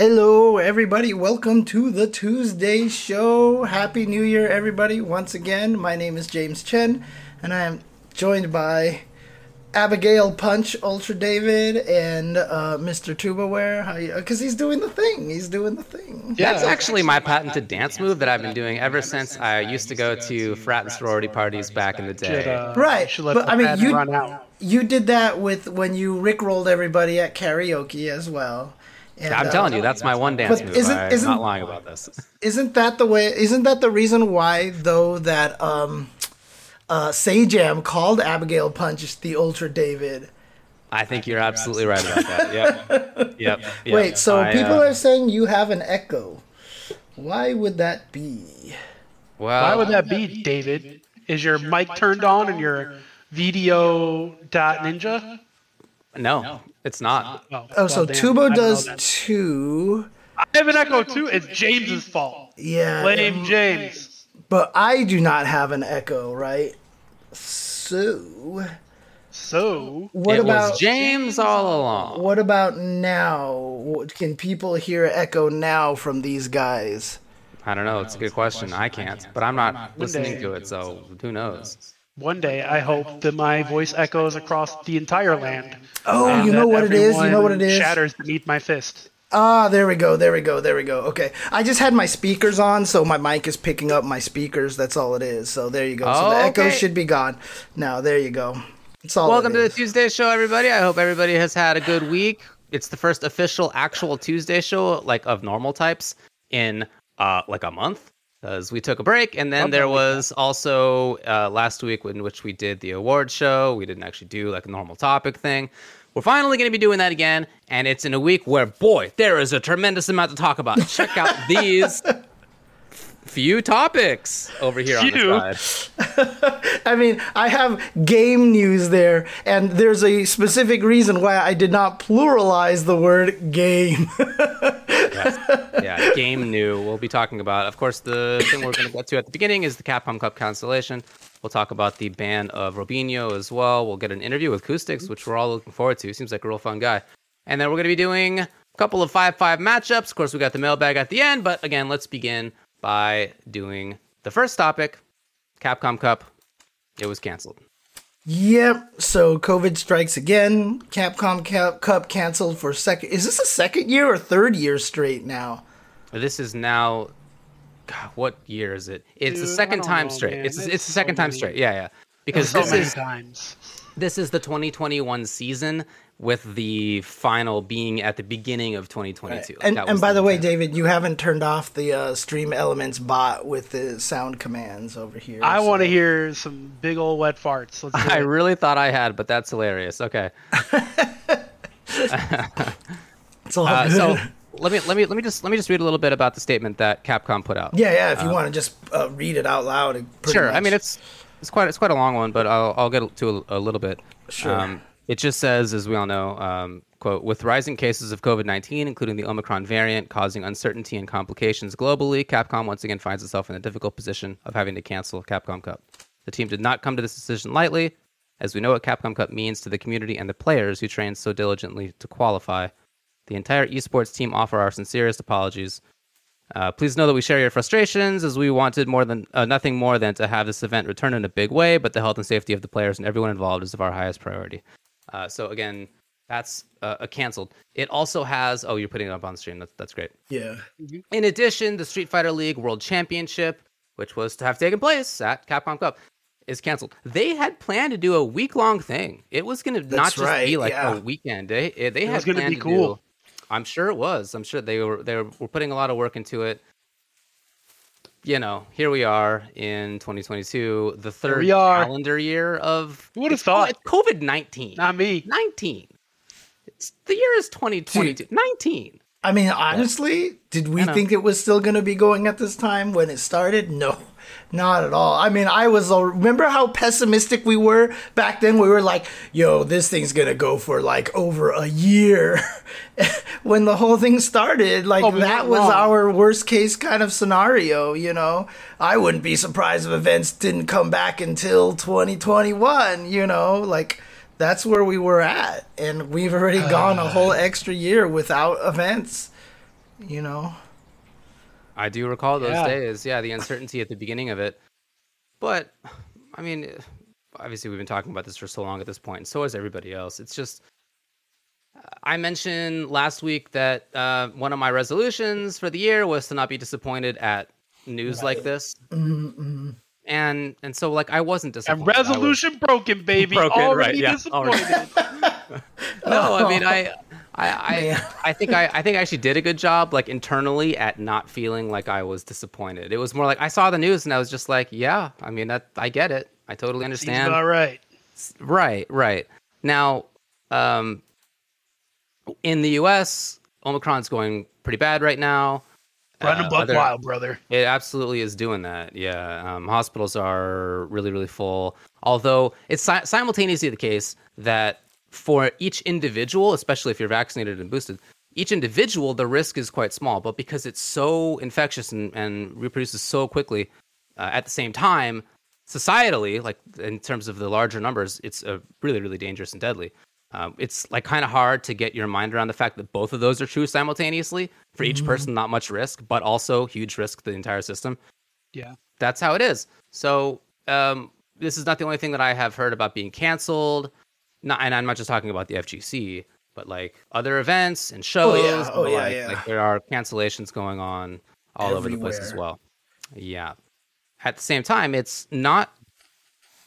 Hello, everybody. Welcome to the Tuesday show. Happy New Year, everybody. Once again, my name is James Chen, and I am joined by Abigail Punch, Ultra David, and uh, Mr. Tubaware. How you? Because he's doing the thing. He's doing the thing. That's actually my patented dance move that I've been doing ever since I used to go to frat and sorority parties back in the Should, day. uh, Right, but, I mean, you- run out. You did that with when you rickrolled everybody at karaoke as well. And, I'm uh, telling you, that's my one dance But move. isn't- I'm isn't- not lying about this. Isn't that the way? Isn't that the reason why, though, that um, uh, Sajam called Abigail Punch the Ultra David? I think you're absolutely right about that. Yep. Yep. yep. Wait, so I, people uh, are saying you have an echo. Why would that be? Well, Why would that be, David? Is your mic turned on and your video dot ninja? No, it's not. Oh, so well, damn, I Tubo does then. two. I have an echo too. It's James's fault. Yeah, Blame um, James. but I do not have an echo, right? So, So what it about was James all along. what about now? Can people hear echo now from these guys? I don't know. It's a good question. I can't, but I'm not listening to it, so who knows? One day I hope that my voice echoes across the entire land. Oh, and you know what it is. You know what it is. Shatters beneath my fist. Ah, there we go. There we go. There we go. Okay. I just had my speakers on, so my mic is picking up my speakers. That's all it is. So there you go. Oh, So the Oh, echo should be gone. Now, there you go. It's all Welcome it to the. Tuesday show, everybody. I hope everybody has had a good week. It's the first official actual Tuesday show, like of normal types, in uh like a month. Because we took a break, and then there was also uh, last week in which we did the award show. We didn't actually do like a normal topic thing. We're finally going to be doing that again, and it's in a week where, boy, there is a tremendous amount to talk about. Check out these few topics over here Few. on the side. I mean, I have game news there, and there's a specific reason why I did not pluralize the word game. yeah, game new. We'll be talking about. Of course, the thing we're going to get to at the beginning is the Capcom Cup cancellation. We'll talk about the ban of Robinho as well. We'll get an interview with Acoustics, which we're all looking forward to. Seems like a real fun guy. And then we're going to be doing a couple of five-five matchups. Of course, we got the mailbag at the end. But again, let's begin by doing the first topic: Capcom Cup. It was canceled. yep. So COVID strikes again. Capcom Ca- Cup canceled for second. Is this a second year or third year straight now? This is now. God, what year is it? It's the Dude, I second time know, straight. man. It's It's it's the so second time many- straight. Yeah, yeah. Because So this many is times. This is the 2021 season, with the final being at the beginning of 2022. And, That and by the way, intent. David, you haven't turned off the uh, Stream Elements bot with the sound commands over here. I so- want to hear some big old wet farts. Let's I it. really thought I had, but that's hilarious. Okay, It's all uh, good. so let me let me let me just let me just read a little bit about the statement that Capcom put out. yeah, yeah. If you want to just uh, read it out loud, it pretty sure. I mean, it's it's quite it's quite a long one, but I'll I'll get to a, a little bit. Sure. It just says, as we all know, um, quote, with rising cases of COVID 19, including the Omicron variant, causing uncertainty and complications globally, Capcom once again finds itself in a difficult position of having to cancel Capcom Cup. The team did not come to this decision lightly, as we know what Capcom Cup means to the community and the players who trained so diligently to qualify. The entire esports team offer our sincerest apologies. Uh, please know that we share your frustrations, as we wanted more than uh, nothing more than to have this event return in a big way. But the health and safety of the players and everyone involved is of our highest priority. Uh, so again, that's uh, a canceled. It also has. Oh, you're putting it up on the stream. That's that's great. yeah. In addition, the Street Fighter League World Championship, which was to have taken place at Capcom Cup, is canceled. They had planned to do a week long thing. It was going to not just right, be like yeah. a weekend. They they It had was gonna be cool. do- I'm sure it was. I'm sure they were they were putting a lot of work into it. You know, here we are in 2022, the third we are. calendar year of. Who would've thought? COVID 19. Not me. 19. It's, the year is 2022. 19. I mean, honestly, did we think it was still going to be going at this time when it started? No, not at all. I mean, I was. Remember how pessimistic we were back then? We were like, "Yo, this thing's gonna go for like over a year." when the whole thing started, like Oh, that was wrong. our worst case kind of scenario. You know, I wouldn't be surprised if events didn't come back until 2021. You know, like. That's where we were at, and we've already gone a whole extra year without events You know. I do recall those Yeah. days. Yeah, the uncertainty at the beginning of it. But I mean, obviously we've been talking about this for so long at this point, and so has everybody else. It's just I mentioned last week that uh, one of my resolutions for the year was to not be disappointed at news like this, Mm-mm. and and so like I wasn't And disappointed. Was- resolution broken, baby. Broken, right, Already yeah, disappointed. no, I mean I. I, I, I think I, I think I actually did a good job like internally at not feeling like I was disappointed. It was more like I saw the news and I was just like, yeah, I mean that I get it. I totally understand. about right. Right, right. Now, um, in the U.S., Omicron's going pretty bad right now. Running Uh, buck other- wild, brother. It absolutely is doing that. Yeah, um, hospitals are really, really full. Although it's si- simultaneously the case that for each individual, especially if you're vaccinated and boosted, each individual the risk is quite small. But because it's so infectious and, and reproduces so quickly, uh, at the same time, societally, like in terms of the larger numbers, it's uh, really, really dangerous and deadly. Um, it's like kind of hard to get your mind around the fact that both of those are true simultaneously. For each person, not much risk, but also huge risk to the entire system. Yeah. That's how it is. So um, this is not the only thing that I have heard about being canceled. Not, and I'm not just talking about the FGC, but like other events and shows. Oh, yeah. Oh, yeah, like. yeah. Like there are cancellations going on all over the place as well. Yeah. At the same time, it's not.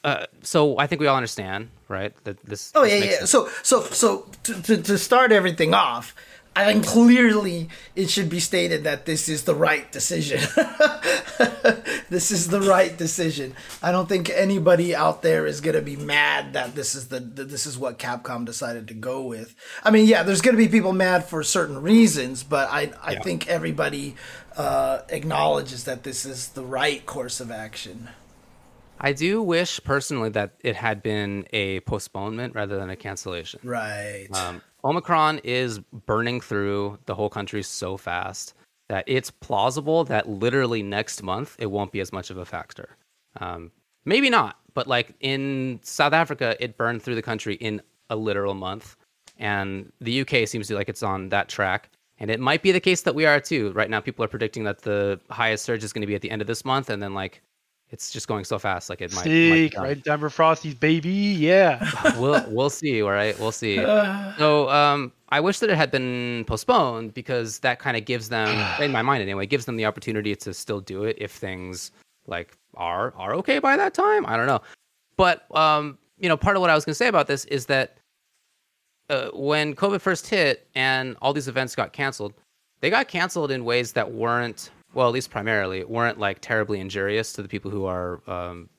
Uh, so I think we all understand, right? That this. Oh this yeah, yeah. sense. So so so to, to to start everything off, I think clearly it should be stated that this is the right decision. this is the right decision. I don't think anybody out there is gonna be mad that this is the that this is what Capcom decided to go with. I mean, yeah, there's gonna be people mad for certain reasons, but I I think everybody uh, acknowledges that this is the right course of action. I do wish personally that it had been a postponement rather than a cancellation. Right. Um, Omicron is burning through the whole country so fast that it's plausible that literally next month it won't be as much of a factor. Um, maybe not, but like in South Africa, it burned through the country in a literal month, and the UK seems to like it's on that track. And it might be the case that we are too. Right now, people are predicting that the highest surge is going to be at the end of this month, and then like it's just going so fast, like it might. might be Sick, done right? Denver Frosties, baby. Yeah. we'll we'll see. All right, we'll see. So um, I wish that it had been postponed because that kind of gives them, in my mind anyway, gives them the opportunity to still do it if things like are are okay by that time. I don't know, but um, you know, part of what I was going to say about this is that uh, when COVID first hit and all these events got canceled, they got canceled in ways that weren't well, at least primarily, weren't like terribly injurious to the people who are um,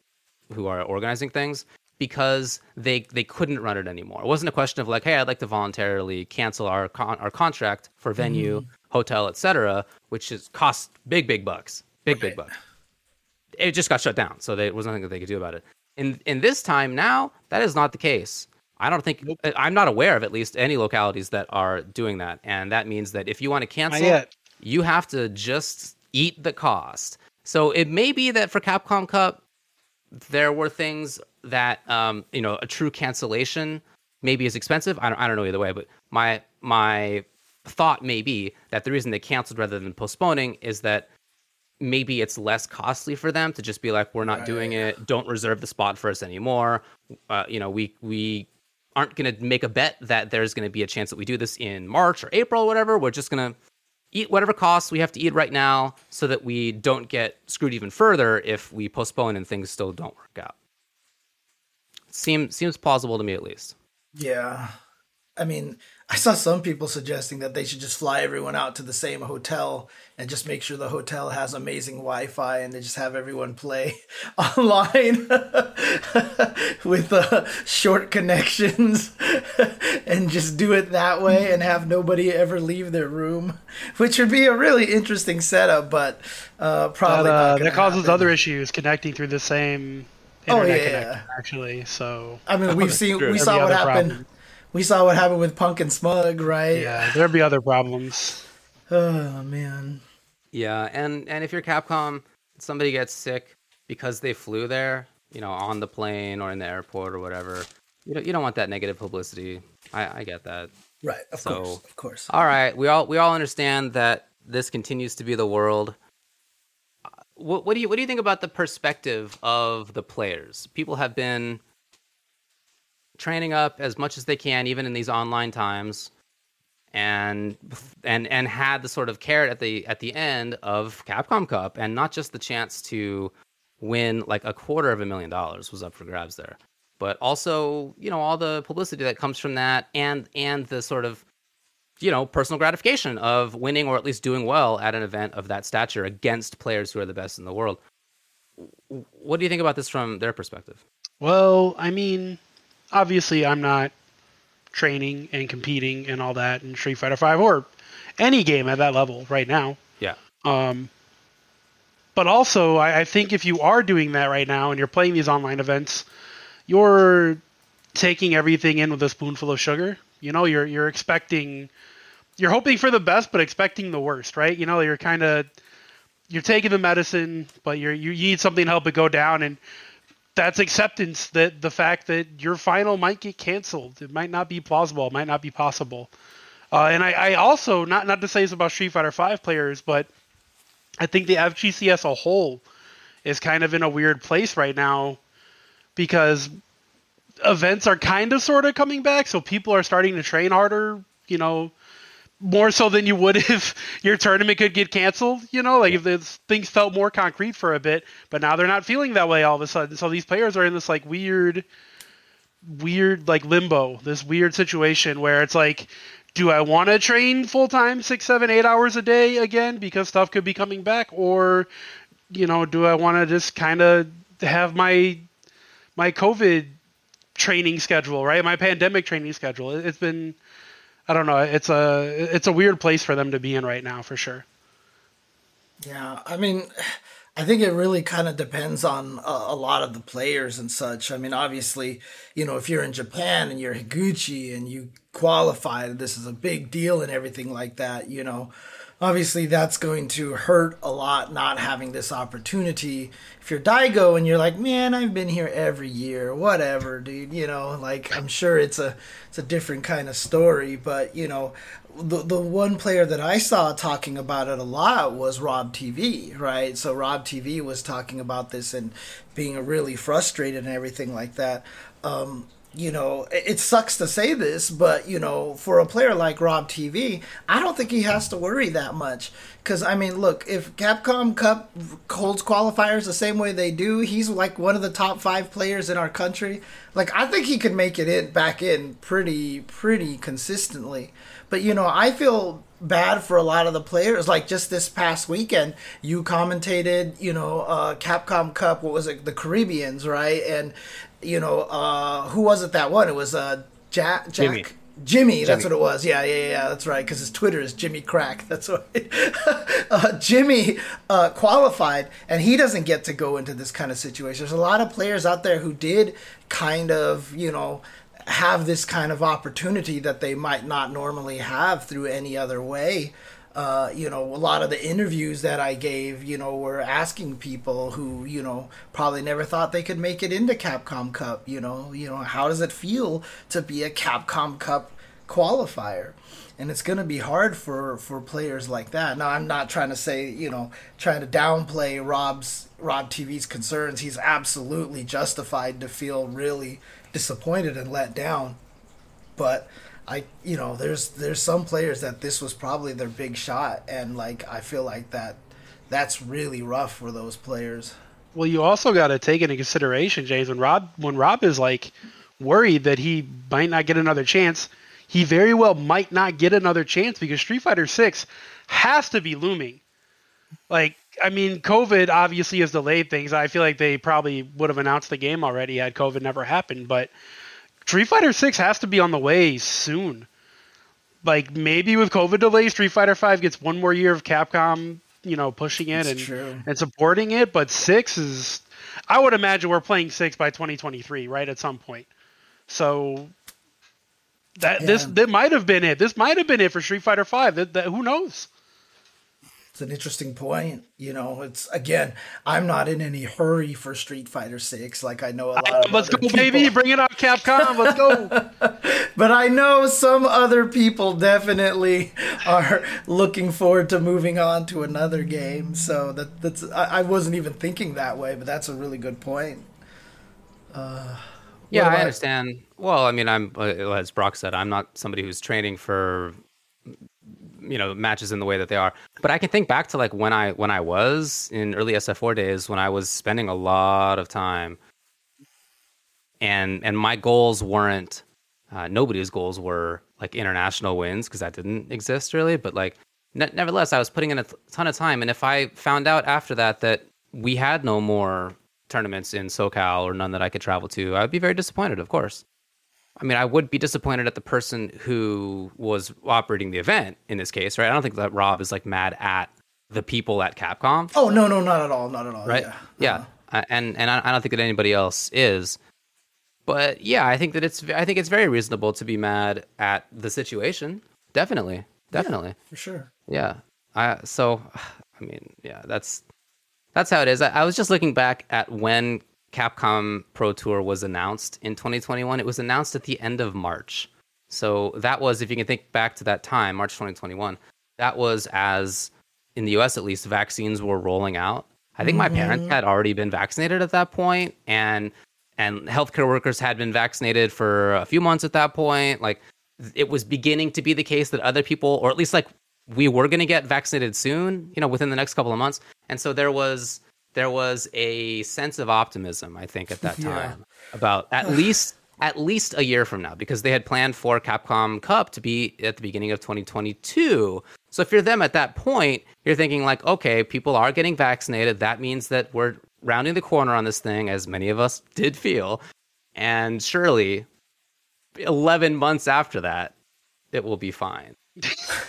who are organizing things because they they couldn't run it anymore. It wasn't a question of like, hey, I'd like to voluntarily cancel our con- our contract for venue, hotel, etc., which is cost big big bucks, big big bucks. It just got shut down, so there was nothing that they could do about it. In in this time now, that is not the case. I don't think I'm not aware of at least any localities that are doing that, and that means that if you want to cancel, you have to just eat the cost. So it may be that for Capcom Cup, there were things that um, you know a true cancellation maybe is expensive. I don't, I don't know either way, but my my thought may be that the reason they canceled rather than postponing is that maybe it's less costly for them to just be like we're not doing it don't reserve the spot for us anymore uh, you know we we aren't going to make a bet that there's going to be a chance that we do this in march or april or whatever we're just going to eat whatever costs we have to eat right now so that we don't get screwed even further if we postpone and things still don't work out seems seems plausible to me at least Yeah. I mean, I saw some people suggesting that they should just fly everyone out to the same hotel and just make sure the hotel has amazing Wi Fi and they just have everyone play online with uh, short connections and just do it that way and have nobody ever leave their room, which would be a really interesting setup, but uh, That, probably uh, not gonna that causes happen. other issues connecting through the same Oh, internet yeah. connection, actually. So I mean, we've seen, we saw be what other happened. problems. We saw what happened with Punk and Smug, right? yeah, there'd be other problems. Oh man. Yeah, and and if you're Capcom, somebody gets sick because they flew there, you know, on the plane or in the airport or whatever. You don't you don't want that negative publicity. I, I get that. Right, of So- course, of course. All right, we all we all understand that this continues to be the world. Uh, what, what do you what do you think about the perspective of the players? People have been training up as much as they can, even in these online times, and and and had the sort of carrot at the at the end of Capcom Cup, and not just the chance to win like a quarter of a million dollars was up for grabs there, but also you know all the publicity that comes from that, and and the sort of you know personal gratification of winning or at least doing well at an event of that stature against players who are the best in the world. What do you think about this from their perspective? Well, I mean, obviously, I'm not training and competing and all that in Street Fighter Five or any game at that level right now. Yeah. Um, but also, I, I think if you are doing that right now and you're playing these online events, you're taking everything in with a spoonful of sugar. You know, you're you're expecting, you're hoping for the best, but expecting the worst, right? You know, you're kind of you're taking the medicine, but you're you need something to help it go down, and that's acceptance that the fact that your final might get canceled. It might not be plausible. It might not be possible. Uh, and I, I also not not to say this about Street Fighter Five players, but I think the FGC as a whole is kind of in a weird place right now because events are kind of sort of coming back, so people are starting to train harder. You know, more so than you would if your tournament could get canceled. You know, like if things felt more concrete for a bit, but now they're not feeling that way all of a sudden. So these players are in this like weird, weird like limbo, this weird situation where it's like, do I want to train full time, six, seven, eight hours a day again because stuff could be coming back, or you know, do I want to just kind of have my my COVID training schedule, right? My pandemic training schedule. It's been I don't know. It's a it's a weird place for them to be in right now, for sure. Yeah, I mean, I think it really kind of depends on a, a, lot of the players and such. I mean, obviously, you know, if you're in Japan and you're Higuchi and you qualify, this is a big deal and everything like that. You know, obviously that's going to hurt a lot not having this opportunity. If you're Daigo and you're like, man, I've been here every year, whatever, dude, you know, like I'm sure it's a it's a different kind of story, but you know, the the one player that I saw talking about it a lot was Rob TV, right? So Rob TV was talking about this and being really frustrated and everything like that. Um, you know, it sucks to say this, but you know, for a player like Rob TV, I don't think he has to worry that much. Because I mean, look, if Capcom Cup holds qualifiers the same way they do, he's like one of the top five players in our country. Like, I think he could make it in back in pretty, pretty consistently. But you know, I feel bad for a lot of the players. Like just this past weekend, you commentated, you know, uh, Capcom Cup. What was it? The Caribbeans, right? And you know, uh, who was it that won? It was uh, Jack. Jack Jimmy. Jimmy, that's Jimmy. what it was. Yeah, yeah, yeah, that's right. Because his Twitter is Jimmy Crack. That's what. uh, Jimmy uh, qualified, and he doesn't get to go into this kind of situation. There's a lot of players out there who did kind of, you know, have this kind of opportunity that they might not normally have through any other way. Uh, you know, a lot of the interviews that I gave, you know, were asking people who, you know, probably never thought they could make it into Capcom Cup. You know, you know, how does it feel to be a Capcom Cup qualifier? And it's going to be hard for for players like that. Now, I'm not trying to say, you know, trying to downplay Rob's Rob TV's concerns. He's absolutely justified to feel really disappointed and let down. But I you know there's there's some players that this was probably their big shot and like I feel like that that's really rough for those players. Well, you also got to take into consideration, James, when Rob when Rob is like worried that he might not get another chance, he very well might not get another chance because Street Fighter 6 has to be looming. Like I mean, COVID obviously has delayed things. I feel like they probably would have announced the game already had COVID never happened, but Street Fighter 6 has to be on the way soon. Like maybe with COVID delays, Street Fighter 5 gets one more year of Capcom, you know, pushing it and, and supporting it, but 6 is I would imagine we're playing 6 by 2023, right at some point. So that yeah. this that might have been it. This might have been it for Street Fighter 5. That, that who knows? It's an interesting point. You know, it's again, I'm not in any hurry for Street Fighter Six. Like I know a lot. Of Let's go, other baby! Bring it on, Capcom. Let's go. But I know some other people definitely are looking forward to moving on to another game. So that that's I, I wasn't even thinking that way, but that's a really good point. Yeah, I understand. Well, I mean, I'm uh, as Brock said, I'm not somebody who's training for you know matches in the way that they are. But I can think back to like when I when I was in early SF4 days when I was spending a lot of time, and and my goals weren't uh, nobody's goals were like international wins because that didn't exist really. But like ne- nevertheless, I was putting in a th- ton of time, and if I found out after that that we had no more tournaments in SoCal or none that I could travel to, I'd be very disappointed, of course. I mean, I would be disappointed at the person who was operating the event in this case, right? I don't think that Rob is like mad at the people at Capcom, Oh no, no, not at all, not at all. right? Yeah. Yeah, Uh, and and I, don't think that anybody else is. But yeah, I think that it's I think it's very reasonable to be mad at the situation. Definitely, definitely. for sure. Yeah. I so I mean, yeah, that's that's how it is. I, I was just looking back at when Capcom Pro Tour was announced in 2021. It was announced at the end of March. So that was if you can think back to that time, March 2021. That was as in the US at least vaccines were rolling out. I think my parents mm-hmm. had already been vaccinated at that point and and healthcare workers had been vaccinated for a few months at that point. Like it was beginning to be the case that other people, or at least like we were going to get vaccinated soon, you know, within the next couple of months. And so there was there was a sense of optimism, I think, at that Yeah. time about at least at least a year from now, because they had planned for Capcom Cup to be at the beginning of 2022. So if you're them at that point, you're thinking like, okay, people are getting vaccinated. That means that we're rounding the corner on this thing, as many of us did feel. And surely, 11 months after that, it will be fine.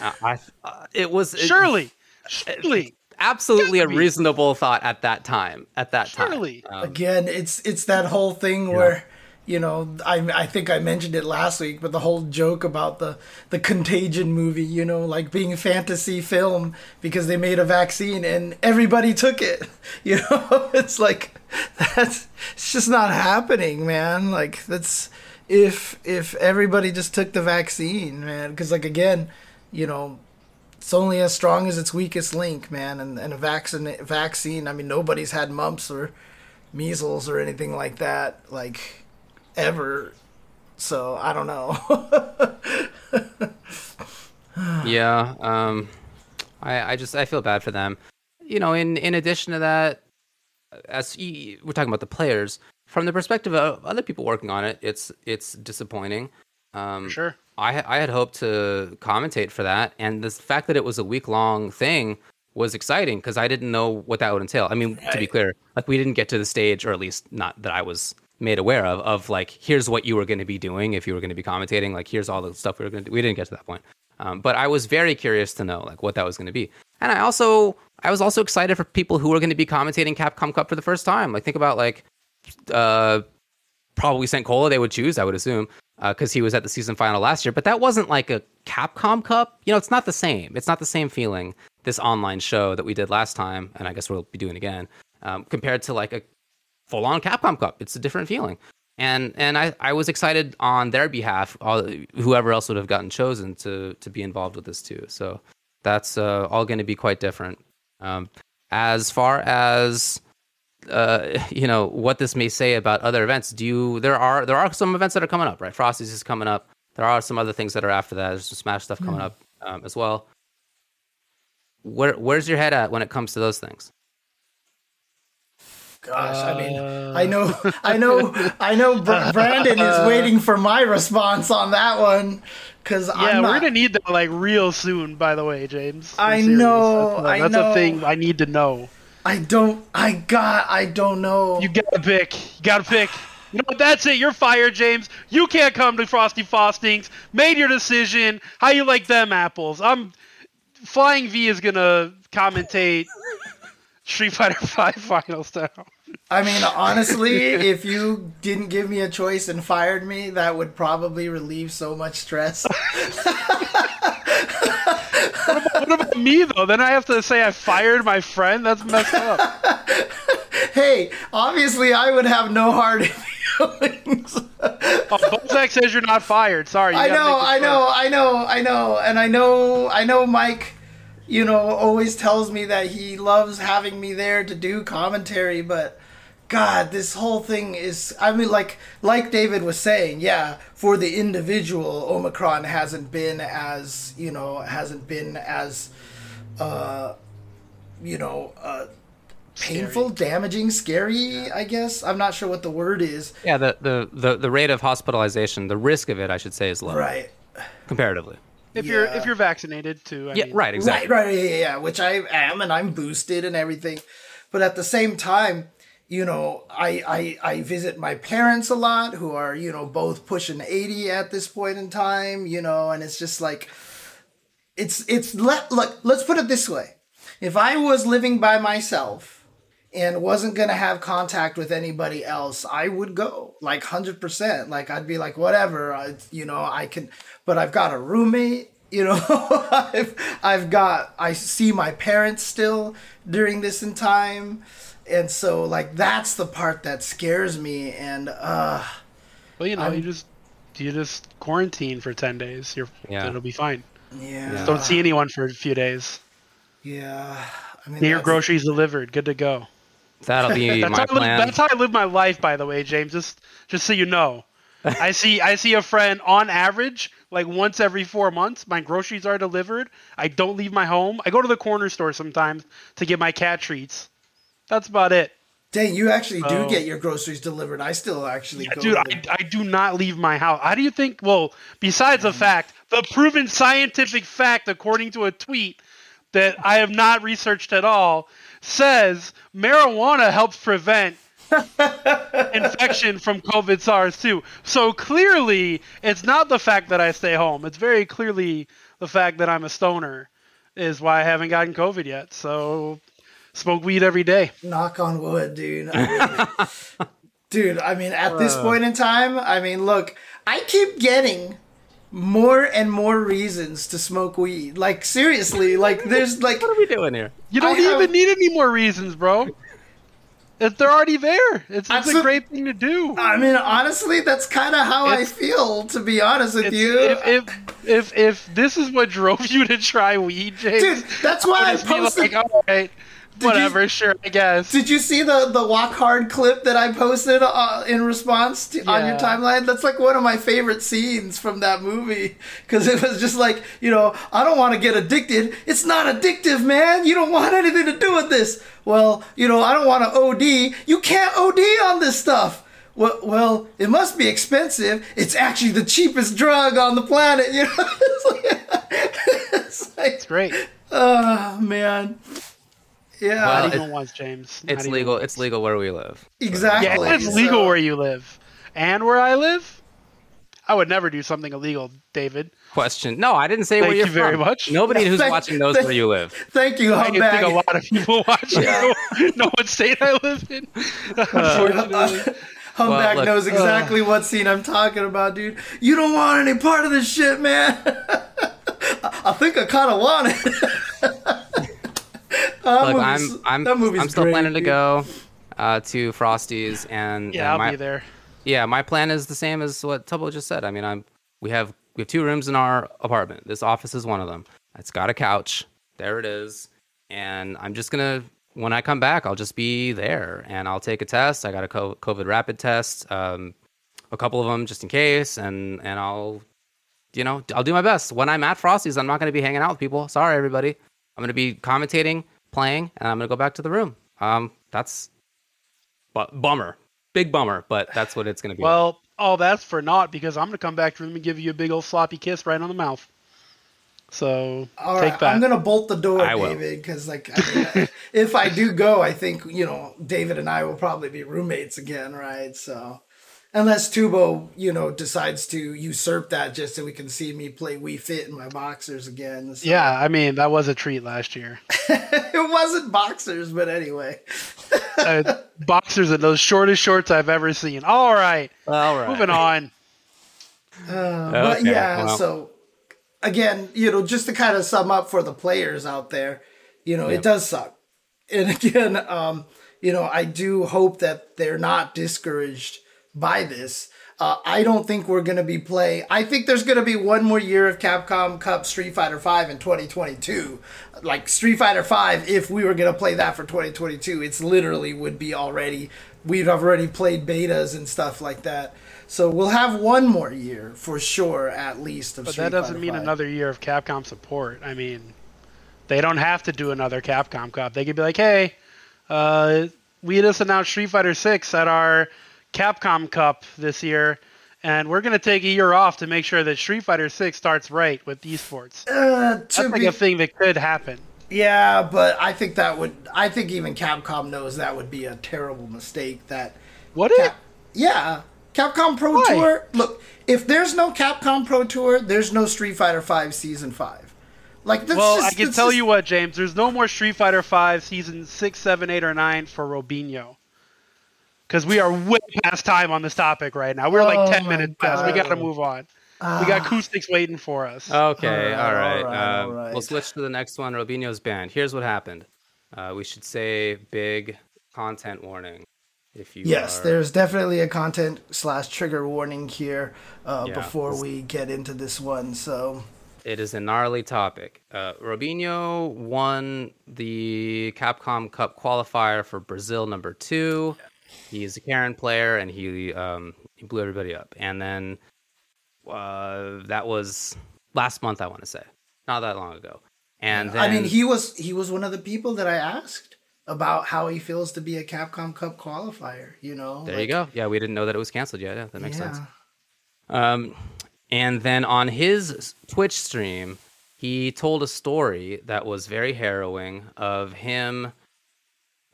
Uh, I, uh, it was it- Surely, surely, absolutely a reasonable thought at that time. At that Surely. time, Um, Again, it's it's that whole thing where you know I I think I mentioned it last week, but the whole joke about the the Contagion movie, you know, like being a fantasy film because they made a vaccine and everybody took it. You know, it's like that's it's just not happening, man. Like that's if if everybody just took the vaccine, man, because like again, you know, it's only as strong as its weakest link, man. And, and a vaccine, vaccine, I mean, nobody's had mumps or measles or anything like that, like, ever. So, I don't know. yeah, um, I, I just I feel bad for them. You know, in in addition to that, as y- we're talking about the players from the perspective of other people working on it, it's it's disappointing. Um, sure. I I had hoped to commentate for that, and the fact that it was a week long thing was exciting because I didn't know what that would entail. I mean, to be clear, like we didn't get to the stage, or at least not that I was made aware of, of like here's what you were going to be doing if you were going to be commentating. Like here's all the stuff we were going to do. We didn't get to that point, um, but I was very curious to know like what that was going to be, and I also I was also excited for people who were going to be commentating Capcom Cup for the first time. Like think about like uh, probably Senkola they would choose, I would assume, because he was at the season final last year. But that wasn't like a Capcom Cup. You know, it's not the same. It's not the same feeling. This online show that we did last time, and I guess we'll be doing again, um, compared to like a full on Capcom Cup. It's a different feeling. And and I, I was excited on their behalf, all, whoever else would have gotten chosen to to be involved with this too. So that's uh, all going to be quite different. Um, as far as uh, you know what this may say about other events. Do you? There are there are some events that are coming up, right? Frosties is coming up. There are some other things that are after that. There's some Smash stuff coming up um, as well. Where where's your head at when it comes to those things? Gosh, I mean, I know, I know, I know. Br- Brandon is waiting for my response on that one because Yeah, I'm we're gonna need that like real soon. By the way, James. I'm I serious. know, That's, I that's know. a thing I need to know. I don't. I got. I don't know. You gotta pick. You gotta pick. You know what? That's it. You're fired, James. You can't come to Frosty Faustings. Made your decision. How you like them apples? I'm. Flying V is gonna commentate Street Fighter Five Finals now. I mean, honestly, if you didn't give me a choice and fired me, that would probably relieve so much stress. what about me though? Then I have to say I fired my friend. That's messed up. hey, obviously I would have no hard feelings. oh, Bozak says you're not fired. Sorry. I know, I know, I know, I know, and I know, I know. Mike, you know, always tells me that he loves having me there to do commentary, but God, this whole thing is. I mean, like, like David was saying, yeah, for the individual, Omicron hasn't been as, you know, hasn't been as, uh, you know, uh painful, scary. damaging, scary. Yeah. I guess I'm not sure what the word is. Yeah, the, the the the rate of hospitalization, the risk of it, I should say, is low. Right. Comparatively. If yeah. you're if you're vaccinated too. I yeah. Mean. Right. Exactly. Right. Right. Yeah, yeah. Which I am, and I'm boosted and everything, but at the same time. You know, I, I I visit my parents a lot, who are you know both pushing eighty at this point in time. You know, and it's just like, it's it's let look. Let's put it this way: if I was living by myself, and wasn't going to have contact with anybody else, I would go like 100%. Like I'd be like, whatever, I, you know, I can, but I've got a roommate, you know, I've, I've got, I see my parents still during this in time. And so like, that's the part that scares me. And, uh, well, you know, I'm, you just, you just quarantine for 10 days. You're, yeah. it'll be fine. Yeah. Just don't see anyone for a few days. Yeah. I mean, your groceries delivered. Good to go. That'll be that's my plan. Live, that's how I live my life, by the way, James. Just just so you know. I see I see a friend on average like once every four months. My groceries are delivered. I don't leave my home. I go to the corner store sometimes to get my cat treats. That's about it. Dang, you actually do oh. get your groceries delivered. I still actually yeah, Dude, I, I, do not leave my house. How do you think? Well, besides the mm. fact, the proven scientific fact, according to a tweet that I have not researched at all, says marijuana helps prevent infection from COVID SARS 2. So clearly, it's not the fact that I stay home. It's very clearly the fact that I'm a stoner is why I haven't gotten COVID yet. So smoke weed every day. Knock on wood, dude. I mean, dude, I mean, at this uh. point in time, I mean, look, I keep getting more and more reasons to smoke weed. Like seriously, like there's like what are we doing here? You don't I even need any more reasons, bro. If they're already there, it's, it's a, a, great thing to do. I mean, honestly, that's kind of how it's, I feel. To be honest with you, if, if, if if this is what drove you to try weed, James, dude, that's why I, I posted. Like, all right, did Whatever, you, sure, I guess. Did you see the the walk hard clip that I posted uh, in response to, yeah. on your timeline? That's like one of my favorite scenes from that movie because it was just like you know I don't want to get addicted. It's not addictive, man. You don't want anything to do with this. Well, you know I don't want to OD. You can't OD on this stuff. Well, well, it must be expensive. It's actually the cheapest drug on the planet. You know, it's, like, it's, like, it's great. Oh man. Yeah, well, not even once, James. Not it's legal. Once. It's legal where we live. Exactly. Yeah, it's legal so... where you live, and where I live. I would never do something illegal, David. Question. No, I didn't say thank where you're you very much. Nobody who's thank, watching knows thank, where you live. Thank you. I think a lot of people watching yeah. know, know what state I live in. Unfortunately. Humbag well, knows exactly uh, what scene I'm talking about, dude. You don't want any part of this shit, man. I think I kind of want it. Look, I'm I'm I'm still great, planning to go uh, to Frosty's and yeah, and I'll my, be there. Yeah, my plan is the same as what Tubbo just said. I mean, I'm we have we have two rooms in our apartment. This office is one of them. It's got a couch. There it is. And I'm just gonna when I come back, I'll just be there and I'll take a test. I got a COVID rapid test, um, a couple of them just in case, and and I'll you know I'll do my best. When I'm at Frosty's, I'm not gonna be hanging out with people. Sorry, everybody. I'm gonna be commentating playing, and I'm gonna go back to the room. Um, that's but bummer, big bummer, but that's what it's gonna be. Well, like. all that's for naught because I'm gonna come back to the room and give you a big old sloppy kiss right on the mouth. So all take right, that. I'm gonna bolt the door, I David, because like I mean, if I do go, I think you know David and I will probably be roommates again, right? So unless Tubo, you know, decides to usurp that just so we can see me play Wii Fit in my boxers again. So. Yeah, I mean that was a treat last year. it wasn't boxers, but anyway. uh, boxers are those shortest shorts I've ever seen. All right, all right, moving on. Uh, okay, but yeah, well. so again, you know, just to kind of sum up for the players out there, you know, it does suck. And again, um, you know, I do hope that they're not discouraged by this. Uh, I don't think we're going to be play. I think there's going to be one more year of Capcom Cup Street Fighter Five in 2022. Like Street Fighter Five, if we were going to play that for 2022, it's literally would be already. We've already played betas and stuff like that. So we'll have one more year for sure, at least. Of But Street that doesn't Fighter mean 5. another year of Capcom support. I mean, they don't have to do another Capcom Cup. They could be like, hey, uh, we just announced Street Fighter Six at our Capcom Cup this year, and we're gonna take a year off to make sure that Street Fighter Six starts right with esports. Uh, to That's like a thing that could happen. Yeah, but I think that would. I think even Capcom knows that would be a terrible mistake. That What it? Yeah, Capcom Pro Why? Tour. Look, if there's no Capcom Pro Tour, there's no Street Fighter Five Season Five. Like that's Well, just, I can tell just- you what, James. There's no more Street Fighter Five season six, seven, eight, or nine for Robinho. Because we are way past time on this topic right now. We're Oh like ten my minutes past. We got to move on. we got acoustics waiting for us. Okay, All all right, right. all right, um, all right. We'll switch to the next one. Robinho's banned. Here's what happened. Uh, we should say big content warning. If you Yes, are- there's definitely a content slash trigger warning here uh, Yeah. before we get into this one. So It is a gnarly topic. Uh, Robinho won the Capcom Cup qualifier for Brazil number two. He's a Karin player, and he um, he blew everybody up. And then uh, that was last month, I want to say, not that long ago. And then I mean, he was he was one of the people that I asked about how he feels to be a Capcom Cup qualifier. You know, there like, you go. Yeah, we didn't know that it was canceled yet. Yeah, that makes yeah. sense. Um, and then on his Twitch stream, he told a story that was very harrowing of him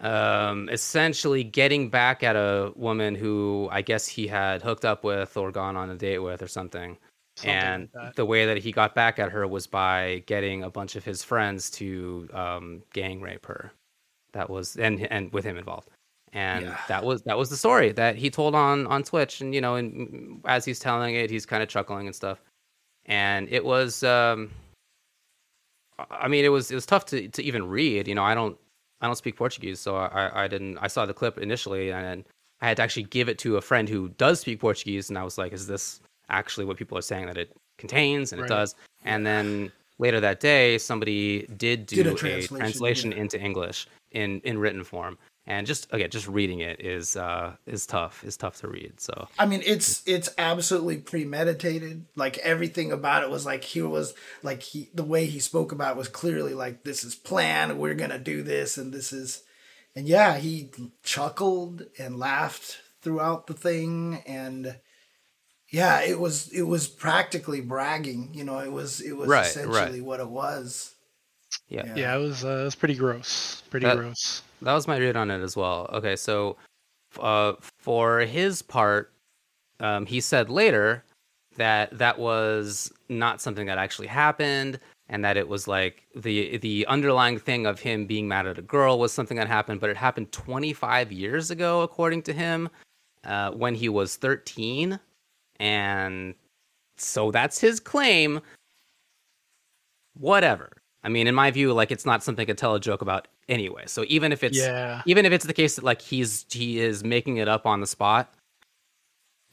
um, essentially getting back at a woman who I guess he had hooked up with or gone on a date with or something. Something and like the way that he got back at her was by getting a bunch of his friends to um, gang rape her. That was and and with him involved and Yeah. that was that was the story that he told on on Twitch, and you know, and as he's telling it, he's kind of chuckling and stuff, and it was, um, I mean, it was it was tough to to even read. You know, I don't I don't speak Portuguese, so I I didn't I saw the clip initially, and I had to actually give it to a friend who does speak Portuguese, and I was like, is this actually what people are saying that it contains? And Right. it does, and then. Later that day, somebody did do Did a a translation, translation yeah. into English in in written form, and just again just reading it is uh is tough is tough to read so I mean, it's it's absolutely premeditated. Like everything about it was like he was like he the way he spoke about it was clearly like this is planned. We're gonna do this, and this is, and yeah, he chuckled and laughed throughout the thing, and yeah, it was it was practically bragging. You know, it was it was Right, essentially what it was. yeah. Yeah. Yeah, it was uh, it was pretty gross. Pretty That- gross. That was my read on it as well. Okay so uh for his part um he said later that that was not something that actually happened and that it was like the the underlying thing of him being mad at a girl was something that happened but it happened 25 years ago according to him uh, when he was 13 and so that's his claim. Whatever. I mean in my view like it's not something to tell a joke about anyway. So even if it's Yeah. even if it's the case that like he's he is making it up on the spot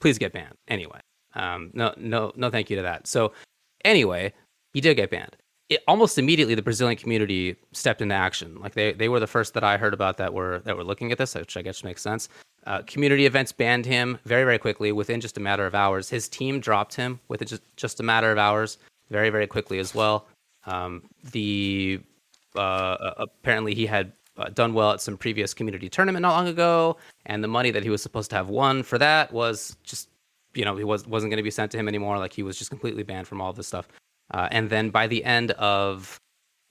please get banned anyway. Um no no no thank you to that. So anyway he did get banned. It, almost immediately the brazilian community stepped into action. Like they, they were the first that i heard about that were that were looking at this which i guess makes sense. Uh, community events banned him very very quickly. Within just a matter of hours his team dropped him within just, just a matter of hours very very quickly as well. Um, the uh, apparently he had uh, done well at some previous community tournament not long ago, and the money that he was supposed to have won for that was just, you know, he was wasn't going to be sent to him anymore. Like he was just completely banned from all this stuff. Uh, and then by the end of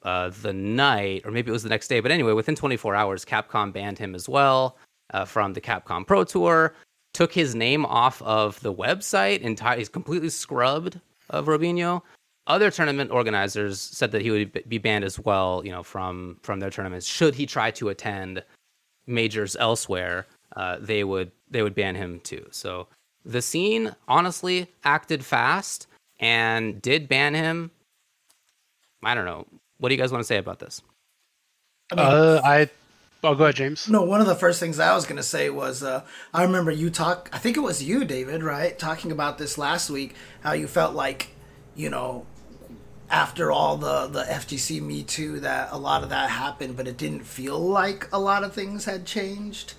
uh, the night, or maybe it was the next day, but anyway, within 24 hours, Capcom banned him as well uh, from the Capcom Pro Tour. Took his name off of the website, entire he's completely scrubbed of Robinho other tournament organizers said that he would be banned as well, you know, from from their tournaments. Should he try to attend majors elsewhere, uh, they would they would ban him too. So the scene honestly acted fast and did ban him I don't know. What do you guys want to say about this? I mean, uh, I Oh, go ahead, James. No, one of the first things I was going to say was uh, I remember you talk. I think it was you, David, right, talking about this last week. How you felt like, you know, after all the the FGC Me Too, that a lot of that happened, but it didn't feel like a lot of things had changed.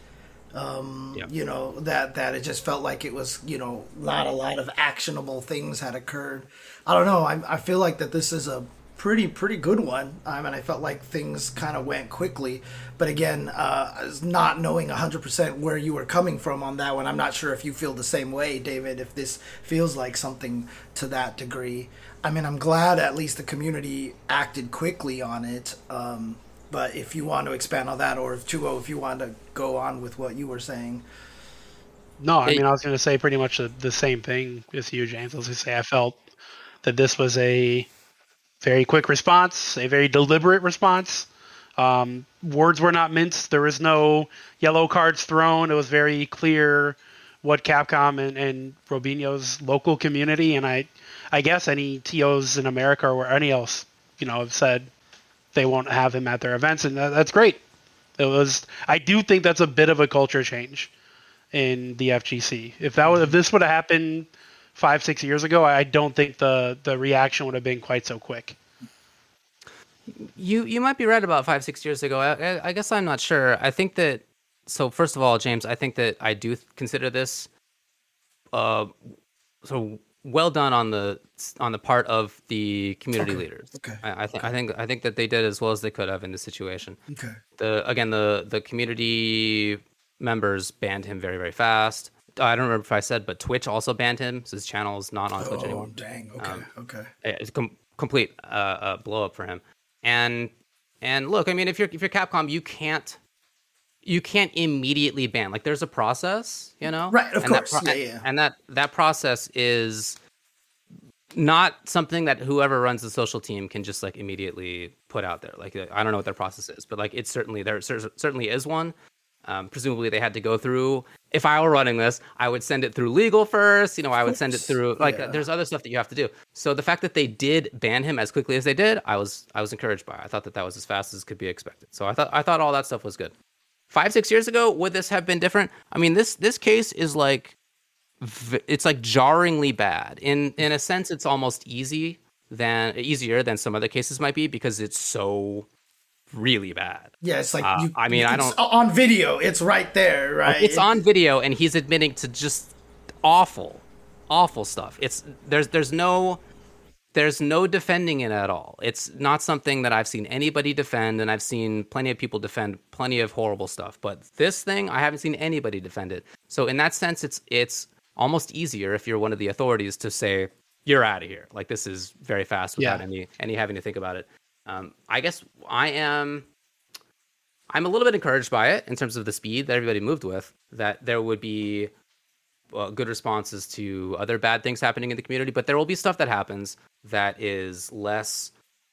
Um, yeah. You know that that it just felt like it was you know not a lot of actionable things had occurred. I don't know. I, I feel like that this is a pretty pretty good one. I mean, I felt like things kind of went quickly, but again, uh, not knowing hundred percent where you were coming from on that one, I'm not sure if you feel the same way, David. If this feels like something to that degree, I mean, I'm glad at least the community acted quickly on it. Um, but if you want to expand on that, or if Chugo, if you want to go on with what you were saying. No, I mean, I was going to say pretty much the, the same thing as you, James. I was going to say I felt that this was a very quick response, a very deliberate response. Um, words were not minced. There was no yellow cards thrown. It was very clear what Capcom and, and Robinho's local community and I, I guess any TOs in America or any else, you know, have said they won't have him at their events, and that, that's great. It was. I do think that's a bit of a culture change in the FGC. If that was, if this would have happened five six years ago, I don't think the the reaction would have been quite so quick. You you might be right about five six years ago. I, I guess I'm not sure. I think that so. First of all, James, I think that I do consider this uh so well done on the on the part of the community okay. leaders. Okay. I, I think I think I think that they did as well as they could have in this situation. Okay. The again the the community members banned him very very fast. I don't remember if I said, but Twitch also banned him. So his channel is not on Twitch oh, anymore. Dang. Okay. Um, okay. It's com- complete uh, uh, blow up for him. And and look, I mean, if you're if you're Capcom, you can't you can't immediately ban. Like there's a process, you know. Right. Of and course. Pro- yeah, yeah. And that that process is not something that whoever runs the social team can just like immediately put out there. Like I don't know what their process is, but like it's certainly there certainly is one. Um, presumably they had to go through. If I were running this, I would send it through legal first. You know, I would send it through like yeah. there's other stuff that you have to do. So the fact that they did ban him as quickly as they did, I was I was encouraged by. I thought that that was as fast as could be expected. So I thought I thought all that stuff was good. Five six years ago, would this have been different? I mean this this case is like it's like jarringly bad. In in a sense, it's almost easy than easier than some other cases might be because it's so really bad. Yeah, it's like uh, you, I mean, I don't on video. It's right there, right? It's on video, and he's admitting to just awful, awful stuff. It's there's there's no there's no defending it at all. It's not something that I've seen anybody defend, and I've seen plenty of people defend plenty of horrible stuff. But this thing, I haven't seen anybody defend it. So in that sense, it's it's almost easier if you're one of the authorities to say you're out of here. Like this is very fast without yeah. any any having to think about it. Um, I guess I am. I'm a little bit encouraged by it in terms of the speed that everybody moved with. That there would be uh, good responses to other bad things happening in the community, but there will be stuff that happens that is less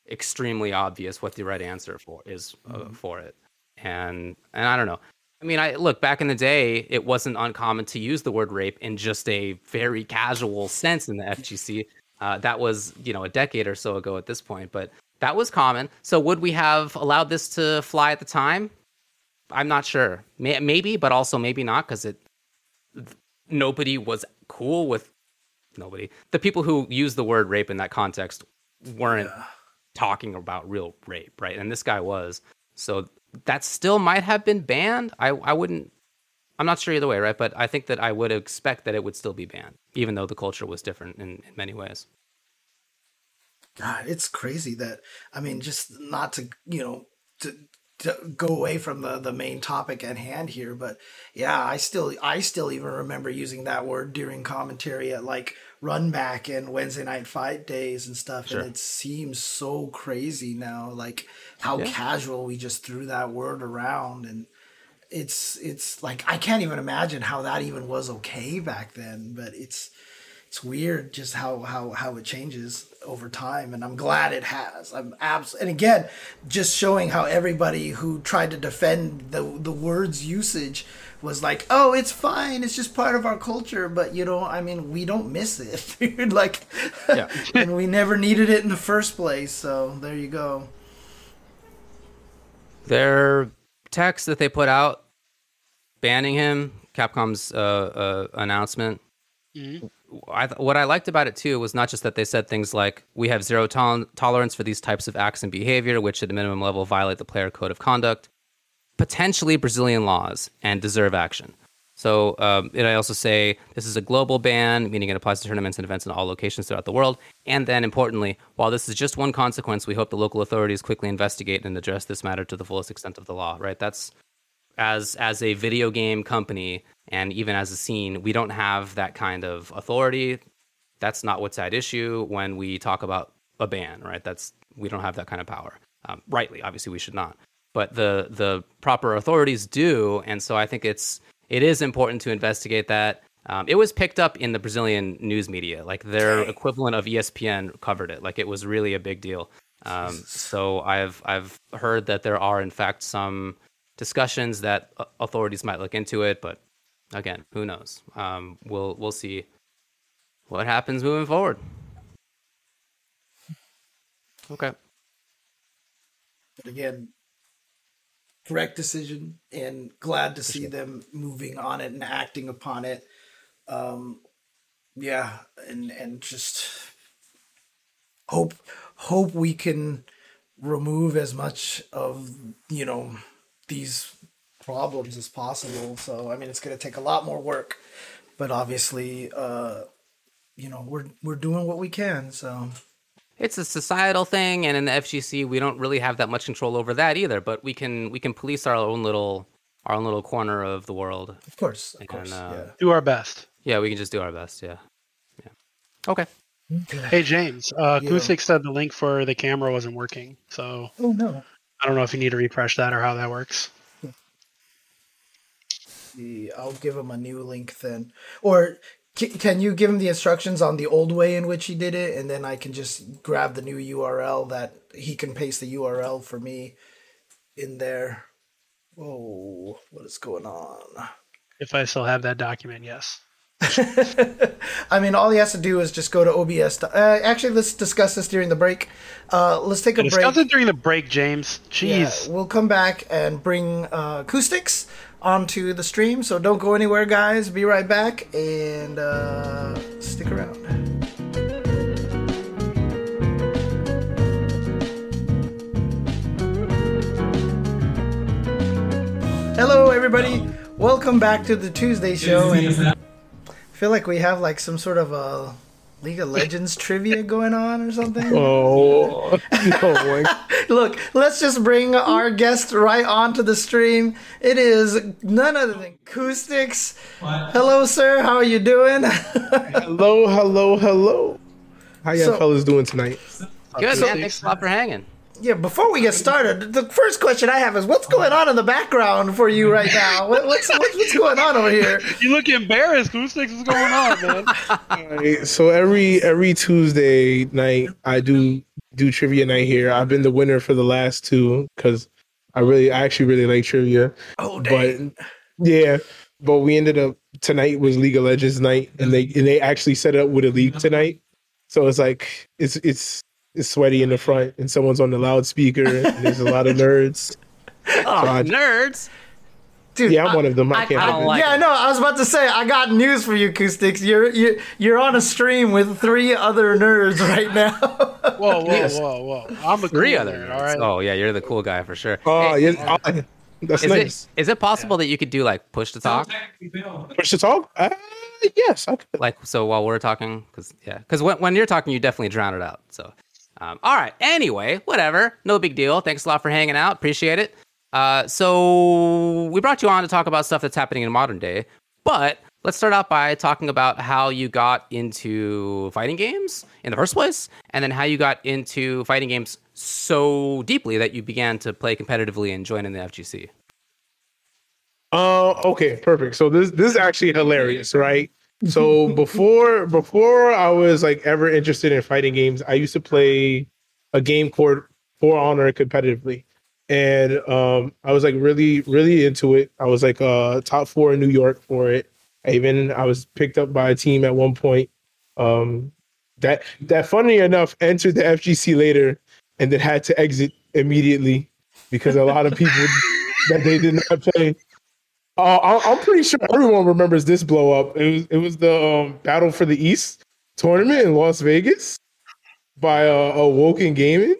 extremely obvious what the right answer for is uh, mm-hmm. for it. And and I don't know. I mean, I look back in the day, it wasn't uncommon to use the word rape in just a very casual sense in the FGC. Uh, that was, you know, a decade or so ago at this point, but that was common. So would we have allowed this to fly at the time? I'm not sure. Maybe, but also maybe not because it nobody was cool with nobody. The people who use the word rape in that context weren't yeah. talking about real rape, right? And this guy was. So that still might have been banned. I I wouldn't. I'm not sure either way, right? But I think that I would expect that it would still be banned, even though the culture was different in, in many ways. God, it's crazy that I mean, just not to you know to to go away from the the main topic at hand here, but yeah, I still I still even remember using that word during commentary at like run back and Wednesday night fight days and stuff, sure. and it seems so crazy now, like how yeah. casual we just threw that word around and it's it's like I can't even imagine how that even was okay back then, but it's it's weird just how how how it changes over time and i'm glad it has i'm abs and again just showing how everybody who tried to defend the the words usage was like, "Oh, it's fine. It's just part of our culture." But you know, I mean, we don't miss it, dude. like, Yeah. and we never needed it in the first place. So there you go. Their text that they put out banning him, Capcom's uh, uh, announcement. I what I liked about it too was not just that they said things like we have zero tol- tolerance for these types of acts and behavior, which at a minimum level violate the player code of conduct, potentially Brazilian laws, and deserve action. So, um, and I also say this is a global ban, meaning it applies to tournaments and events in all locations throughout the world. And then, importantly, while this is just one consequence, we hope the local authorities quickly investigate and address this matter to the fullest extent of the law. Right? That's as as a video game company and even as a scene, we don't have that kind of authority. That's not what's at issue when we talk about a ban, right? That's we don't have that kind of power. Um, rightly, obviously, we should not, but the the proper authorities do, and so I think it's it is important to investigate that. Um, it was picked up in the Brazilian news media, like their equivalent of ESPN covered it. Like it was really a big deal. Um, so I've I've heard that there are in fact some discussions that uh, authorities might look into it, but again, who knows? Um, we'll we'll see what happens moving forward. Okay. But again, correct decision, and glad to see them moving on it and acting upon it. Um, yeah, and and just hope hope we can remove as much of you know these problems as possible. So I mean, it's going to take a lot more work, but obviously, uh, you know, we're we're doing what we can. So It's a societal thing, and in the FGC, we don't really have that much control over that either. But we can we can police our own little our own little corner of the world. of course, of And, course, uh, Do our best. Yeah, we can just do our best. Yeah, yeah. Okay. Hey James, uh, Yeah. Kusik said the link for the camera wasn't working, so Oh no. I don't know if you need to refresh that or how that works. the I'll give him a new link then. Or c- can you give him the instructions on the old way in which he did it, and then I can just grab the new URL that he can paste the URL for me in there. Whoa, what is going on? If I still have that document, yes. I mean, all he has to do is just go to OBS. To, uh, actually, let's discuss this during the break. Uh, let's take a break. Discuss it during the break, James. Yeah, Jeez. we'll come back and bring uh, acoustics onto the stream. So don't go anywhere, guys. Be right back and uh, stick around. Hello, everybody. Welcome back to the Tuesday show. And I feel like we have like some sort of a League of Legends trivia going on or something. Oh, no. Look, let's just bring our guest right onto the stream. It is none other than Acoustics. Hello, sir. How are you doing? hello, hello, hello. How y'all So- fellas doing tonight? Good man. Thanks a lot for hanging. Yeah, before we get started, the first question I have is what's going on in the background for you right now? What, what's, what's what's going on over here? You look embarrassed, Kusik. What's going on, man? Alright, so every every Tuesday night, I do do trivia night here. I've been the winner for the last two because I really, I actually really like trivia. Oh, But yeah, but we ended up tonight was League of Legends night, and they and they actually set up with a league uh-huh. tonight. So it's like it's it's it's sweaty in the front, and someone's on the loudspeaker. and there's a lot of nerds. Oh, I- nerds. Dude, Yeah, I'm one of them. I I- can't I help don't it. like- yeah, no, I was about to say I got news for you, Acoustics. You're you're you're on a stream with three other nerds right now. Whoa, whoa, Yes. whoa, whoa. I'm a Three cool other nerd, nerds. all right. Oh yeah, you're the cool guy for sure. Oh, Hey, yeah, that's is nice. it is it possible that you could do like push to talk? Push to talk? Uh, yes, I could. like so while we're talking because yeah because when, when you're talking you definitely drown it out so um, all right anyway whatever. No big deal. Thanks a lot for hanging out. Appreciate it. Uh, so we brought you on to talk about stuff that's happening in modern day but let's start out by talking about how you got into fighting games in the first place and then how you got into fighting games so deeply that you began to play competitively and join in the fgc Uh, okay, perfect. So this this is actually hilarious, right? So before before I was like ever interested in fighting games, I used to play a game called For Honor competitively. and um, I was like really, really into it. I was like uh, top four in New York for it. I even I was picked up by a team at one point. Um, that that funny enough entered the FGC later and then had to exit immediately because a lot of people that they did not play. Uh, I- I'm pretty sure everyone remembers this blow up. It was it was the um, Battle for the East tournament in Las Vegas by uh, a Woken Gaming.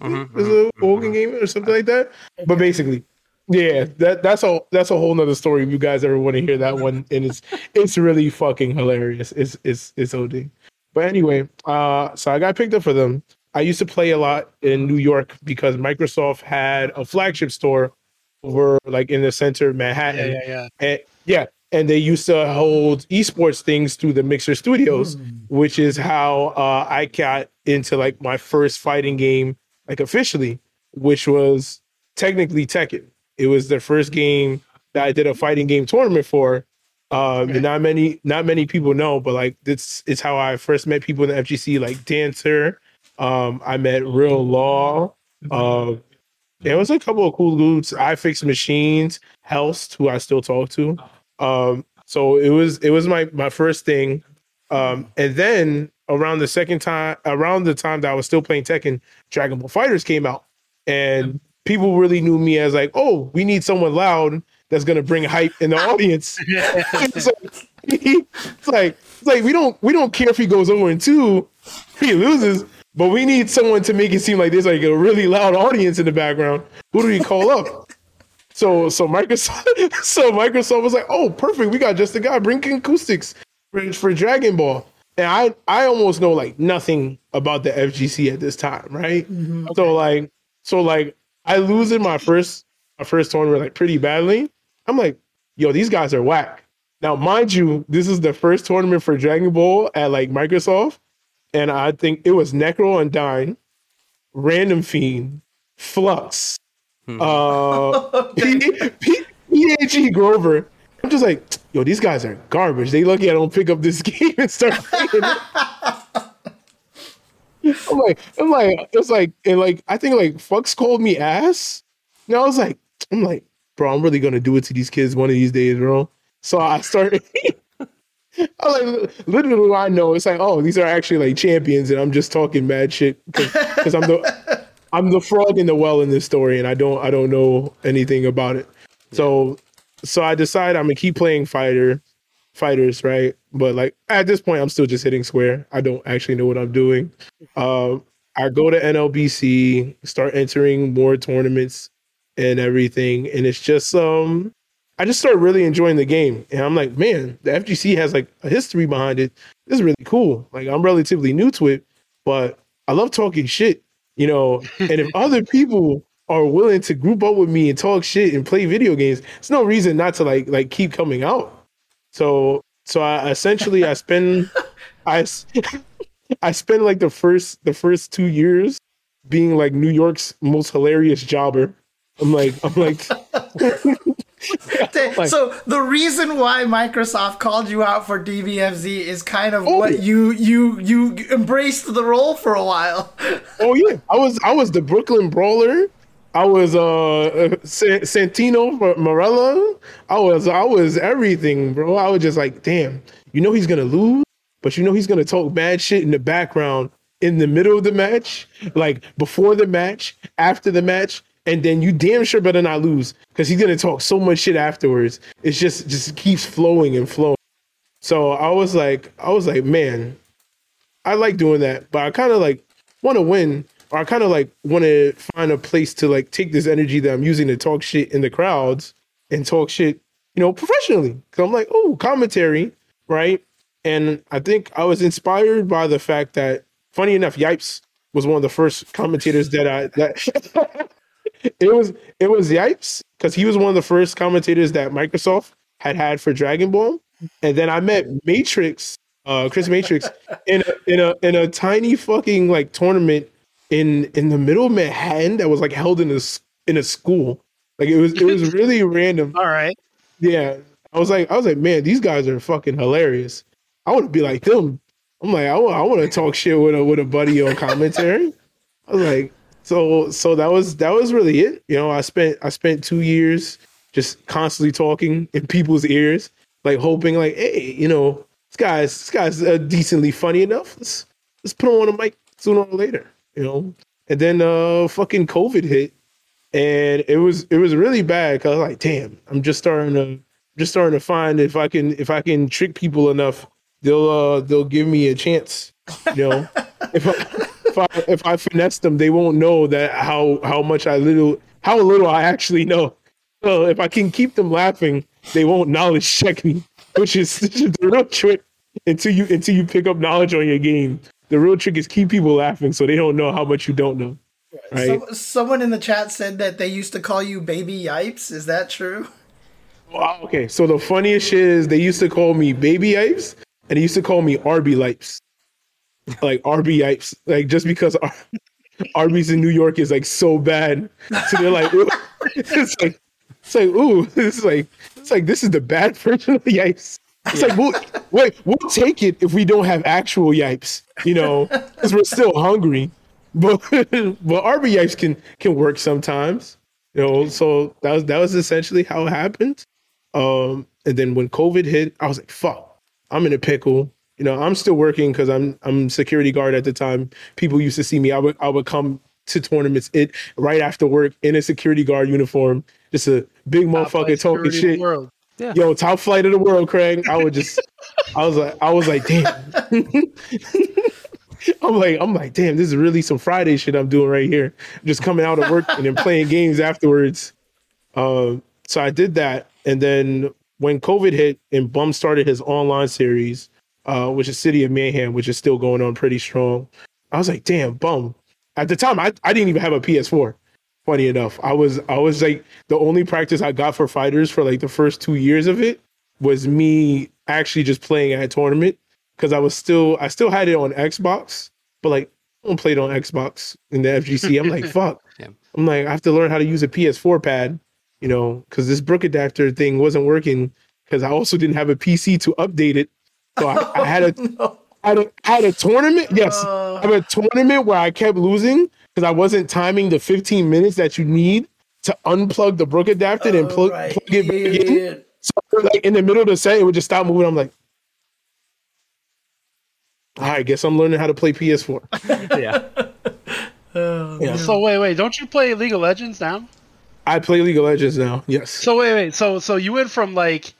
Mhm, Was mhm, it Woken Gaming or something like that? But basically, yeah, that that's a that's a whole nother story. If you guys ever want to hear that one, and it's it's really fucking hilarious. It's it's it's OD. But anyway, uh, so I got picked up for them. I used to play a lot in New York because Microsoft had a flagship store over like in the center of Manhattan. yeah, yeah. And yeah, and they used to hold esports things through the Mixer Studios, which is how uh, I got into like my first fighting game, like officially, which was technically Tekken. It was the first game that I did a fighting game tournament for. Um, and not many, not many people know, but like this is how I first met people in the FGC, like Dancer. Um, I met Real Law. There was a couple of cool dudes. I fixed machines, Helst, who I still talk to. Um, so it was it was my my first thing. Um, and then around the second time, around the time that I was still playing Tekken, Dragon Ball Fighters came out, and people really knew me as like, oh, we need someone loud that's gonna bring hype in the audience. it's, like, it's like it's like we don't we don't care if he goes over in two, he loses, but we need someone to make it seem like there's like a really loud audience in the background. Who do we call up? So so Microsoft so Microsoft was like, oh perfect, we got just the guy. Bring acoustics for, for Dragon Ball. And I I almost know like nothing about the FGC at this time, right? Mm-hmm. So like so like I lose in my first my first tournament like pretty badly. I'm like, yo, these guys are whack. Now, mind you, this is the first tournament for Dragon Ball at like Microsoft, and I think it was Necro Undyne, Random Fiend, Flux, Hmm. uh, P- P- PAG Grover. I'm just like, yo, these guys are garbage. They lucky I don't pick up this game and start playing. it. I'm like, I'm like, it's like, and like, I think like Flux called me ass. And I was like, I'm like, bro, I'm really gonna do it to these kids one of these days, bro. So I started. I like literally I know it's like oh these are actually like champions and I'm just talking mad shit because I'm the I'm the frog in the well in this story and I don't I don't know anything about it. So so I decide I'm gonna keep playing fighter fighters right, but like at this point I'm still just hitting square. I don't actually know what I'm doing. Um, I go to NLBC, start entering more tournaments and everything, and it's just um I just started really enjoying the game. And I'm like, man, the FGC has like a history behind it. This is really cool. Like I'm relatively new to it, but I love talking shit, you know. and if other people are willing to group up with me and talk shit and play video games, it's no reason not to like like keep coming out. So so I essentially I spend I I spend like the first the first two years being like New York's most hilarious jobber. I'm like I'm like Like- so the reason why Microsoft called you out for DBFZ is kind of Oh. what you you you embraced the role for a while. Oh yeah, I was I was the Brooklyn Brawler. I was uh San- Santino for Marella. I was I was everything, bro. I was just like, damn, you know he's gonna lose, but you know he's gonna talk bad shit in the background in the middle of the match, like before the match, after the match, and then you damn sure better not lose because he's gonna talk so much shit afterwards. It's just just keeps flowing and flowing. So I was like, I was like, man, I like doing that, but I kind of like want to win, or I kind of like want to find a place to like take this energy that I'm using to talk shit in the crowds and talk shit, you know, professionally. Cause I'm like, oh, commentary, right? And I think I was inspired by the fact that, funny enough, Yipes was one of the first commentators that I that it was it was Yipes because he was one of the first commentators that Microsoft had had for Dragon Ball, and then I met Matrix, uh, Chris Matrix, in a, in a in a tiny fucking like tournament in in the middle of Manhattan that was like held in a in a school. Like it was it was really random. All right. Yeah, I was like I was like man, these guys are fucking hilarious. I want to be like them. I'm like I want I want to talk shit with a with a buddy on commentary. I was like so so that was that was really it. You know, I spent I spent two years just constantly talking in people's ears, like hoping, like, hey, you know, this guy's this guy's uh, decently funny enough. Let's let's put him on a mic sooner or later, you know. And then uh, fucking COVID hit, and it was it was really bad because I was like, damn, I'm just starting to just starting to find if I can if I can trick people enough, they'll uh they'll give me a chance. You know, if I, if I if I finesse them, they won't know that how how much I little how little I actually know. So if I can keep them laughing, they won't knowledge check me, which is, the real trick until you until you pick up knowledge on your game. The real trick is keep people laughing so they don't know how much you don't know. Right? Some, someone in the chat said that they used to call you Baby Yipes. Is that true? Wow, okay, so the funniest shit is they used to call me Baby Yipes and they used to call me Arby Yipes. Like Arby Yipes. Like just because Ar- Arby's in New York is like so bad. So they're like, ooh. it's like it's like, ooh, is like it's like this is the bad version of the yipes. It's like we'll, wait, we'll take it if we don't have actual yipes, you know, because we're still hungry. But but Arby yipes can can work sometimes, you know. So that was that was essentially how it happened. Um, and then when COVID hit, I was like, fuck, I'm in a pickle. You know, I'm still working because I'm I'm security guard at the time. People used to see me. I would I would come to tournaments it right after work in a security guard uniform, just a big motherfucker talking shit. Yeah. Yo, top flight of the world, Craig. I would just, I was like, I was like, damn. I'm like, I'm like, damn, this is really some Friday shit I'm doing right here. Just coming out of work and then playing games afterwards. Um, so I did that, and then when COVID hit and Bum started his online series, uh, which is City of Mayhem, which is still going on pretty strong. I was like, damn, Bum. At the time, I, I didn't even have a PS4. Funny enough, I was I was like the only practice I got for fighters for like the first two years of it was me actually just playing at a tournament because I was still I still had it on Xbox, but like I don't play it on Xbox in the FGC. I'm like, fuck. Yeah. I'm like, I have to learn how to use a PS4 pad, you know, because this Brook adapter thing wasn't working because I also didn't have a PC to update it. So I, I had a no. I had a, I had a tournament. Yes, Uh. I had a tournament where I kept losing because I wasn't timing the 15 minutes that you need to unplug the Brook adapter and plug, Right. plug it back in. So like in the middle of the set, it would just stop moving. I'm like, all right, guess I'm learning how to play PS4. yeah. Yeah. So wait, wait, don't you play League of Legends now? I play League of Legends now. Yes. So wait, wait, so so you went from like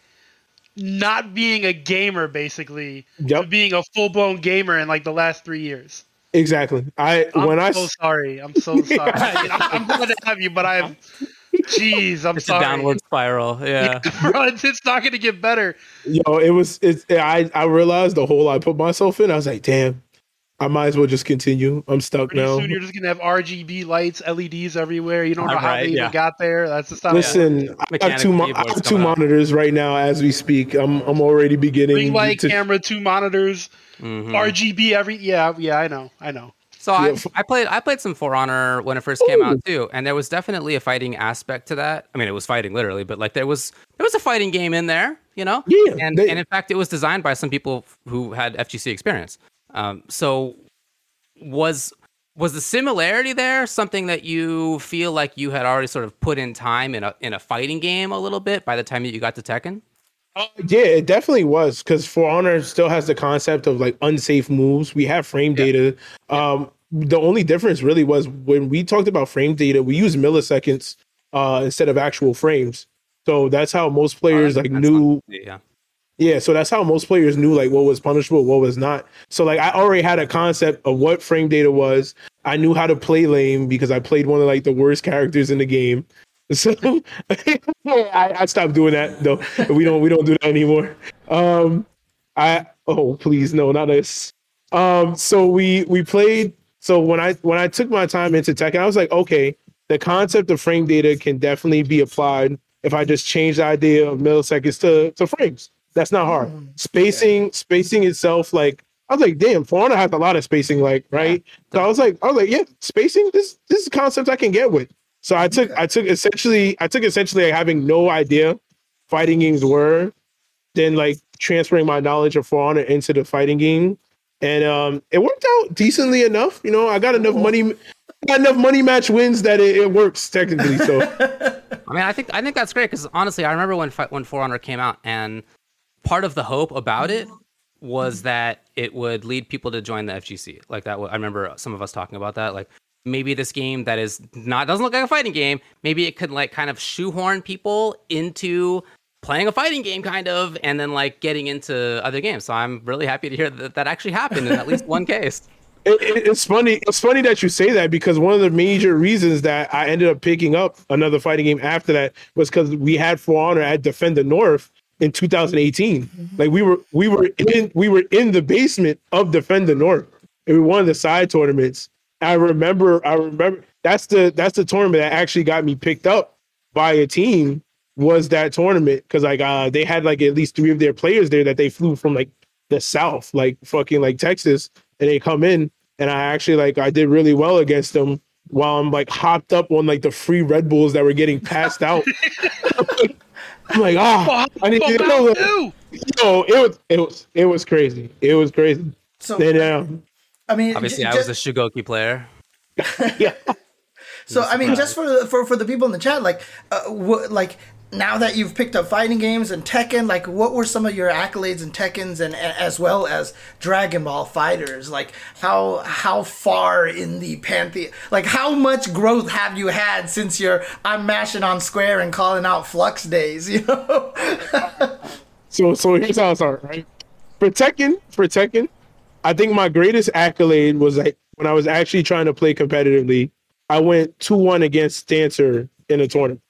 not being a gamer basically to being a full blown gamer in like the last three years. Exactly. I I'm when I so sorry. I'm so sorry. I mean, I'm, I'm glad to have you, but I'm. Jeez, I'm It's sorry. a downward spiral. Yeah. Bro, it's, it's not going to get better. yo, it was it's I I realized the hole I put myself in. I was like, damn, I might as well just continue. I'm stuck Pretty now. soon you're just going to have RGB lights, LEDs everywhere. You don't know how Right, they even yeah. got there. That's the stuff. Listen, I have two mo- I have two coming up. monitors right now as we speak. I'm I'm already beginning ring light, to camera, two monitors, Mhm. RGB every. Yeah, yeah, I know, I know. So Yeah, I, f- I played I played some For Honor when it first came Ooh. out too, and there was definitely a fighting aspect to that. I mean, it was fighting literally, but like there was there was a fighting game in there, you know. Yeah, and they- and in fact, it was designed by some people who had FGC experience. Um, so was was the similarity there something that you feel like you had already sort of put in time in a in a fighting game a little bit by the time that you got to Tekken? Uh, yeah, it definitely was because For Honor still has the concept of like unsafe moves. We have frame data. Um, the only difference really was when we talked about frame data, we use milliseconds uh, instead of actual frames. So that's how most players like That's knew. Yeah. Yeah, so that's how most players knew like what was punishable, what was not. So like I already had a concept of what frame data was. I knew how to play lame because I played one of like the worst characters in the game. So I, I stopped doing that though. We don't we don't do that anymore. Um I oh please no not this. Um so we we played so when I when I took my time into Tekken, I was like, okay, the concept of frame data can definitely be applied if I just change the idea of milliseconds to, to frames. That's not hard. Spacing, spacing itself, like I was like, damn, For Honor has a lot of spacing, like, right? So I was like, I was like, yeah, spacing, this this is a concept I can get with. So I took I took essentially I took essentially like having no idea fighting games were, then like transferring my knowledge of For Honor into the fighting game. And um it worked out decently enough. You know, I got enough money got enough money match wins that it, it works technically. So I mean, I think I think that's great because honestly, I remember when Fi- when For Honor came out, and part of the hope about it mm-hmm. was mm-hmm. that it would lead people to join the FGC. Like that, I remember some of us talking about that. Like maybe this game that is not doesn't look like a fighting game, maybe it could like kind of shoehorn people into playing a fighting game, kind of, and then like getting into other games. So I'm really happy to hear that that actually happened in at least one case. it, it, it's funny. It's funny that you say that because one of the major reasons that I ended up picking up another fighting game after that was because we had For Honor at Defend the North in 2018. Like we were we were in we were in the basement of Defend the North. And we won the side tournaments. I remember I remember that's the that's the tournament that actually got me picked up by a team was that tournament because like uh they had like at least three of their players there that they flew from like the south like fucking like Texas and they come in and I actually like I did really well against them while I'm like hopped up on like the free Red Bulls that were getting passed out. I'm like, oh, I need to know. Ew. Yo, it was it was it was crazy. It was crazy. So And um, I mean, Obviously, j- I was a Shugoki player. yeah, So I mean, just for the, for for the people in the chat, like, uh, what like now that you've picked up fighting games and Tekken, like, what were some of your accolades in Tekken's and as well as Dragon Ball Fighters? Like, how how far in the pantheon? Like, how much growth have you had since your I'm mashing on square and calling out flux days? You know? So so here's how it started, right? For Tekken, for Tekken, I think my greatest accolade was like when I was actually trying to play competitively. I went two one against Dancer in a tournament.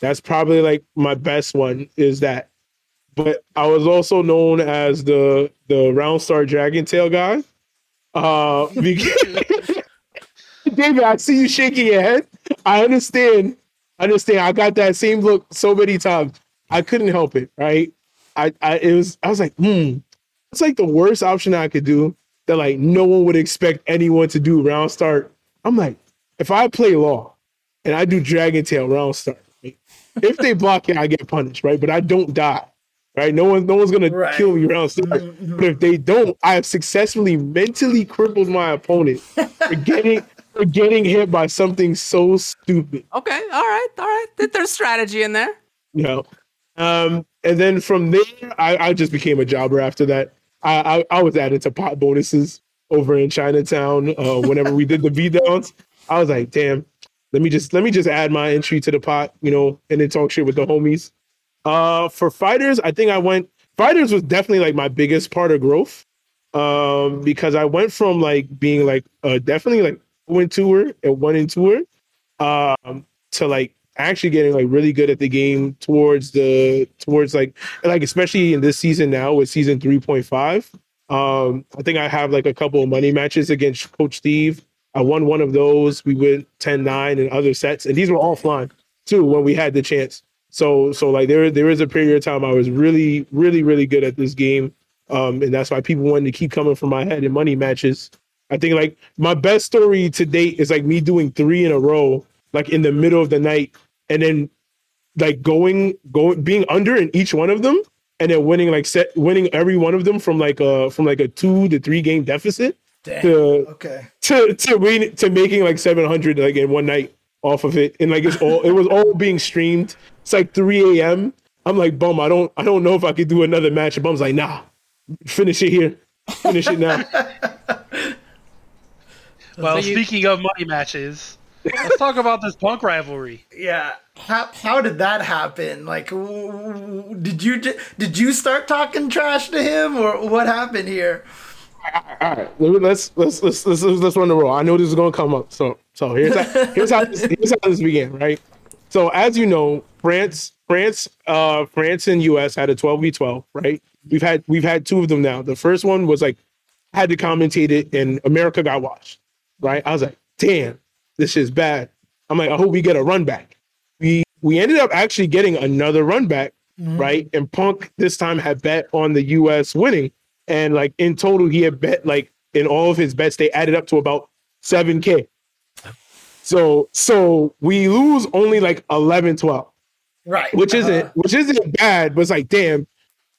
That's probably like my best one is that. But I was also known as the the round star dragon tail guy. Uh, because- David, I see you shaking your head. I understand. I understand. I got that same look so many times. I couldn't help it, right? I, I it was I was like, hmm, it's like the worst option I could do that like no one would expect anyone to do round start. I'm like, if I play law and I do dragon tail round start? If they block it, I get punished, right? But I don't die. Right? No one no one's gonna Right. kill me round start. But if they don't, I have successfully mentally crippled my opponent for getting for getting hit by something so stupid. Okay, all right, all right. There's strategy in there. you know. Um, and then from there, I, I just became a jobber after that. I, I, I was added to pot bonuses over in Chinatown. Uh, whenever we did the V downs, I was like, damn, let me just let me just add my entry to the pot, you know, and then talk shit with the homies. Uh, for fighters, I think I went fighters was definitely like my biggest part of growth. Um, because I went from like being like uh definitely like one tour and one in tour, um, to like actually getting like really good at the game towards the towards like like especially in this season now with season 3.5 um i think i have like a couple of money matches against coach steve i won one of those. We went 10-9 in other sets and these were offline too when we had the chance. So so like there there is a period of time i was really really really good at this game um and that's why people wanted to keep coming from my head in money matches. I think like my best story to date is like me doing three in a row like in the middle of the night and then like going going being under in each one of them and then winning like set winning every one of them from like a from like a two to three game deficit Damn. to Okay. to to win, to making like 700 like in one night off of it and like it's all it was all being streamed it's like 3 a.m i'm like bum i don't i don't know if i could do another match and bum's like nah finish it here finish it now Well, So you- speaking of money matches, let's talk about this punk rivalry. Yeah. How, how did that happen? Like, w- w- did you did you start talking trash to him, or what happened here? All right let's let's let's let's, let's run the roll. I know this is going to come up. So so here's how here's how this, here's how this began right? So as you know france france uh france and us had a 12v12 right? We've had we've had two of them now. The first one was like had to commentate it and america got washed, right? I was like damn this is bad. I'm like i hope we get a run back. We we ended up actually getting another run back right? And punk this time had bet on the us winning and like in total he had bet like in all of his bets they added up to about 7k so so we lose only like 11 12 Right. which isn't Uh, which isn't bad but it's like damn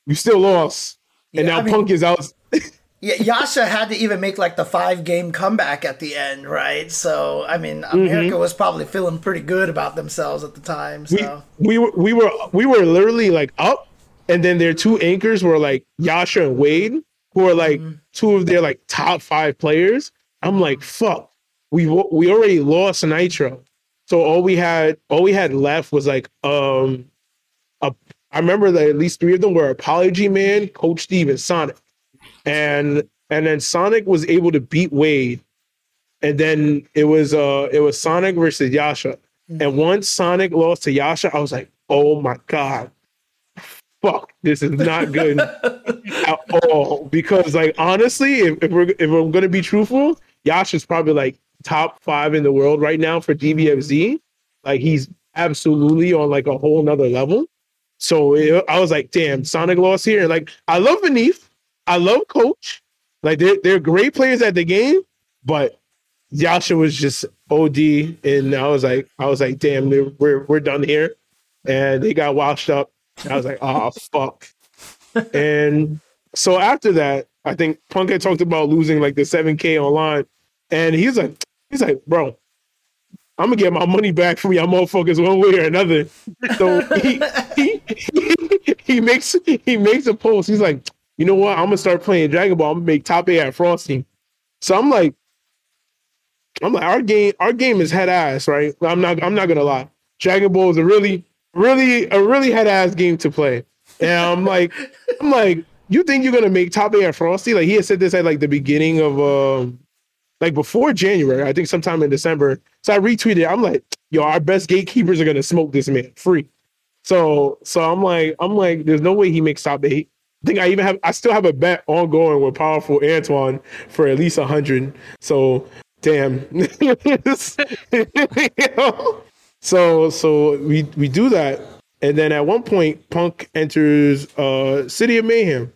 you still lost and Yeah, now I mean- punk is out Y- Yasha had to even make like the five game comeback at the end, right? So I mean, America was probably feeling pretty good about themselves at the time. we, we were we were we were literally like up, and then their two anchors were like Yasha and Wade, who are like two of their like top five players. I'm like, fuck, we we already lost Nitro, so all we had all we had left was like um, a I remember that at least three of them were Apology Man, Coach Steve, and Sonic, and and then Sonic was able to beat Wade, and then it was uh it was Sonic versus Yasha. And once Sonic lost to Yasha, I was like, oh my God. Fuck, this is not good at all. Because like honestly, if, if we're if we're gonna be truthful, Yasha's probably like top five in the world right now for DBFZ. Like he's absolutely on like a whole nother level. So it, I was like, damn, Sonic lost here. Like I love Beneath, I love Coach. Like they're they're great players at the game, but Yasha was just OD, and I was like, I was like, damn, we're, we're done here, and they got washed up. I was like, oh fuck. and so after that, I think Punk had talked about losing like the seven K online, and he's like, he's like, bro, I'm gonna get my money back from y'all motherfuckers one way or another. So he he, he, he makes he makes a post. He's like, you know what? I'm gonna start playing Dragon Ball. I'm gonna make top eight at Frosty. So I'm like, I'm like, our game, our game is head ass, right? I'm not, I'm not gonna lie. Dragon Ball is a really, really, a really head ass game to play. And I'm like, I'm like, you think you're gonna make top eight at Frosty? Like he had said this at like the beginning of, um, like before January, I think sometime in December. So I retweeted. I'm like, yo, our best gatekeepers are gonna smoke this man free. So, so I'm like, I'm like, there's no way he makes top eight. I think I even have, I still have a bet ongoing with powerful Antoine for at least hundred. So damn. so so we we do that, and then at one point, Punk enters uh City of Mayhem,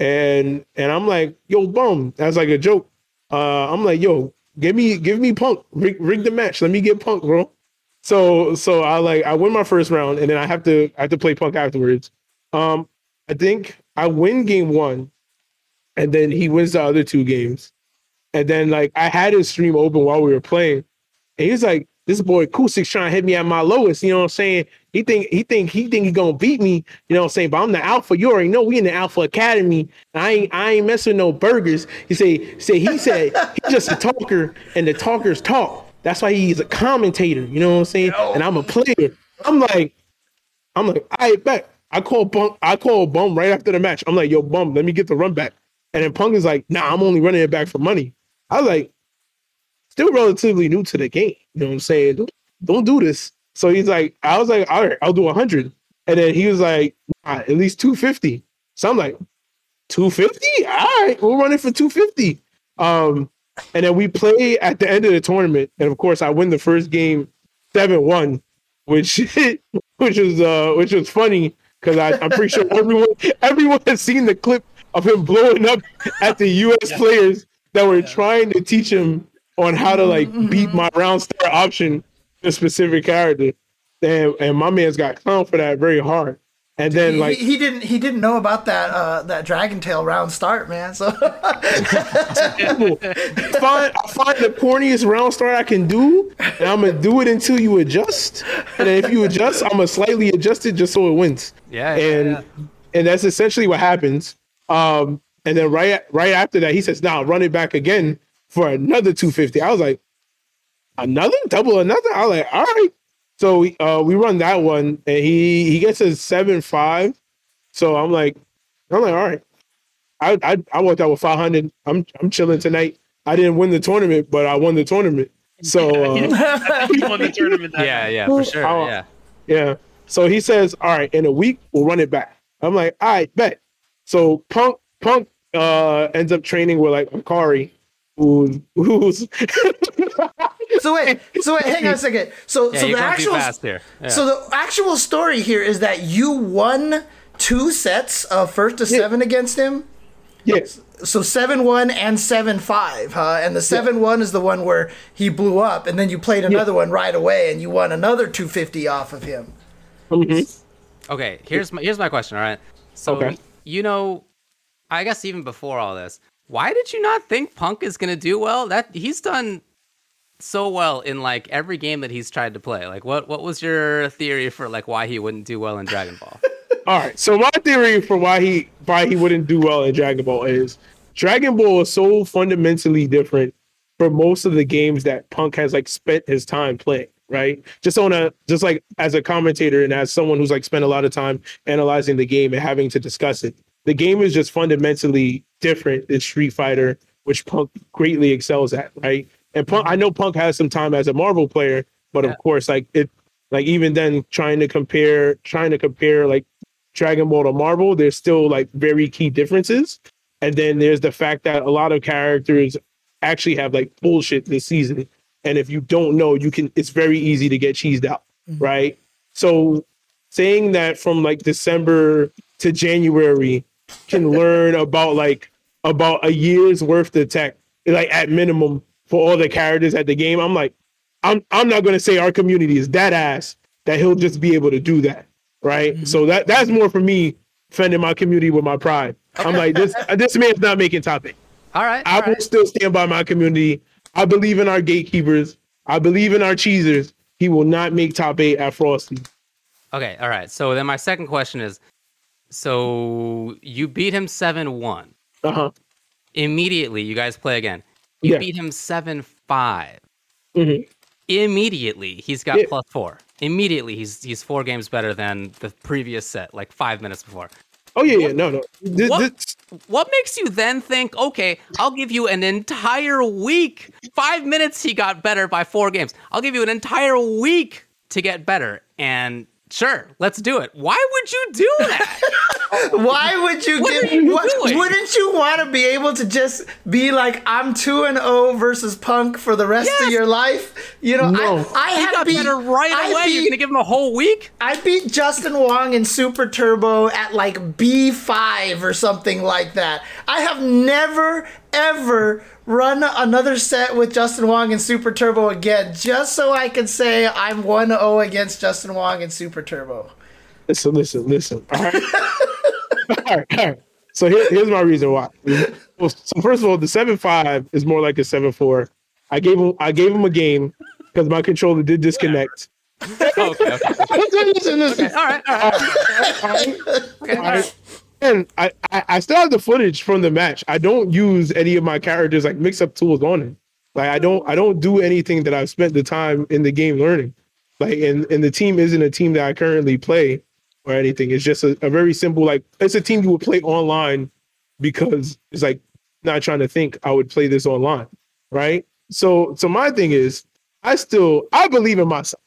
and and I'm like, yo, bum. That's like a joke. Uh, I'm like, yo, give me give me Punk, rig, rig the match. Let me get Punk, bro. So so I like I win my first round, and then I have to I have to play Punk afterwards. Um, I think I win game one, and then he wins the other two games. And then like I had his stream open while we were playing. And he's like, this boy Kusik trying to hit me at my lowest. You know what I'm saying? He think he think he think he gonna beat me. You know what I'm saying? But I'm the alpha. You already know we in the alpha academy. I ain't I ain't messing no burgers. He say say he said he's just a talker and the talkers talk. That's why he's a commentator. You know what I'm saying? And I'm a player. I'm like, I'm like, I bet. I call Bum. I call Bum right after the match. I'm like, yo, Bum, let me get the run back. And then Punk is like, nah, I'm only running it back for money. I was like, still relatively new to the game. You know what I'm saying? Don't, don't do this. So he's like, I was like, all right, I'll do 100. And then he was like, nah, at least 250. So I'm like, 250? All right, we'll run it for 250. Um, and then we play at the end of the tournament. And of course, I win the first game 7 1, which, which was, uh, which was funny because I'm pretty sure everyone, everyone has seen the clip of him blowing up at the US players that were trying to teach him on how to like beat my round star option to a specific character. And and my man's got clowned for that very hard. And then he, like he didn't he didn't know about that uh, that Dragon Tail round start, man. So find I find the corniest round start I can do, and I'm gonna do it until you adjust. And then if you adjust, I'm gonna slightly adjust it just so it wins. Yeah, yeah, and yeah. and that's essentially what happens. Um, and then right right after that, he says, "Now run it back again for another 250." I was like, "Another double, another?" I was like, "All right." So we uh we run that one, and he he gets a seven five. So I'm like, I'm like, all right. I I, I walked out with 500. I'm I'm chilling tonight. I didn't win the tournament, but I won the tournament. So uh, he won the tournament. That Yeah, yeah, for sure. Oh. Yeah. Yeah. So he says, "All right, in a week we'll run it back." I'm like, "All right, bet." So Punk Punk uh ends up training with like Akari, who who's so wait, so wait, hang on a second. So Yeah, so the actual fast here. Yeah. so the actual story here is that you won two sets of first to seven against him. yes, So seven one and seven five, huh? And the seven one is the one where he blew up, and then you played another one right away, and you won another two fifty off of him. Mm-hmm. Okay, here's my here's my question. All right, so Okay. you know, I guess even before all this, Why did you not think Punk is going to do well? That he's done so well in like every game that he's tried to play. Like, what what was your theory for like why he wouldn't do well in Dragon Ball? All right. So my theory for why he why he wouldn't do well in Dragon Ball is Dragon Ball is so fundamentally different for most of the games that Punk has like spent his time playing. Right. Just on a just like as a commentator and as someone who's like spent a lot of time analyzing the game and having to discuss it. The game is just fundamentally different than Street Fighter, which Punk greatly excels at. Right. And Punk, I know Punk has some time as a Marvel player, but Yeah. of course, like it, like even then, trying to compare, trying to compare like Dragon Ball to Marvel, there's still like very key differences. And then there's the fact that a lot of characters actually have like bullshit this season. And if you don't know, you can it's very easy to get cheesed out, mm-hmm. right? So saying that from like December to January can learn about like about a year's worth of tech, like at minimum for all the characters at the game. I'm like, I'm I'm not gonna say our community is that ass that he'll just be able to do that, right? Mm-hmm. So that that's more for me defending my community with my pride. I'm like this this man's not making top eight. All right, I all will right. still stand by my community. I believe in our gatekeepers. I believe in our cheesers. He will not make top eight at Frosty. Okay, all right. So then my second question is, so you beat him seven one. Uh huh. Immediately, you guys play again. You Yeah. beat him seven five. Mhm. Immediately, he's got Yeah. plus four. Immediately, he's he's four games better than the previous set, like five minutes before. Oh yeah, yeah, no, no. This, What? this- What makes you then think, okay, I'll give you an entire week? Five minutes, he got better by four games. I'll give you an entire week to get better. And sure, let's do it. Why would you do that? Why would you What give? are you what, wouldn't you want to be able to just be like, I'm two and zero versus Punk for the rest Yes. of your life? You know, No. I, I he have got beat, better right I away. You're beat- gonna give him a whole week? I beat Justin Wong in Super Turbo at like B5 or something like that. I have never, ever run another set with Justin Wong and Super Turbo again just so I can say I'm 1 0 against Justin Wong and Super Turbo. listen, listen, listen. All right. all right, all right. So here, here's my reason why. Well, so first of all, the seven five is more like a seven four. I gave him I gave him a game because my controller did disconnect. Okay, okay. listen, listen. All right, all right. All right. Okay, all I, right. And I, I, I still have the footage from the match. I don't use any of my characters like mix up tools on it. Like I don't I don't do anything that I've spent the time in the game learning. Like and, and the team isn't a team that I currently play or anything. It's just a, a very simple like it's a team you would play online because it's like not trying to think I would play this online. Right. So so my thing is I still I believe in myself.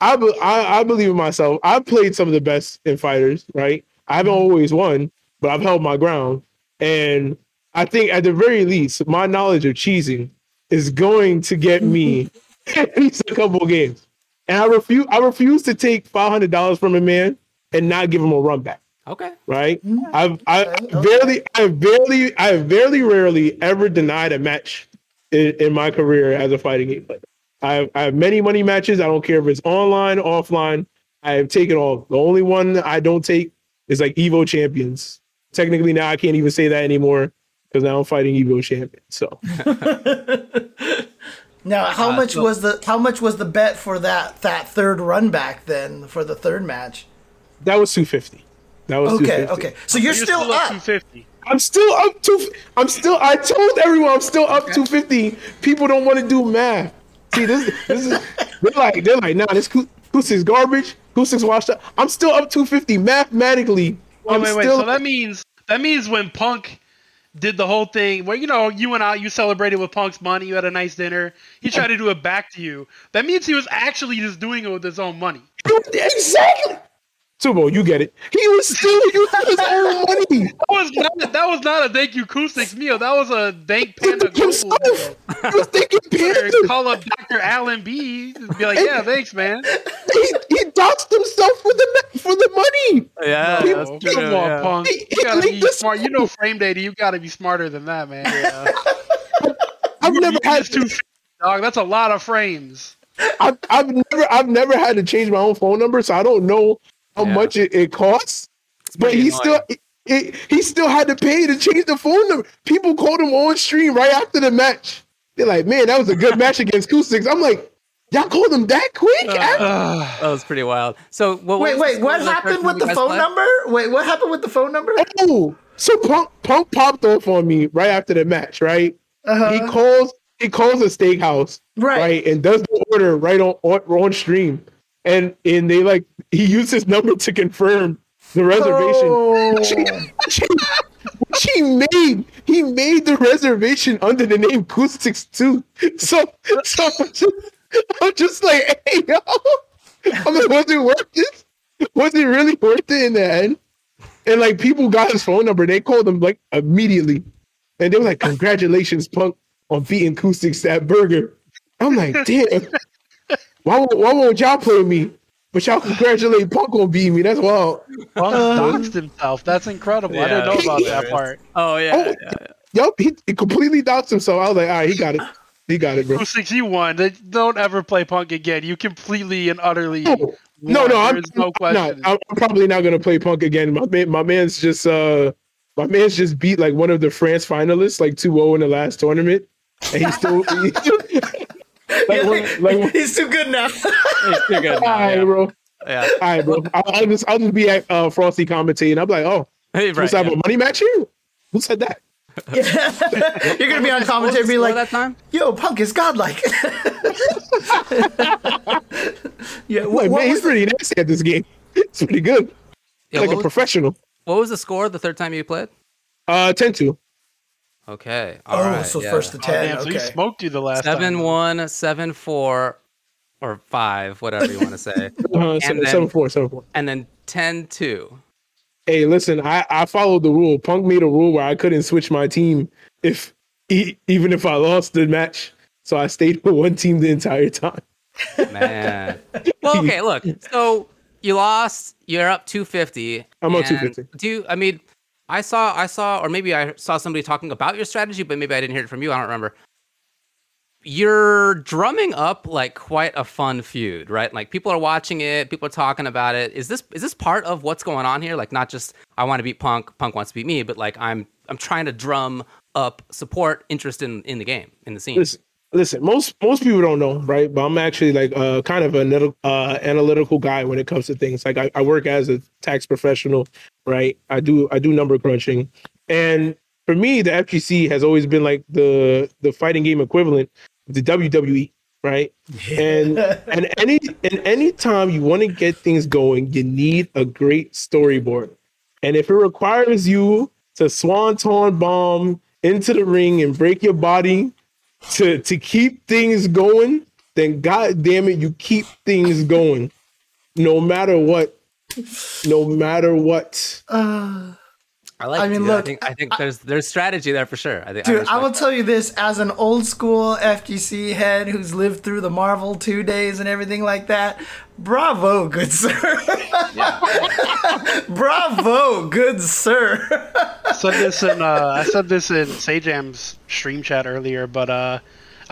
I, be, I I believe in myself. I've played some of the best in fighters, right? I haven't mm-hmm. always won, but I've held my ground. And I think at the very least, my knowledge of cheesing is going to get me mm-hmm. at least a couple of games. And I refuse I refuse to take five hundred dollars from a man and not give him a run back. Okay. Right? Mm-hmm. I've I Okay, okay. barely I barely I have very rarely ever denied a match in, in my career as a fighting game player. I have, I have many money matches. I don't care if it's online, offline. I have taken all. The only one I don't take is like Evo champions. Technically now I can't even say that anymore because now I'm fighting Evo champions. So Now, how Uh, much so- was the how much was the bet for that that third run back then for the third match? that was 250. That was Okay, 250. okay. So you're, You're still, up. 250. I'm still up to. I'm still. I told everyone I'm still up 250. People don't want to do math. See this. This is. They're like. They're like. Nah, this Kusic's garbage. Kusic's washed up. I'm still up 250 mathematically. Wait, I'm wait, wait. still. So that means that means when Punk did the whole thing, where you know you and I you celebrated with Punk's money, you had a nice dinner. He tried to do it back to you. That means he was actually just doing it with his own money. exactly. Tubo, you get it. He was still using his own money. That was not that was not a thank you Kusix meal. That was a thank Panda himself. meal. He was thinking Or Panda. Call up Dr. Alan B. Be like, yeah, thanks, man. He, he doxed himself for the for the money. Yeah, No, that's come true. on, yeah. Punk. He- You gotta be linked this- smart. You know, frame data. You gotta be smarter than that, man. I've never had It's too, dog. That's a lot of frames. I've, I've never I've never had to change my own phone number, so I don't know how Yeah. much it, it costs. But pretty he still annoying. It, he still had to pay to change the phone number. People called him on stream right after the match. They're like, man, that was a good match against Cool6ix. I'm like, y'all called him that quick? Ugh. That was pretty wild. So what? Wait, wait, what happened with the phone played? number? Wait, what happened with the phone number? Oh, so Punk Punk popped off on me right after the match, right? Uh-huh. He calls he calls a steakhouse, Right. right, and does the order right on, on on stream, and and they like he used his number to confirm the reservation. Oh. Which he made he made the reservation under the name Acoustics too. So so I'm just, I'm just like, hey yo, I'm like, was it worth it? Was it really worth it in the end? And like people got his phone number, they called him like immediately, and they were like, "Congratulations, Punk, on beating Acoustics that burger." I'm like, damn, why won't, why won't y'all play me? But y'all congratulate Punk on beating me. That's wild. Punk Uh, doxed himself. That's incredible. I didn't know about that part. Oh yeah. Oh, yeah, yeah. Yup, he, he completely doubts himself. I was like, all right, he got it. He got it, bro. Who six you won? Don't ever play Punk again. You completely and utterly. No, no, no, I'm, There's no I'm not. I'm probably not gonna play Punk again. My man, my man's just uh, my man's just beat like one of the France finalists, like 2-0 in the last tournament, and he's still like, like, like He's too good now. He's too good now, right, yeah. bro, yeah. all right, bro. I'll, I'll just I'll just be at uh, Frosty commentating. I'm like, oh, Hey, right, right, have yeah. a money match here? Who said that? You're gonna be on What was commentary, be like, that time? "Yo, Punk is godlike." yeah, I'm what, like, what man, he's was pretty nasty at this game. It's pretty good. Yeah, like a was, professional. what was the score the third time you played? Uh, 10-2. Okay. Oh, all right. so yeah. first to Oh, ten. damn, so okay. he smoked you the last seven time. one, seven four, or five, whatever you want to say, Uh, And seven, then- seven four, seven four. and then 10-2. Hey, listen, I, I followed the rule. Punk made a rule where I couldn't switch my team if e- even if I lost the match. So I stayed with one team the entire time. Man. well, okay. Look. So you lost. You're up 250. I'm up 250. Do you, I mean? I saw. I saw, or maybe I saw somebody talking about your strategy, but maybe I didn't hear it from you. I don't remember. You're drumming up like quite a fun feud, right? Like people are watching it, people are talking about it. Is this is this part of what's going on here? Like not just I want to beat Punk, Punk wants to beat me, but like I'm I'm trying to drum up support, interest in in the game, in the scene. Listen, listen. Most most people don't know, right? But I'm actually like uh, kind of an uh, analytical guy when it comes to things. Like I, I work as a tax professional, right? I do I do number crunching, and for me, the FGC has always been like the the fighting game equivalent of the WWE, right? And and any and any time you want to get things going, you need a great storyboard. And if it requires you to swanton bomb into the ring and break your body to to keep things going, then god damn it, you keep things going. No matter what. No matter what. Uh, I like. I I mean, mean, look, I think I think there's there's strategy there for sure. I think. dude, I will respect tell you this as an old school FGC head who's lived through the Marvel two days and everything like that. Bravo, good sir. Bravo, good sir. I said this in uh, I said this in Sajam's stream chat earlier, but uh,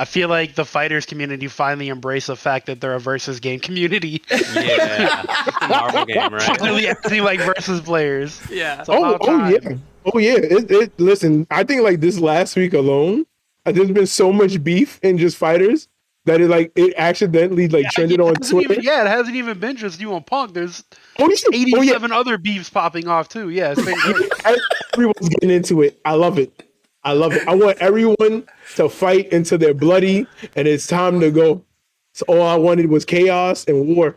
I feel like the fighters community finally embraced the fact that they're a versus game community. Yeah, it's a Marvel game, right? finally acting like versus players. Yeah. It's Oh, oh yeah. Oh yeah. It, it listen, I think like this last week alone, uh, there's been so much beef in just fighters that it like it accidentally like trended on Twitter. even- yeah, it hasn't even been just you on Punk. There's Oh, yeah. Oh, yeah. 87 other beefs popping off too. Yeah, it's. Everyone's getting into it. I love it. I love it. I want everyone to fight until they're bloody and it's time to go. So all I wanted was chaos and war.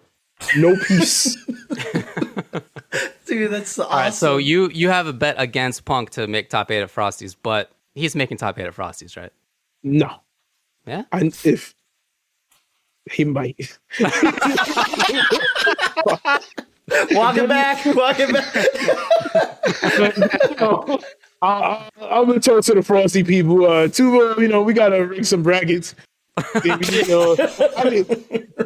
No peace. Dude, that's awesome. All right. So you you have a bet against Punk to make top eight at Frosties, but he's making top eight at Frosties, right? no. Yeah. And if he might. walk it back, walk it back. I, I'm gonna talk to the Frosty people. Uh, Tubo, you know, we gotta rig some brackets. You know, I mean,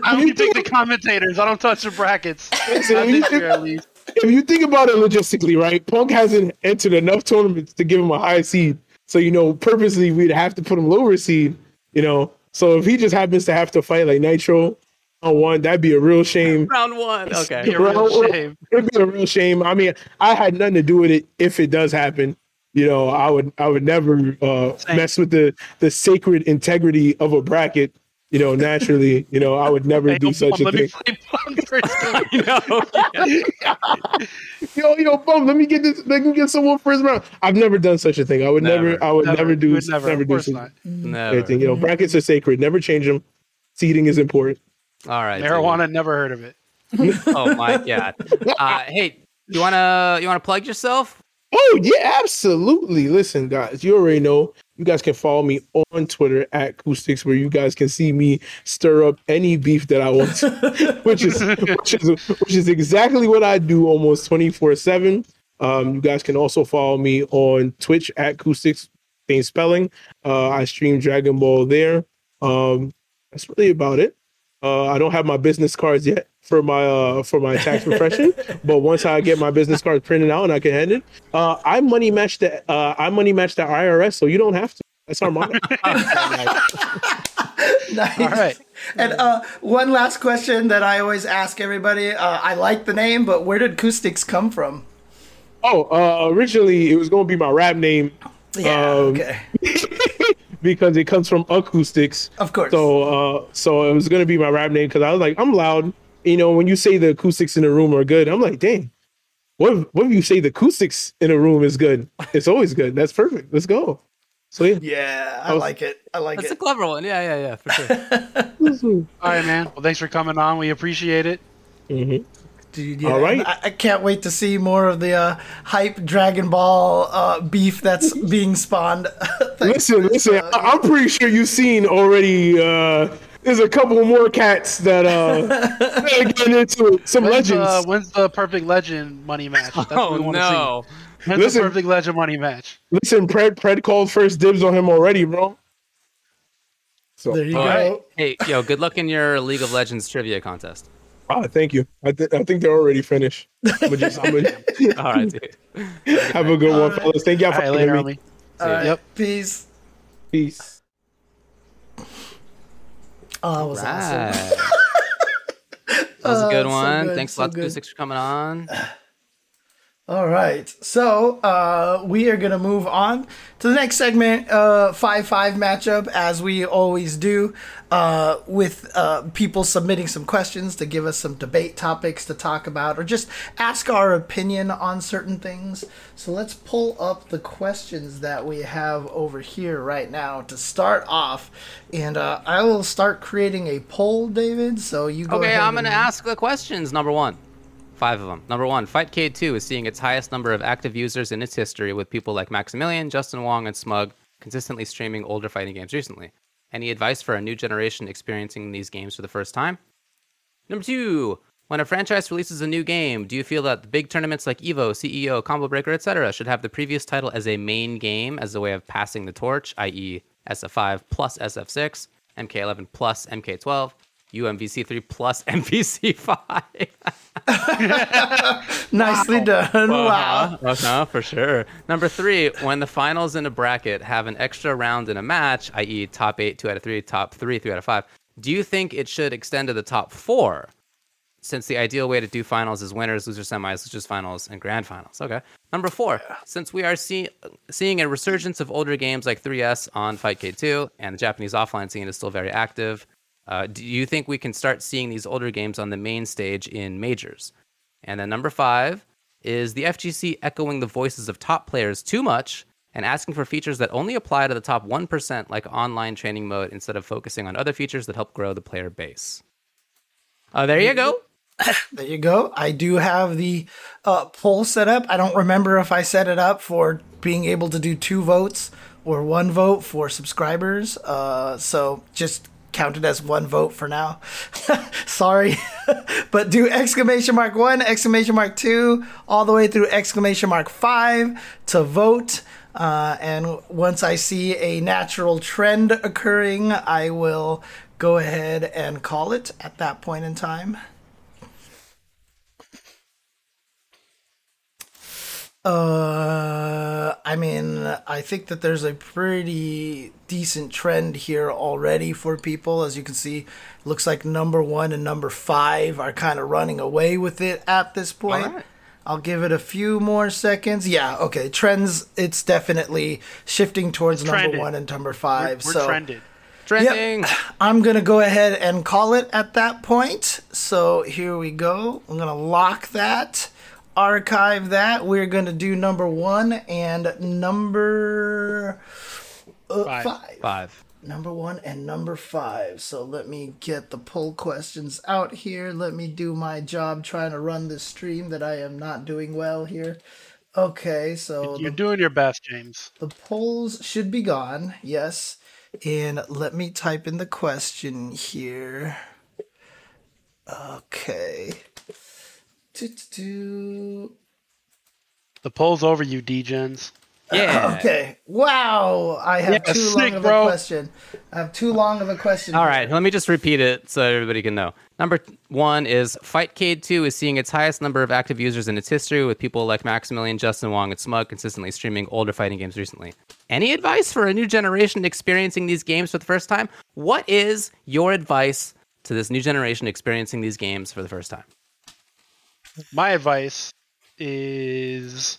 I you only pick think- the commentators. I don't touch the brackets. Listen, Not if you this think- year, at least. if you think about it logistically, right? Punk hasn't entered enough tournaments to give him a high seed. So, you know, purposely we'd have to put him lower seed, you know. So if he just happens to have to fight like Nitro on one. That'd be a real shame. Round one. Okay. Be a real Round- shame. It'd be a real shame. I mean, I had nothing to do with it. If it does happen, you know, I would I would never uh, mess with the the sacred integrity of a bracket. You know, naturally, you know, I would never Hey, do no, such a let thing. me play Bum first. You know? yo, yo, bum, let me get this. Let me get someone first round. I've never done such a thing. I would never. Never. I would never, do. You would never. Never, do course such not. Never. anything. You know, brackets are sacred. Never change them. Seating is important. All right. dude. Marijuana, never heard of it. Oh my god. Uh, hey, you wanna you wanna plug yourself? Oh yeah, absolutely. Listen, guys, you already know. You guys can follow me on Twitter at Acoustics, where you guys can see me stir up any beef that I want, to, which is which is which is exactly what I do almost twenty four seven. Um, you guys can also follow me on Twitch at Acoustics, same spelling. Uh, I stream Dragon Ball there. Um, that's really about it. Uh, I don't have my business cards yet for my uh, for my tax profession, but once I get my business cards printed out and I can hand it, uh, I money match the uh, I money match the IRS, so you don't have to. That's our motto. Nice. All right. And uh, one last question that I always ask everybody. Uh, I like the name, but where did acoustics come from? oh, uh, originally it was going to be my rap name Yeah. Um, okay. because it comes from acoustics. Of course. So, uh, so it was going to be my rap name because I was like, I'm loud. You know, when you say the acoustics in the room are good, I'm like, dang. What if, what if you say the acoustics in a room is good? It's always good. That's perfect. Let's go. So yeah. yeah, I was- like it. I like it. That's a clever one. Yeah, yeah, yeah, for sure. All right, man. Well, thanks for coming on. We appreciate it. Mhm. Dude, yeah, All right. I, I can't wait to see more of the uh, hype Dragon Ball uh, beef that's being spawned. Listen, listen. uh, I- I'm pretty sure you've seen already. Uh, there's a couple more cats that uh that are getting into it. Some When's, legends. uh, when's the perfect legend money match? That's what oh we wanna no. see. When's Listen. the perfect legend money match? Listen, Pred Pred called first dibs on him already, bro. So there you All go. right. Hey, yo, good luck in your League of Legends trivia contest. ah, thank you. I, th- I think they're already finished. I'm just, I'm gonna All right, dude. have a good one, fellas. Thank y'all for right, having later, me. All right. Yep. Peace. Peace. Oh, that was awesome. That was a Oh, good so one. good, Thanks so a lot, good. Acoustics, for coming on. All right. So uh, we are going to move on to the next segment, uh, 5 5 matchup, as we always do, uh, with uh, people submitting some questions to give us some debate topics to talk about or just ask our opinion on certain things. So let's pull up the questions that we have over here right now to start off. And uh, I will start creating a poll, David. So you go Okay, I'm going to and- ask the questions. Number one. Five of them. Number one, Fightcade 2 is seeing its highest number of active users in its history, with people like Maximilian, Justin Wong, and Smug consistently streaming older fighting games recently. Any advice for a new generation experiencing these games for the first time? Number two, when a franchise releases a new game, do you feel that the big tournaments like EVO, CEO, Combo Breaker, etc., should have the previous title as a main game as a way of passing the torch, i.e., SF5 plus SF6, MK11 plus MK12, UMVC3 plus MVC5? Nicely done. Wow. Uh-huh, for sure. Number three, when the finals in a bracket have an extra round in a match, i.e., top eight, two out of three, top three, three out of five, do you think it should extend to the top four? Since the ideal way to do finals is winners, losers, semis, losers, finals, and grand finals. Okay. Number four, since we are see- seeing a resurgence of older games like 3S on Fightcade 2, and the Japanese offline scene is still very active, uh, do you think we can start seeing these older games on the main stage in majors? And then number five is the FGC echoing the voices of top players too much and asking for features that only apply to the top 1%, like online training mode, instead of focusing on other features that help grow the player base. Uh, there you go. There you go. I do have the uh, poll set up. I don't remember if I set it up for being able to do two votes or one vote for subscribers. Uh, so just count it as one vote for now. Sorry. but do exclamation mark one, exclamation mark two, all the way through exclamation mark five to vote. Uh, and once I see a natural trend occurring, I will go ahead and call it at that point in time. Uh, I mean, I think that there's a pretty decent trend here already for people. As you can see, looks like number one and number five are kind of running away with it at this point. All right. I'll give it a few more seconds. Yeah, okay. Trends, it's definitely shifting towards number Trended. one and number We're, five. we're so trended. Trending. I'm gonna go ahead and call it at that point. So here we go. I'm gonna lock that, archive that. We're gonna do number one and number uh, Five. five. Five. Number one and number five. So let me get the poll questions out here. Let me do my job trying to run this stream that I am not doing well here. Okay, so You're the doing your best, James. the polls should be gone, yes. And let me type in the question here. Okay. Do-do-do. The poll's over, you degens. Yeah. Okay. Wow. I have Yeah, too sick, long of bro. a question. I have too long of a question. All here. right, let me just repeat it so everybody can know. Number one is Fightcade 2 is seeing its highest number of active users in its history, with people like Maximilian, Justin Wong, and Smug consistently streaming older fighting games recently. Any advice for a new generation experiencing these games for the first time? What is your advice to this new generation experiencing these games for the first time? My advice is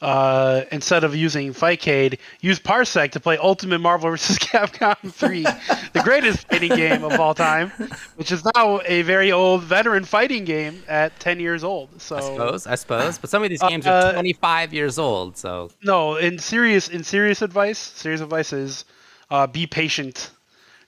uh, instead of using Fightcade, use Parsec to play Ultimate Marvel vs. Capcom 3, the greatest fighting game of all time, which is now a very old veteran fighting game at 10 years old. So I suppose, I suppose. But some of these games Uh, are 25 years old, so no, in serious in serious advice, serious advice is uh, be patient.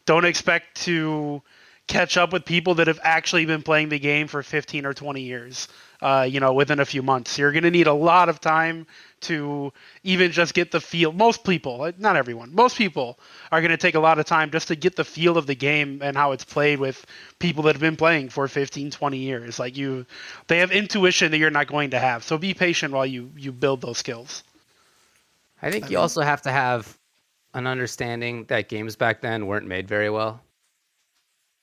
Don't expect to catch up with people that have actually been playing the game for 15 or 20 years. Uh, you know, within a few months, you're going to need a lot of time to even just get the feel. Most people, not everyone, most people are going to take a lot of time just to get the feel of the game and how it's played with people that have been playing for 15, 20 years. Like you, they have intuition that you're not going to have. So be patient while you you build those skills. I think you also have to have an understanding that games back then weren't made very well.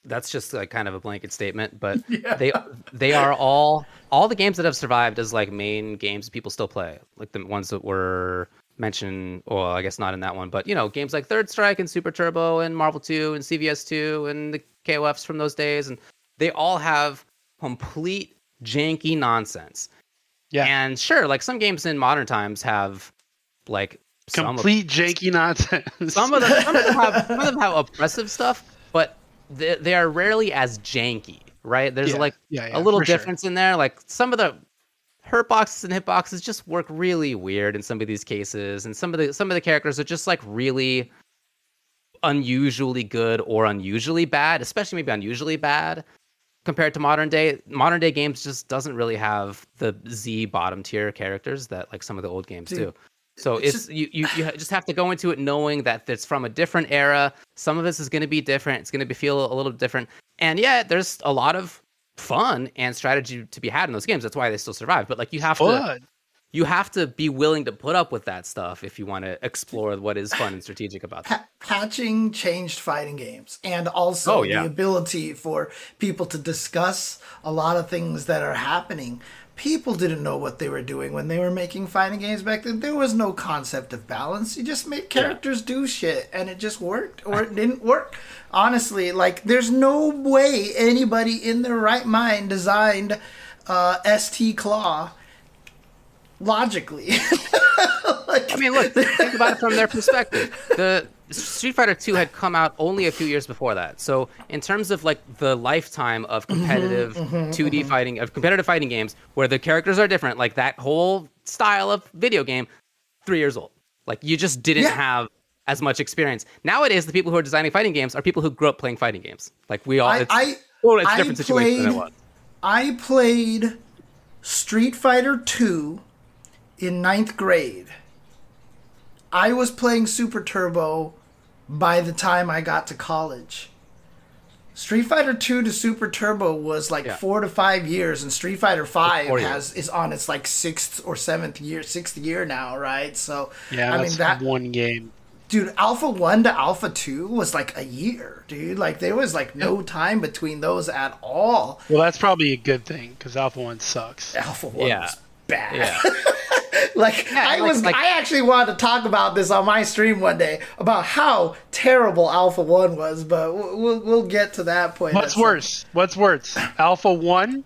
That's just like kind of a blanket statement, but they they are all all the games that have survived as like main games people still play, like the ones that were mentioned. Well, I guess not in that one, but you know, games like Third Strike and Super Turbo and Marvel Two and CVS Two and the KOFs from those days, and they all have complete janky nonsense. Yeah. And sure, like some games in modern times have like some of- Complete janky nonsense. some of them, some of them have some of them have oppressive stuff, but they, they are rarely as janky, right? There's Yeah, like yeah, yeah, a little for sure. difference in there. Like some of the hurt boxes and hit boxes just work really weird in some of these cases, and some of the some of the characters are just like really unusually good or unusually bad, especially maybe unusually bad compared to modern day modern day games just doesn't really have the Z bottom tier characters that like some of the old games Dude, do. So it's it's, just- you, you you just have to go into it knowing that it's from a different era. Some of this is going to be different. It's going to be feel a little different. And yeah, there's a lot of fun and strategy to be had in those games. That's why they still survive. But like you have to you have to be willing to put up with that stuff if you want to explore what is fun and strategic about that. Pa- patching changed fighting games and also Oh, yeah. the ability for people to discuss a lot of things that are happening people didn't know what they were doing when they were making fighting games back then. There was no concept of balance. You just made characters do shit and it just worked or it didn't work. Honestly like there's no way anybody in their right mind designed uh, st claw logically. Like, I mean, look, think about it from their perspective. The Street Fighter 2 had come out only a few years before that. So, in terms of like the lifetime of mm-hmm, competitive mm-hmm, mm-hmm. 2D fighting of competitive fighting games where the characters are different, like that whole style of video game, 3 years old. Like you just didn't Yeah. have as much experience. Nowadays, the people who are designing fighting games are people who grew up playing fighting games. Like we all I- it's, I- well, it's a I different situation than it played- was. I played Street Fighter 2 in ninth grade. I was playing Super Turbo by the time I got to college. Street Fighter 2 to Super Turbo was like Yeah. four to five years, and Street Fighter 5 has is on its like sixth or seventh year, sixth year now, right? So Yeah, I that's mean that one game. dude alpha 1 to alpha 2 was like a year dude like there was like no time between those at all Well, that's probably a good thing because Alpha One sucks. alpha 1 Yeah. Was bad Yeah. like Yeah, I like- was, like- I actually wanted to talk about this on my stream one day about how terrible Alpha One was, but we'll we'll, we'll get to that point. What's at some- worse? What's worse? Alpha One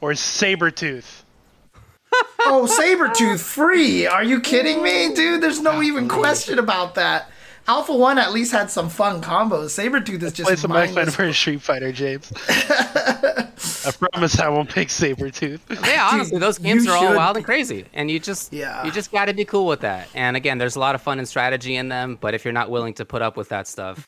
or Sabretooth? Oh, Sabretooth free? Are you kidding me, dude? There's no even question about that. Alpha One at least had some fun combos. Sabretooth is just Play some X Men mindless. versus Street Fighter, James. I promise I won't pick Sabretooth. Yeah, honestly, those games you are all should- wild and crazy, and you just Yeah. you just got to be cool with that. And again, there's a lot of fun and strategy in them, but if you're not willing to put up with that stuff,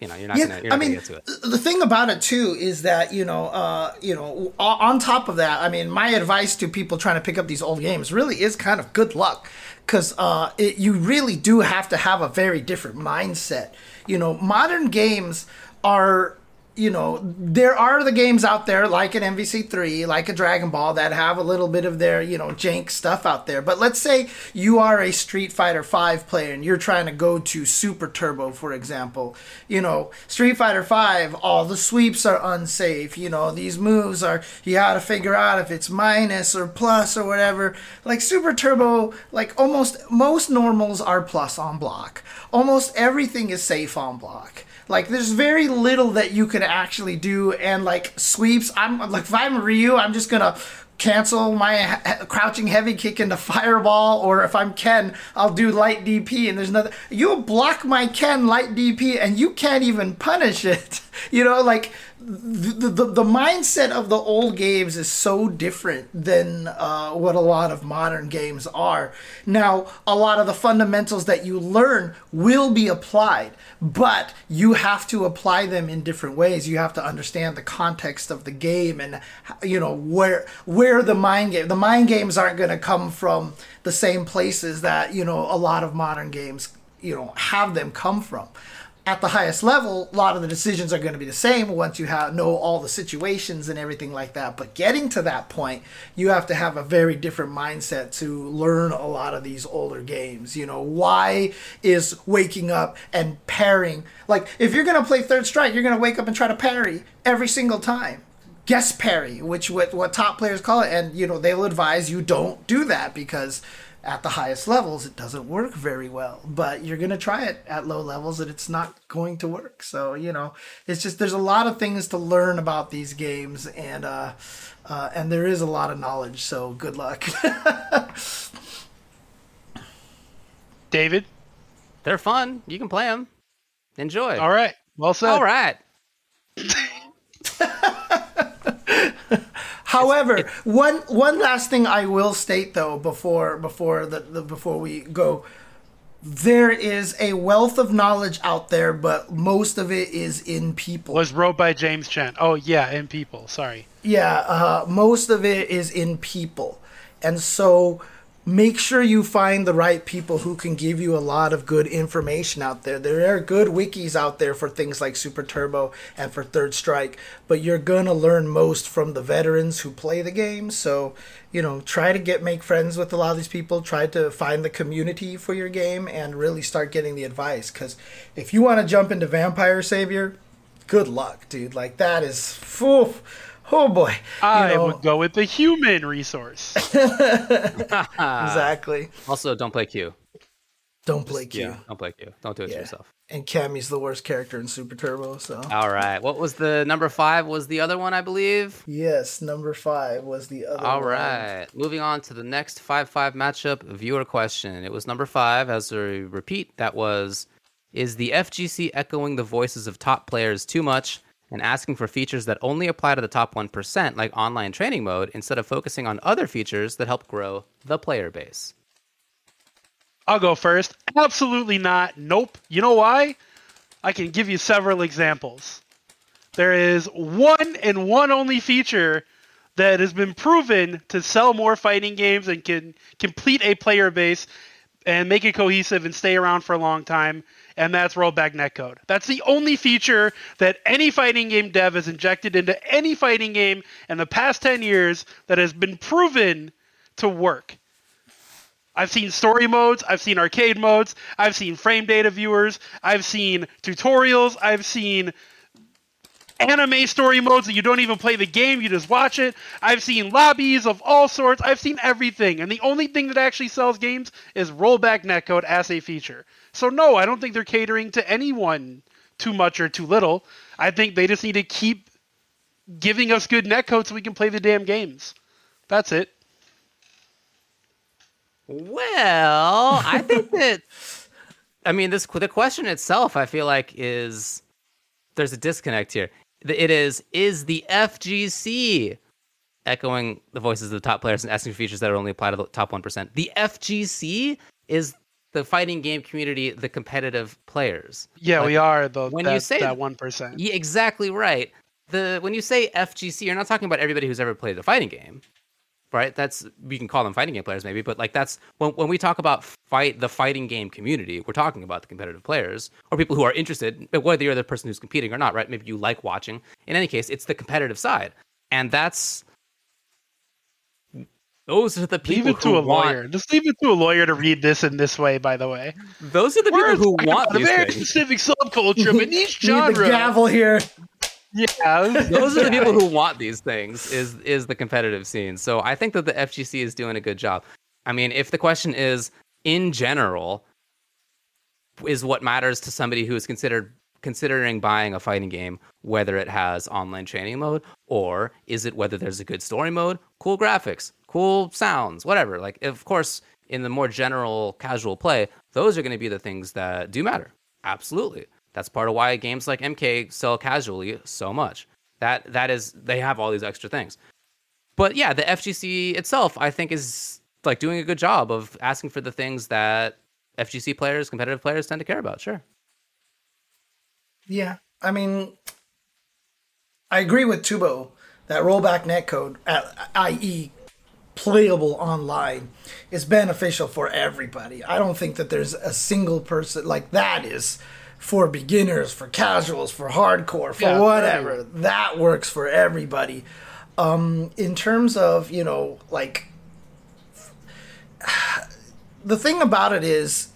you know, you're not gonna you're I not mean, gonna get to it. the thing about it too is that you know, uh, you know, on top of that, I mean, my advice to people trying to pick up these old games really is kind of good luck, because uh, it, you really do have to have a very different mindset. You know, modern games are. You know, there are the games out there like an MVC3, like a Dragon Ball that have a little bit of their, you know, jank stuff out there. But let's say you are a Street Fighter 5 player and you're trying to go to Super Turbo, for example. You know, Street Fighter 5, all the sweeps are unsafe. You know, these moves are, you gotta figure out if it's minus or plus or whatever. Like Super Turbo, like almost most normals are plus on block. Almost everything is safe on block. Like there's very little that you can actually do, and like sweeps. I'm like if I'm Ryu, I'm just gonna cancel my crouching heavy kick into fireball, or if I'm Ken, I'll do light DP, and there's nothing. You block my Ken light DP, and you can't even punish it. You know, like the, the, the mindset of the old games is so different than uh, what a lot of modern games are. Now, a lot of the fundamentals that you learn will be applied, but you have to apply them in different ways. You have to understand the context of the game and you know where where the mind game. The mind games aren't going to come from the same places that you know a lot of modern games you know have them come from at the highest level, a lot of the decisions are going to be the same once you have know all the situations and everything like that. But getting to that point, you have to have a very different mindset to learn a lot of these older games. You know, why is waking up and parrying like if you're going to play Third Strike, you're going to wake up and try to parry every single time. Guess parry, which what what top players call it, and you know they'll advise you don't do that because at the highest levels it doesn't work very well but you're going to try it at low levels and it's not going to work so you know it's just there's a lot of things to learn about these games and uh, uh and there is a lot of knowledge so good luck David. They're fun. You can play them. Enjoy. All right. Well said. All right. However, one one last thing I will state though before before the, the before we go, there is a wealth of knowledge out there, but most of it is in people. Was wrote by James Chen. Oh yeah, in people. Sorry. Yeah, uh, most of it is in people. And so make sure you find the right people who can give you a lot of good information out there. There are good wikis out there for things like Super Turbo and for Third Strike, but you're going to learn most from the veterans who play the game. So, you know, try to get make friends with a lot of these people, try to find the community for your game and really start getting the advice cuz if you want to jump into Vampire Savior, good luck, dude. Like that is phew, Oh boy. You I know, would go with the human resource. exactly. Also, don't play Q. Don't play Q. Yeah, don't play Q. Don't do it to yourself. And Cammy's the worst character in Super Turbo, so All right. What was the number five? Was the other one, I believe. yes, number five was the other. All one. right. Moving on to the next 5 5 matchup viewer question. It was number five. As a repeat, that was Is the FGC echoing the voices of top players too much and asking for features that only apply to the top 1%, like online training mode, instead of focusing on other features that help grow the player base? I'll go first. Absolutely not. Nope. You know why? I can give you several examples. There is one and one only feature that has been proven to sell more fighting games and can complete a player base and make it cohesive and stay around for a long time, and that's rollback netcode. That's the only feature that any fighting game dev has injected into any fighting game in the past 10 years that has been proven to work. I've seen story modes, I've seen arcade modes, I've seen frame data viewers, I've seen tutorials, I've seen anime story modes that you don't even play the game, you just watch it. I've seen lobbies of all sorts. I've seen everything. And the only thing that actually sells games is rollback netcode as a feature. So no, I don't think they're catering to anyone too much or too little. I think they just need to keep giving us good netcode so we can play the damn games. That's it. Well, I think that I mean this the question itself I feel like is there's a disconnect here. It is is the FGC echoing the voices of the top players and asking for features that only apply to the top 1%. The FGC is the fighting game community, the competitive players. Yeah, Like, we are the when that, you say- that one percent. Yeah, exactly right. The when you say FGC, you're not talking about everybody who's ever played a fighting game, right? That's we can call them fighting game players maybe, but like that's when when we talk about fight the fighting game community, we're talking about the competitive players or people who are interested, whether you're the person who's competing or not, right? Maybe you like watching. In any case, it's the competitive side, and that's those are the people Leave it to who a want. lawyer. Just leave it to a lawyer to read this in this way. By the way, Those are the We're people who want about a these very things. specific subculture of a niche Need the genre. gavel here. Yeah, those are the people who want these things is is the competitive scene. So i think that the fgc is doing a good job. I mean if the question is in general is what matters to somebody who is considered considering buying a fighting game whether it has online training mode or is it whether there's a good story mode? Cool graphics cool sounds whatever. Like of course in the more general casual play those are going to be the things that do matter. Absolutely that's part of why games like mk sell casually so much that that is they have all these extra things but yeah the fgc itself i think is like doing a good job of asking for the things that fgc players competitive players tend to care about sure Yeah, I mean, I agree with Tubo that rollback netcode, i.e., playable online, is beneficial for everybody. I don't think that there's a single person like that is for beginners, for casuals, for hardcore, for Yeah, whatever. That works for everybody. Um, in terms of you know, like the thing about it is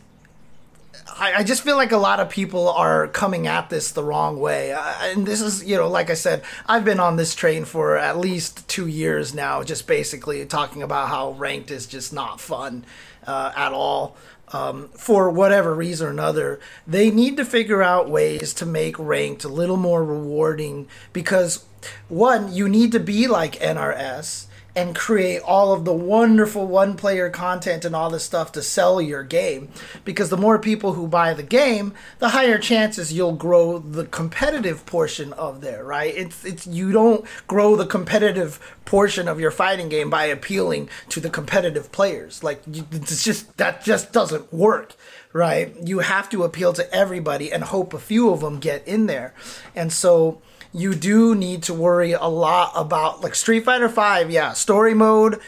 I, I just feel like a lot of people are coming at this the wrong way. I, and this is, you know, like I said, I've been on this train for at least two years now, just basically talking about how ranked is just not fun uh, at all. Um, for whatever reason or another, they need to figure out ways to make ranked a little more rewarding because, one, you need to be like NRS and create all of the wonderful one player content and all this stuff to sell your game. Because the more people who buy the game the higher chances you'll grow the competitive portion of there right? It's it's you don't grow the competitive portion of your fighting game by appealing to the competitive players. Like it's just that just doesn't work right? You have to appeal to everybody and hope a few of them get in there. And so you do need to worry a lot about like Street Fighter 5, yeah, story mode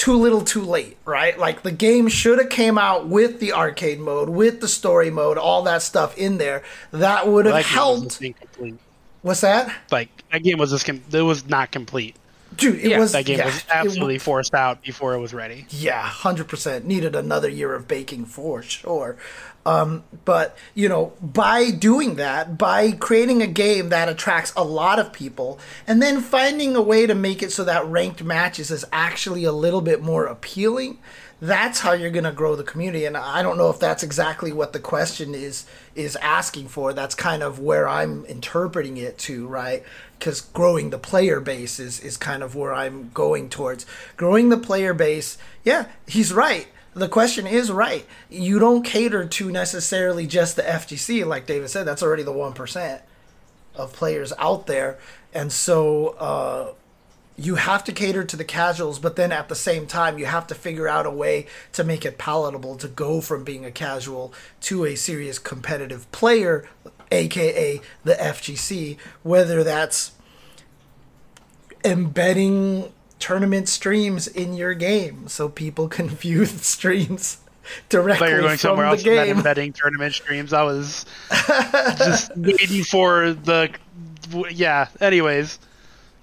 too little too late, right? Like the game should have came out with the arcade mode, with the story mode, all that stuff in there. That would have helped. What's that? Like that game was just com- it was not complete. Dude, it Yeah, was That game yeah, was it absolutely forced out before it was ready. Yeah, hundred percent. Needed another year of baking for sure. Um, but you know, by doing that, by creating a game that attracts a lot of people, and then finding a way to make it so that ranked matches is actually a little bit more appealing, that's how you're gonna grow the community. And I don't know if that's exactly what the question is is asking for. That's kind of where I'm interpreting it to, right? Because growing the player base is is kind of where I'm going towards. Growing the player base, yeah, he's right the question is right. You don't cater to necessarily just the FGC, like David said. That's already the one percent of players out there, and so uh, you have to cater to the casuals. But then at the same time, you have to figure out a way to make it palatable to go from being a casual to a serious competitive player, aka the FGC. Whether that's embedding tournament streams in your game so people can view the streams directly But you're going somewhere else that game. embedding tournament streams. I was just waiting for the yeah. Anyways,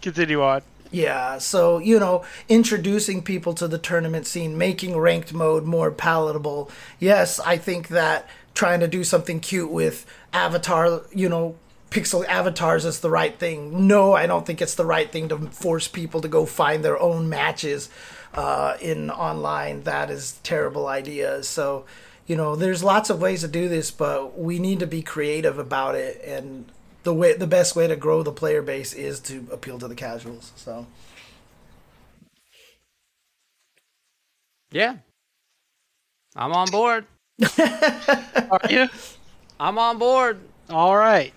continue on. Yeah, so you know, introducing people to the tournament scene, making ranked mode more palatable. Yes, I think that trying to do something cute with avatar, you know, pixel avatars is the right thing. No, I don't think it's the right thing to force people to go find their own matches uh, in online. That is terrible idea. So, you know, there's lots of ways to do this, but we need to be creative about it. And the way, the best way to grow the player base is to appeal to the casuals. So, Yeah. I'm on board. Are you? I'm on board. All right.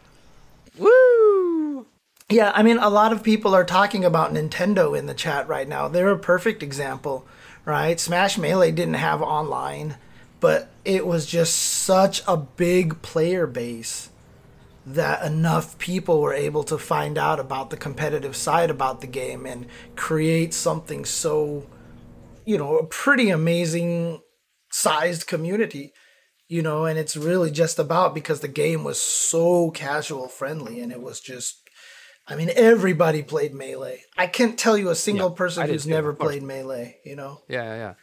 Woo! Yeah, I mean, a lot of people are talking about Nintendo in the chat right now. They're a perfect example, right? Smash Melee didn't have online, but it was just such a big player base that enough people were able to find out about the competitive side about the game and create something so, you know, a pretty amazing sized community you know, and it's really just about because the game was so casual friendly and it was just I mean everybody played melee. I can't tell you a single Yeah, person who's too, never played melee, you know. Yeah, yeah, yeah.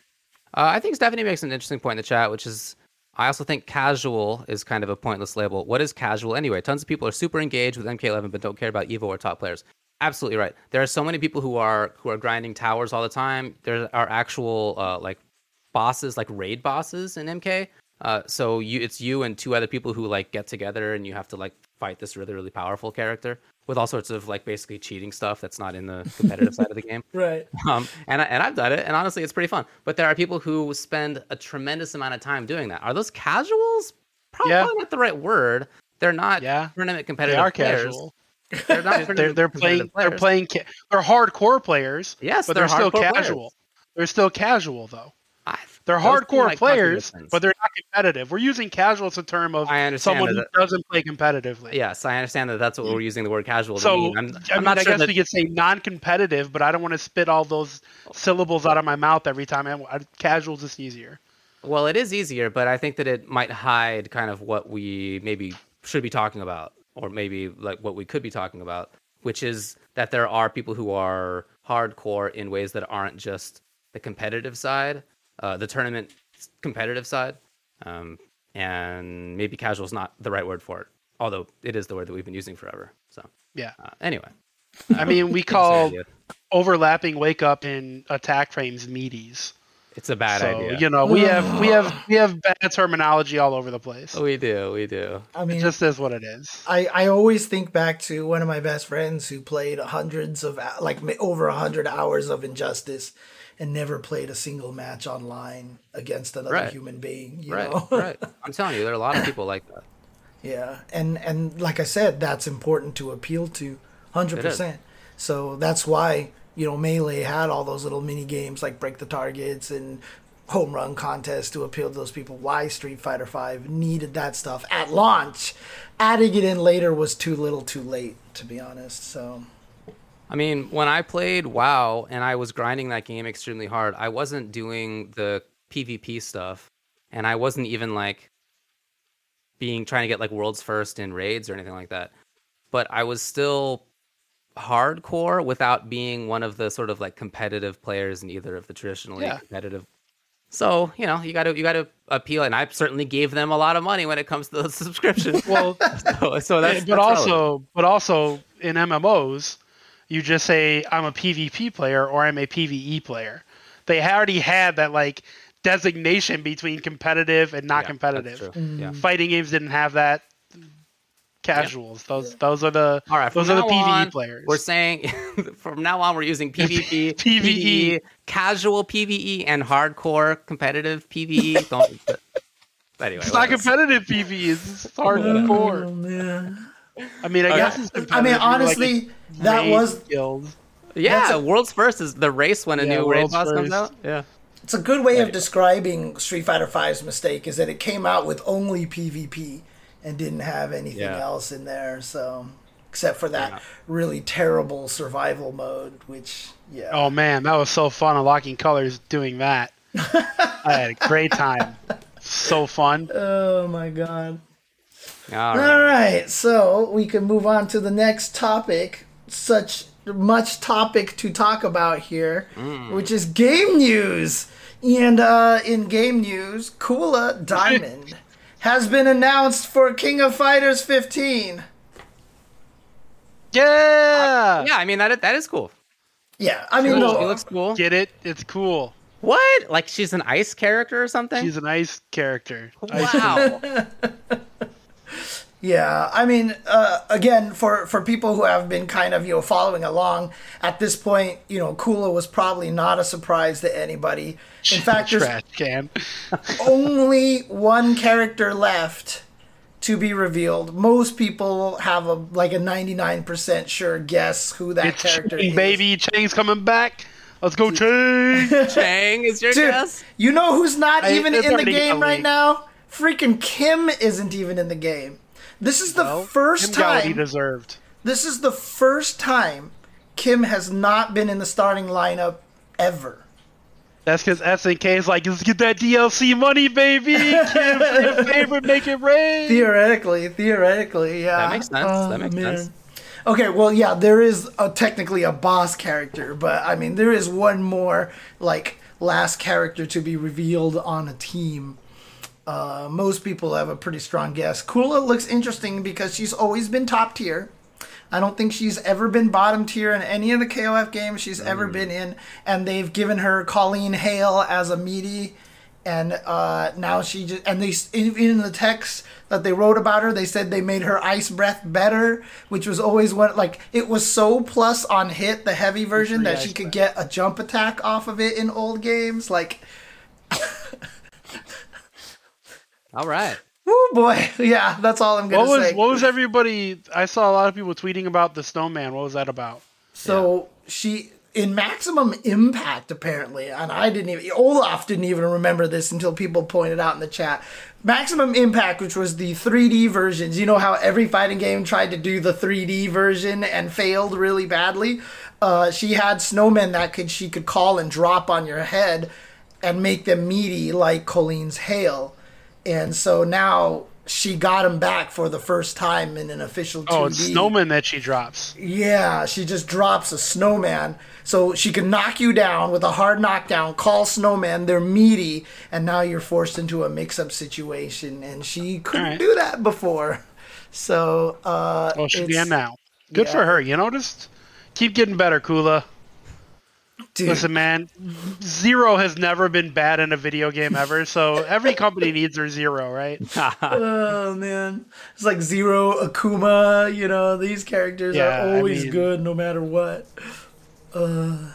Uh, I think Stephanie makes an interesting point in the chat, which is I also think casual is kind of a pointless label. What is casual anyway? Tons of people are super engaged with MK11 but don't care about Evo or top players. Absolutely right. There are so many people who are who are grinding towers all the time. There are actual uh, like bosses, like raid bosses in MK. Uh, so you, it's you and two other people who like get together and you have to like fight this really really powerful character with all sorts of like basically cheating stuff that's not in the competitive side of the game. Right. Um, and I, and I've done it, and honestly, it's pretty fun. But there are people who spend a tremendous amount of time doing that. Are those casuals? Probably Yeah. not the right word. They're not Yeah. tournament They competitive are players. casual. They're not They're tournament they're competitive playing they're playing ca- they're hardcore players. Yes, but they're they're, still hardcore casual. They're still casual though. I- They're those hardcore like players, but they're not competitive. We're using casual as a term of I someone that- who doesn't play competitively. yes, I understand that. That's what we're mm. using the word casual to So mean. I'm, I I'm mean, not I sure guess that we could say non-competitive, but I don't want to spit all those syllables out of my mouth every time. I, I, casual's just easier. Well, it is easier, but I think that it might hide kind of what we maybe should be talking about, or maybe like what we could be talking about, which is that there are people who are hardcore in ways that aren't just the competitive side, uh, the tournament competitive side, um, and maybe casual is not the right word for it, although it is the word that we've been using forever. So Yeah, uh, anyway, I mean, we call overlapping wake up in attack frames meaties. it's a bad so idea. you know, we have we have we have bad terminology all over the place. we do, we do. I It mean, just is what it is. I, I always think back to one of my best friends who played hundreds of like over a hundred hours of Injustice and never played a single match online against another Right. human being. You Right, know? right. I'm telling you, there are a lot of people like that. Yeah, and and like I said, that's important to appeal to, hundred percent. So that's why you know melee had all those little mini games like break the targets and home run contests to appeal to those people. Why Street Fighter Five needed that stuff at launch, adding it in later was too little, too late, to be honest. So I mean, when I played WoW and I was grinding that game extremely hard, I wasn't doing the PvP stuff, and I wasn't even like being trying to get like worlds first in raids or anything like that. But I was still hardcore without being one of the sort of like competitive players in either of the traditionally Yeah. competitive. So you know, you got to you got to appeal, and I certainly gave them a lot of money when it comes to the subscription. Well, so, so that's but that's also relevant. but also in MMOs, you just say I'm a PvP player or I'm a PvE player. They already had that like designation between competitive and not Yeah, competitive. that's true. Mm. Yeah. Fighting games didn't have that. Casuals. Those those are the All right, those are the PvE on, players. We're saying from now on we're using PvP, PvE. PvE, casual PvE, and hardcore competitive PvE. Don't. But, but anyway, it's not competitive PvE. It's oh, hardcore. man. I mean, I Okay. guess it's I mean, You're like honestly, that was guild. Yeah, a- world's first is the race when a Yeah, new raid world's boss comes out. Yeah. It's a good way of describing Street Fighter V's mistake is that it came out with only PvP and didn't have anything Yeah. else in there. So, except for that Yeah. really terrible survival mode, which yeah, Oh man, that was so fun unlocking colors doing that. I had a great time. So fun. oh my god. All All right. right, so we can move on to the next topic. Such much topic to talk about here, which is game news. And uh, in game news, Kula Diamond has been announced for King of Fighters 15. Yeah. Yeah, I mean that that is cool. Yeah, I mean, She no, looks cool. Get it? It's cool. What? Like she's an ice character or something? She's an ice character. Ice wow. Yeah, I mean, uh, again, for for people who have been kind of you know following along at this point, you know, Kula was probably not a surprise to anybody. In fact, there's trash can. only one character left to be revealed. Most people have a like a ninety nine percent sure guess who that It's character Chang, is. baby. Chang's coming back. Let's go, Chang. Chang is your Dude, guess? you know who's not I- even in the game right now? Freaking Kim isn't even in the game. This is the Well, first Kim got what he time. deserved. This is the first time Kim has not been in the starting lineup ever. That's because SNK is like, let's get that DLC money, baby. Kim, your favorite, make it rain. Theoretically, theoretically, yeah. That makes sense. Oh, that makes sense. Okay, well, yeah, there is a, technically a boss character, but I mean, there is one more like last character to be revealed on a team. Uh, most people have a pretty strong guess. Kula looks interesting because she's always been top tier. I don't think she's ever been bottom tier in any of the KOF games she's ever been in, and they've given her Kolin Hale as a meaty, and uh, now she just and they in, in the text that they wrote about her, they said they made her ice breath better, which was always one like it was so plus on hit the heavy version that she could get a jump attack off of it in old games, like. All right. Oh boy, yeah, that's all I'm gonna What was say. what was everybody? I saw a lot of people tweeting about the snowman. What was that about? So she in maximum impact apparently, and I didn't even Olaf didn't even remember this until people pointed out in the chat. Maximum impact, which was the 3D versions. You know how every fighting game tried to do the 3D version and failed really badly. Uh, she had snowmen that could she could call and drop on your head and make them meaty like Kolin's hail. And so now she got him back for the first time in an official 2D. Oh, it's snowman that she drops. Yeah, she just drops a snowman. So she can knock you down with a hard knockdown, call snowman, they're meaty, and now you're forced into a mix up situation. And she couldn't Alright. do that before. So, uh. Well, she can now. Good yeah. for her. You know, just keep getting better, Kula. Dude, Listen, man, zero has never been bad in a video game ever. So every company needs their zero, right? oh, man. It's like Zero, Akuma, you know, these characters Yeah, are I always mean- good no matter what. Uh,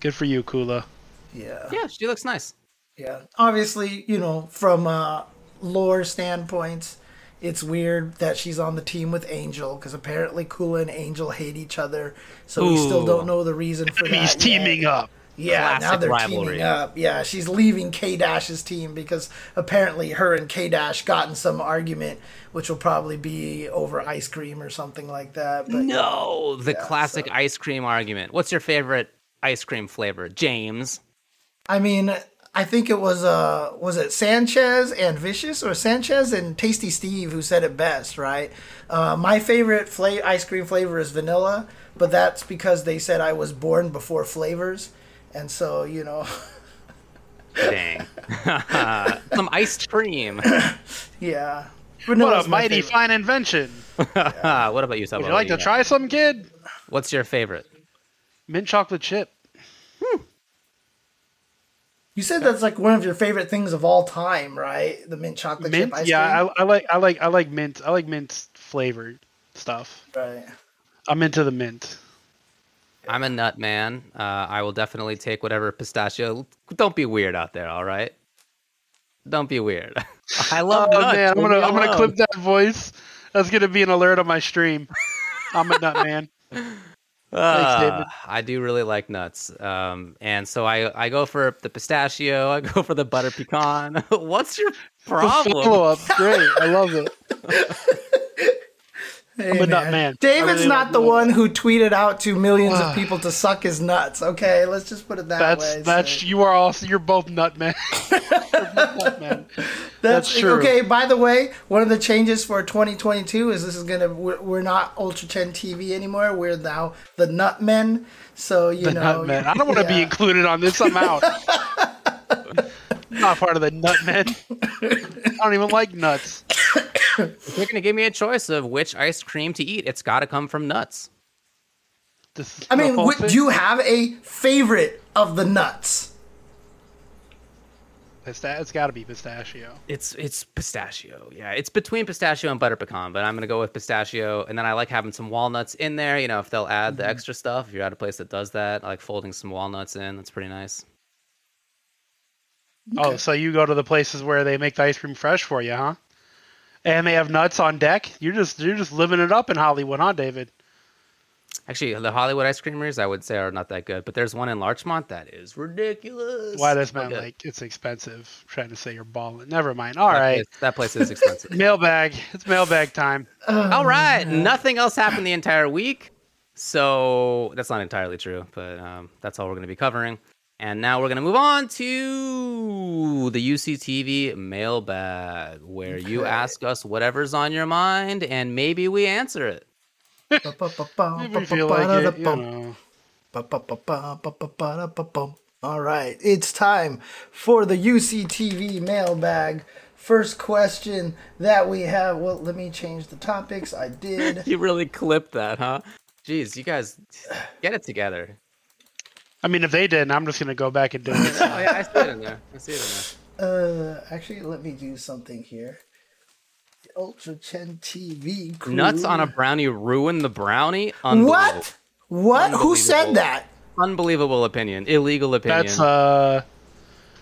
Good for you, Kula. Yeah. Yeah, she looks nice. Yeah. Obviously, you know, from uh, lore standpoints, it's weird that she's on the team with Angel because apparently Kula and Angel hate each other. So we still don't know the reason for that. He's teaming up. Yeah, now they're rivalry. teaming up. Yeah, she's leaving K Dash's team because apparently her and K Dash got in some argument, which will probably be over ice cream or something like that. But No, the classic ice cream argument. What's your favorite ice cream flavor, James? I mean, I think it was uh was it Sanchez and Vicious or Sanchez and Tasty Steve who said it best, right? Uh, my favorite fla- ice cream flavor is vanilla, but that's because they said I was born before flavors, and so you know, Dang. Some ice cream. yeah. What a mighty favorite. fine invention. Ah, what about you, Sabo? Would you like to try some, kid? What's your favorite? Mint chocolate chip. You said that's like one of your favorite things of all time, right? The mint chocolate mint? chip ice Yeah, cream. I, I like I like I like mint. I like mint flavored stuff. right. I'm into the mint. I'm a nut man. Uh, I will definitely take whatever pistachio. Don't be weird out there, all right? Don't be weird. I love Oh nuts. man, I'm gonna I'm gonna clip that voice. That's gonna be an alert on my stream. I'm a nut man. David. I do really like nuts, um, and so I I go for the pistachio. I go for the butter pecan. What's your problem? Follow up, great. I love it. Hey, I'm a nut man. David's really not the one who tweeted out to millions of people to suck his nuts. Okay, let's just put it that That's way. that's So- you are also you're both nut men. Nut man. that's true. Okay, by the way, one of the changes for 2022 is this is gonna we're, we're not Ultra Chen TV anymore. We're now the Nut Men. So you The know, nut man. I don't want to be included on this. I'm out. I'm not part of the nut men. I don't even like nuts. If you're gonna give me a choice of which ice cream to eat, it's got to come from nuts. I mean, whole do you have a favorite of the nuts? Pista- it's got to be pistachio. It's it's pistachio. Yeah, it's between pistachio and butter pecan, but I'm gonna go with pistachio. And then I like having some walnuts in there. You know, if they'll add the mm-hmm. extra stuff. If you're at a place that does that, I like folding some walnuts in. That's pretty nice. Oh, so you go to the places where they make the ice cream fresh for you, huh? And they have nuts on deck. You're just you're just living it up in Hollywood, huh, David? Actually, the Hollywood ice creamers I would say are not that good, but there's one in Larchmont that is ridiculous. Why does Okay. like it's expensive? trying to say you're balling. Never mind. All that right, Place, that place is expensive. mailbag. It's mailbag time. All right. Nothing else happened the entire week. So that's not entirely true, but um, that's all we're going to be covering. And now we're going to move on to the UCTV mailbag, where you ask us whatever's on your mind and maybe we answer it. If we like it, you know. All right, it's time for the UCTV mailbag. First question that we have. Well, let me change the topics. I did. You really clipped that, huh? Jeez, you guys get it together. I mean, if they didn't, I'm just gonna go back and do it. Oh, yeah, I see it in there. I see it in there. Uh, actually, let me do something here. The Ultra Chen TV. Crew. Nuts on a brownie ruin the brownie? Unbelievable. What? What? Who said that? Unbelievable opinion. Illegal opinion. That's uh,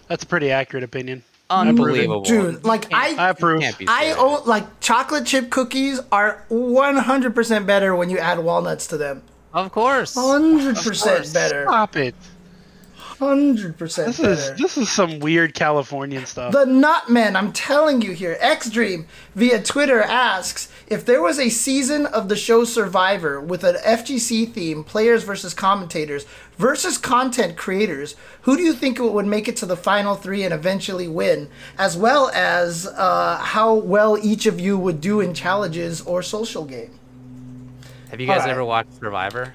that's a pretty accurate opinion. Unbelievable. Dude, like I, I approve. Can't be I serious. own like chocolate chip cookies are 100% better when you add walnuts to them. Of course. 100% better. Stop it. 100% This better. is this is some weird Californian stuff. The Nutman, I'm telling you here. X Dream via Twitter asks if there was a season of the show Survivor with an FGC theme, players versus commentators versus content creators, who do you think would make it to the final three and eventually win? As well as uh, how well each of you would do in challenges or social game. Have you guys Alright. ever watched Survivor?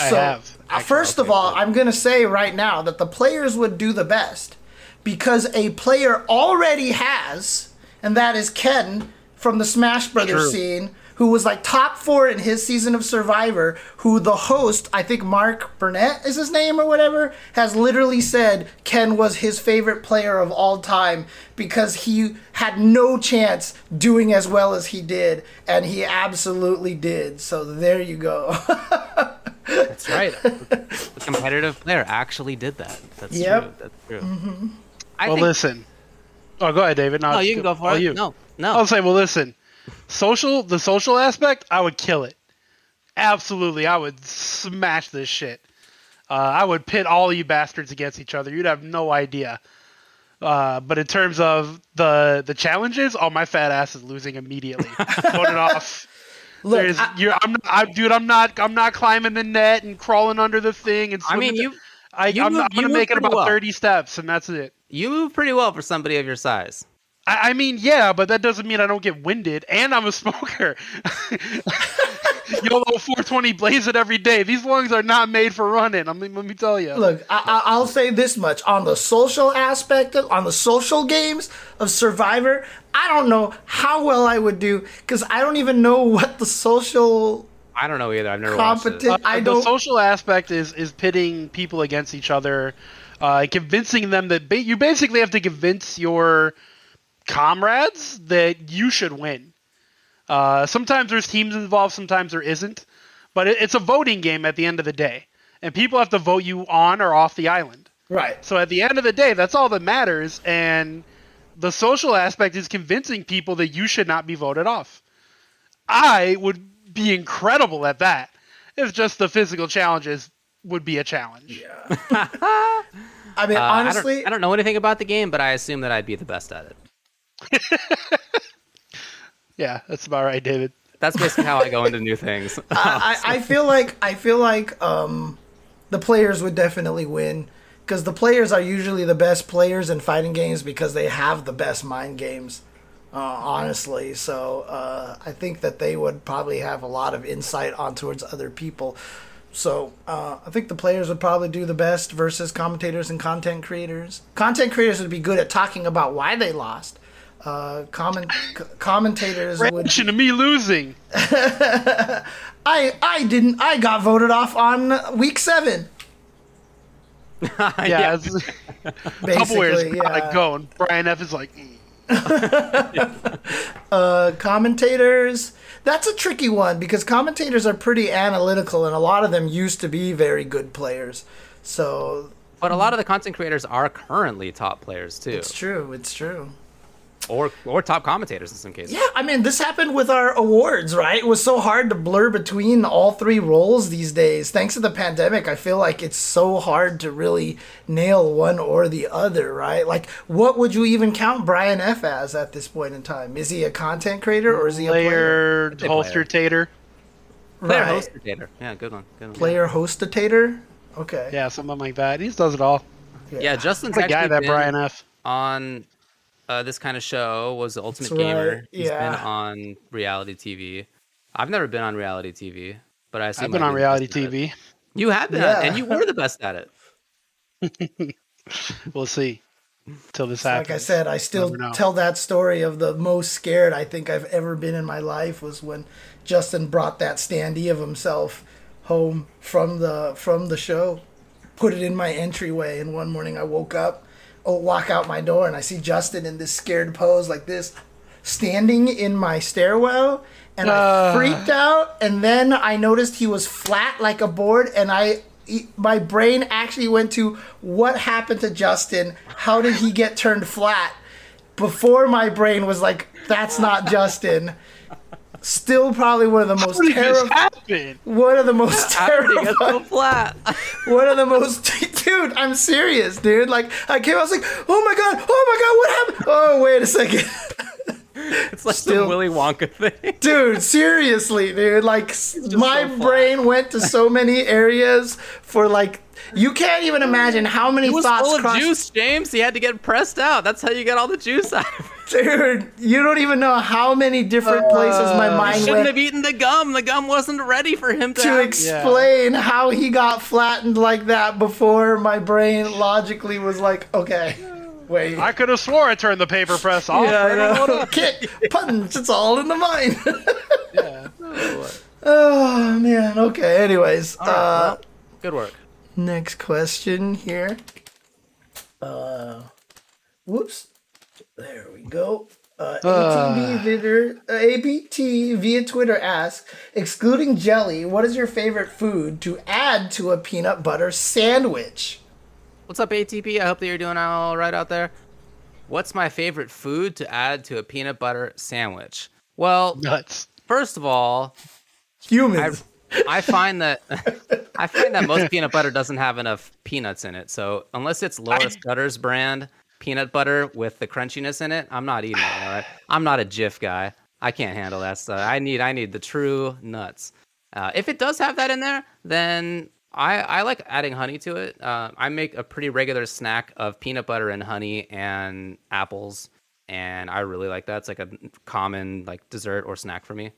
I have, uh, first of all. I'm going to say right now that the players would do the best because a player already has, and that is Ken from the Smash Brothers True. scene, who was like top four in his season of Survivor, who the host, I think Mark Burnett is his name or whatever, has literally said Ken was his favorite player of all time because he had no chance doing as well as he did, and he absolutely did. So there you go. That's right. the competitive player actually did that. That's Yep. true. That's true. Mm-hmm. I well, think, listen. Oh, go ahead, David. No, No, you can go for Oh, it. You. No, no. I'll say, well, listen. Social, the social aspect, I would kill it. Absolutely, I would smash this shit. Uh, I would pit all you bastards against each other. You'd have no idea. Uh, but in terms of the the challenges, oh my fat ass is losing immediately. Vote it off. Look, There's, I- you're, I'm, not, I, dude. I'm not. I'm not climbing the net and crawling under the thing. And I mean, swimming. you I, you I'm, move- I'm you gonna move make it about well. 30 steps, and that's it. you move pretty well for somebody of your size. I, I mean, yeah, but that doesn't mean I don't get winded, and I'm a smoker. YOLO 420 blaze it every day. These lungs are not made for running. I mean, let me tell you. Look, I, I- I'll say this much on the social aspect, of, on the social games of Survivor. I don't know how well I would do because I don't even know what the social I don't know either. I've never watched it. competition. I the don't. social aspect is is pitting people against each other, uh, convincing them that ba- you basically have to convince your comrades that you should win. Uh, sometimes there's teams involved, sometimes there isn't, but it, it's a voting game at the end of the day, and people have to vote you on or off the island. right. So at the end of the day, that's all that matters, and the social aspect is convincing people that you should not be voted off. I would be incredible at that. If just the physical challenges would be a challenge. Yeah. I mean, Uh, honestly, I don't, I don't know anything about the game, but I assume that I'd be the best at it. Yeah, that's about right, David. That's basically how I go into new things. I, I I feel like I feel like um, the players would definitely win because the players are usually the best players in fighting games because they have the best mind games. Uh, honestly, so uh, I think that they would probably have a lot of insight on towards other people. So uh, I think the players would probably do the best versus commentators and content creators. Content creators would be good at talking about why they lost. Uh, comment commentators would. Reaction to me losing. I I didn't. I got voted off on week seven. Yeah, it's a couple Basically, ways yeah. like going. Brian F is like, mm. uh, commentators. That's a tricky one because commentators are pretty analytical, and a lot of them used to be very good players. So But a lot of the content creators are currently top players too, it's true. It's true. Or or top commentators in some cases. Yeah, I mean, this happened with our awards, right? It was so hard to blur between all three roles these days. Thanks to the pandemic, I feel like it's so hard to really nail one or the other, right? Like, what would you even count Brian F as at this point in time? Is he a content creator or is he a player? player, holster tater. Player Right. host dictator. Yeah, good one. Good one. Player hostitator? Okay. Yeah, something like that. He just does it all. Yeah, Justin's What a actually guy, that been Brian F. on uh, this kind of show. Was the Ultimate That's Gamer. right, He's been yeah. on reality TV. I've never been on reality TV, but I I've been on reality best at it. TV. You have been, Yeah. and you were the best at it. We'll see. Till this happens. Like. I said, I still tell that story of the most scared I think I've ever been in my life was when Justin brought that standee of himself home from the from the show, put it in my entryway, and one morning I woke up, walk out my door, and I see Justin in this scared pose like this, standing in my stairwell, and I Ah. freaked out, and then I noticed he was flat like a board, and I. My brain actually went to what happened to Justin? How did he get turned flat? Before my brain was like, that's not Justin. Still, probably one of the most How did this terrifying. One of the most How did he get so terrifying. flat? One of the most, dude. I'm serious, dude. Like I came, I was like, oh my god, oh my god, what happened? Oh wait a second, It's like Still- the Willy Wonka thing. dude. Seriously, dude. Like my so brain went to so many areas for like you can't even imagine how many It was thoughts full of crossed. juice, James. He had to get pressed out. That's how you get all the juice out. Dude, you don't even know how many different places my He mind shouldn't went have eaten the gum. The gum wasn't ready for him to. to have- explain how he got flattened like that before my brain logically was like, okay, wait. I could have swore I turned the paper press off. yeah, I know. Kick, punch, it's all in the mind. Yeah. oh man. Okay. Anyways, All right, uh, well, good work. next question here. Uh, whoops. There we go. Uh, ATB Twitter, uh, APT via Twitter asks, excluding jelly, what is your favorite food to add to a peanut butter sandwich? What's up, ATP? I hope that you're doing all right out there. What's my favorite food to add to a peanut butter sandwich? Well, Nuts. first of all, I, Humans. I find that I find that most peanut butter doesn't have enough peanuts in it. So unless it's Laura Scudder's brand peanut butter with the crunchiness in it, I'm not eating it. All right, I'm not a Jif guy. I can't handle that stuff. I need I need the true nuts. Uh, if it does have that in there, then I, I like adding honey to it. Uh, I make a pretty regular snack of peanut butter and honey and apples, and I really like that. It's like a common like dessert or snack for me.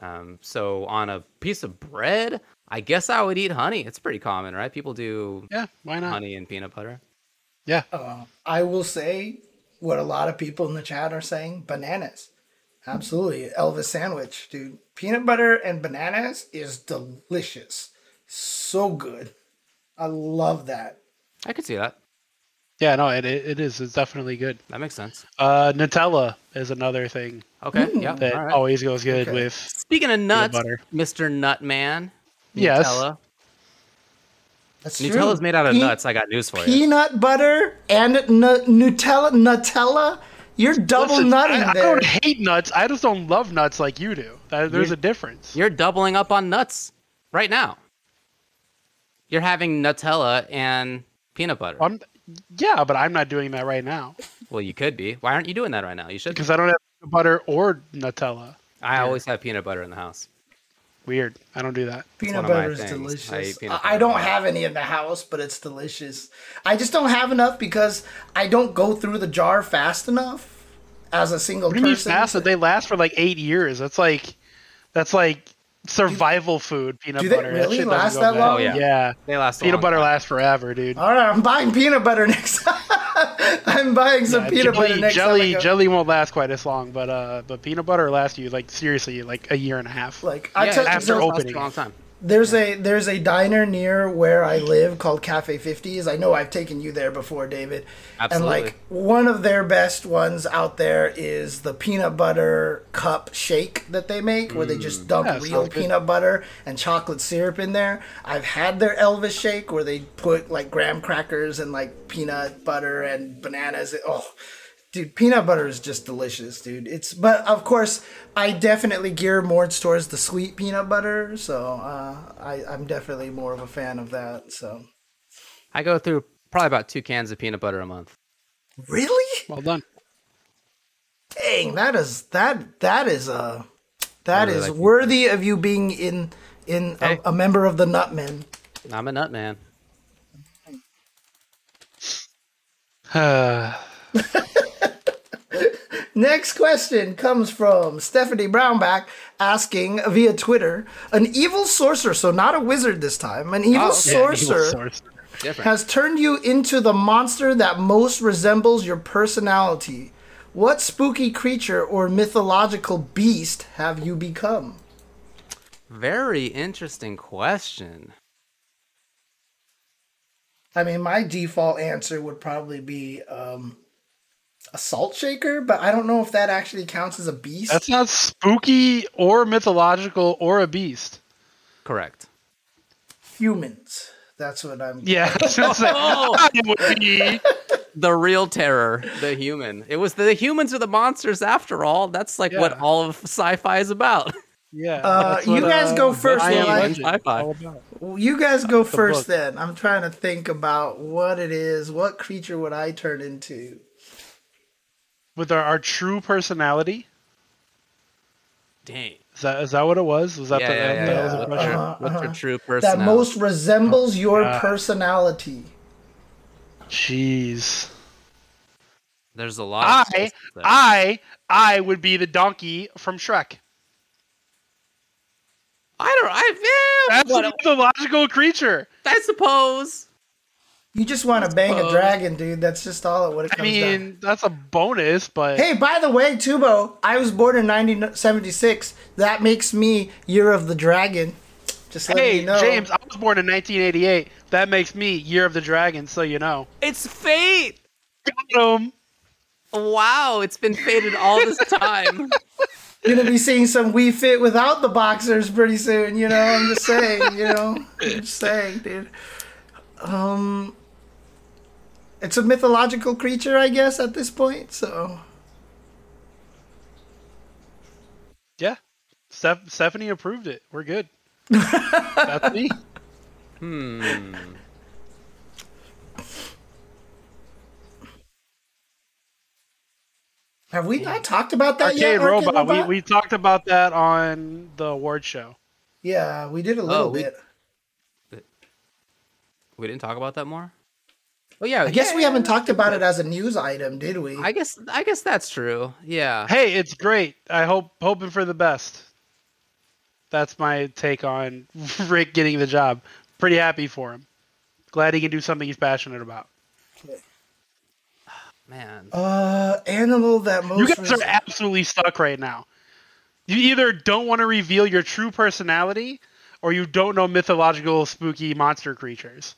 Um, so on a piece of bread, I guess I would eat honey. It's pretty common, right? People do Yeah, why not? honey and peanut butter. Yeah. I will say what a lot of people in the chat are saying bananas. Absolutely. Elvis sandwich, dude. Peanut butter and bananas is delicious. So good. I love that. I could see that. Yeah, no, it, it it is. It's definitely good. That makes sense. Uh, Nutella is another thing Okay, yeah. that all right. always goes good Okay. with. Speaking of nuts, butter. Mr. Nutman, Yes. Nutella. That's Nutella's true. made out of Pe- nuts. I got news for you. Peanut butter and n- Nutella. Nutella. You're double Listen, nutting I, I don't hate nuts. I just don't love nuts like you do. There's You- a difference. You're doubling up on nuts right now. You're having Nutella and peanut butter. I'm, yeah, but I'm not doing that right now Well, you could be. Why aren't you doing that right now? You should. because I don't have peanut butter or Nutella. I always have peanut butter in the house. Weird. I don't do that. Peanut butter is things. I delicious. eat peanut I, I don't have any in the house, but it's delicious. I just don't have enough because I don't go through the jar fast enough as a single What do you mean person. fast? They last for like eight years. That's like, that's like survival food. Peanut do they butter. really shit doesn't last that bad. long? Oh, yeah. Yeah. They last. a Peanut long butter time. lasts forever, dude. All right, I'm buying peanut butter next time. I'm buying some Yeah, peanut jelly, butter next jelly, time I jelly won't last quite as long, but uh, but peanut butter will last you like seriously like a year and a half. Like yeah, tell, after so lasts opening a long time. There's a there's a diner near where I live called Cafe 50s. I know I've taken you there before, David. Absolutely. And like one of their best ones out there is the peanut butter cup shake that they make, where they just dump mm. Yeah, real peanut butter and chocolate syrup in there. I've had their Elvis shake where they put like graham crackers and like peanut butter and bananas. Oh, dude, peanut butter is just delicious, dude. It's but of course I definitely gear more towards the sweet peanut butter, so uh, I I'm definitely more of a fan of that. So I go through probably about two cans of peanut butter a month. really, Well done. dang, that is that that is uh that really is like worthy of you being in in Hey. a, a member of the Nutmen. I'm a nut man. Next question comes from Stephanie Brownback asking via Twitter an evil sorcerer, so not a wizard this time, an evil Oh, okay. sorcerer Evil source. Different. has turned you into the monster that most resembles your personality. What spooky creature or mythological beast have you become? Very interesting question. I mean, my default answer would probably be um, a salt shaker, but I don't know if that actually counts as a beast. That's not spooky or mythological or a beast. Correct. humans. That's what I'm. Yeah, I say, Oh. it would be. The real terror, the human. It was the humans are the monsters after all. That's like what all of sci-fi is about. Yeah. Uh, you what, guys uh, go first, I Am Eli. Legend is Sci-fi. You guys go first book. then. I'm trying to think about what it is. What creature would I turn into? With our, our true personality. Dang. Is that is that what it was? Was that Yeah, the, yeah, yeah, that yeah. was the What's question? your, Uh-huh, what's your uh-huh. true That most resembles your God. personality. Jeez. There's a lot. I choices there. I I would be the donkey from Shrek. I don't. I yeah, That's what, a mythological creature. I suppose. You just want to bang a dragon, dude. That's just all what it I comes down. mean, that's a bonus, but Hey, by the way, Tubo, I was born in 1976. That makes me Year of the Dragon. Just letting hey, you know. James, I was born in 1988. That makes me Year of the Dragon, so you know. It's fate. Got him. Wow, it's been fated all this time. You're gonna be seeing some We Fit without the boxers pretty soon. You know, I'm just saying. You know, I'm just saying, dude. Um, it's a mythological creature, I guess, at this point. So Yeah. Steph- Stephanie approved it. We're good. That's me. Hmm. have we not talked about that yet? Arcade Arcade Robot. We, we talked about that on the award show. yeah, we did a little Oh, we- bit. We didn't talk about that more. Oh yeah. I guess yeah, we yeah, haven't talked about it as a news item, did we? I guess. I guess that's true. Yeah. Hey, it's great. I hope hoping for the best. That's my take on Rick getting the job. Pretty happy for him. Glad he can do something he's passionate about. Man. Uh, animal that most. You guys res- are absolutely stuck right now. You either don't want to reveal your true personality or you don't know mythological spooky monster creatures.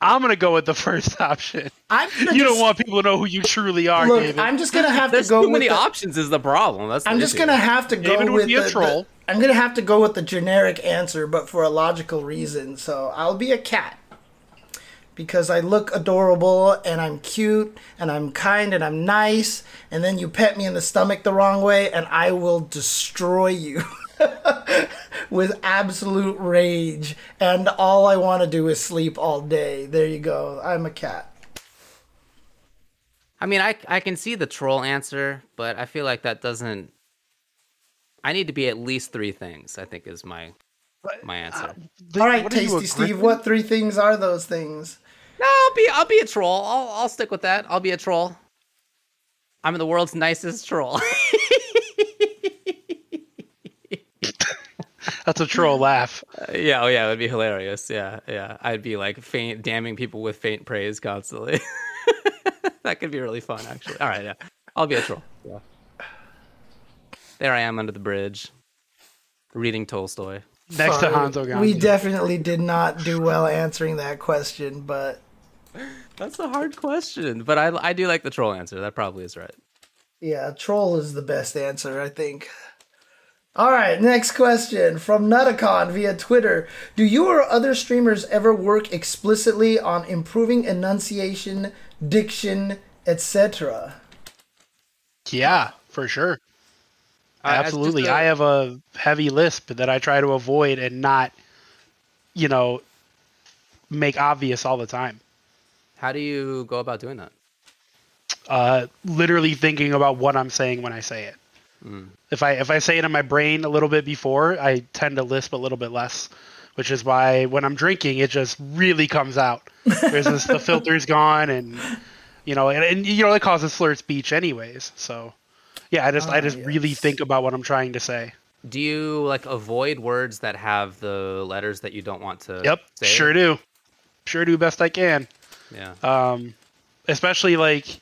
I'm gonna go with the first option. I'm gonna You don't want people to know who you truly are, Look, David. I'm just gonna have There's to go too with many the, options. Is the problem? That's. the I'm just issue. gonna have to go David would with be a the, the- troll. I'm gonna have to go with the generic answer, but for a logical reason. So I'll be a cat because I look adorable and I'm cute and I'm kind and I'm nice. And then you pet me in the stomach the wrong way, and I will destroy you. With absolute rage, and all I want to do is sleep all day. There you go. I'm a cat. I mean, I I can see the troll answer, but I feel like that doesn't. I need to be at least three things. I think is my my answer. Th- All right, what you, Tasty Steve. What three things are those things? No, I'll be I'll be a troll. I'll I'll stick with that. I'll be a troll. I'm the world's nicest troll. That's a troll laugh. yeah, oh yeah, it would be hilarious. Yeah, yeah. I'd be like faint, damning people with faint praise constantly. that could be really fun, actually. All right, yeah, I'll be a troll. Yeah. There I am under the bridge, reading Tolstoy. Next to Sorry. Hanzo Genji. We definitely did not do well answering that question, but That's a hard question, but I I do like the troll answer. That probably is right. yeah, troll is the best answer, I think. All right, next question from Nutacon via Twitter. Do you or other streamers ever work explicitly on improving enunciation, diction, etc.? Yeah, for sure. Uh, Absolutely. just a- I have a heavy lisp that I try to avoid and not, you know, make obvious all the time. How do you go about doing that? Uh, literally thinking about what I'm saying when I say it. If I if I say it in my brain a little bit before, I tend to lisp a little bit less, which is why when I'm drinking, it just really comes out. There's this, the filter's gone, and you know, and, and you know, it causes slurred speech anyways. So, yeah, I just I Ah, just really think about what I'm trying to say. Do you like avoid words that have the letters that you don't want to? Yep, say? sure do, sure do best I can. Yeah. um, especially like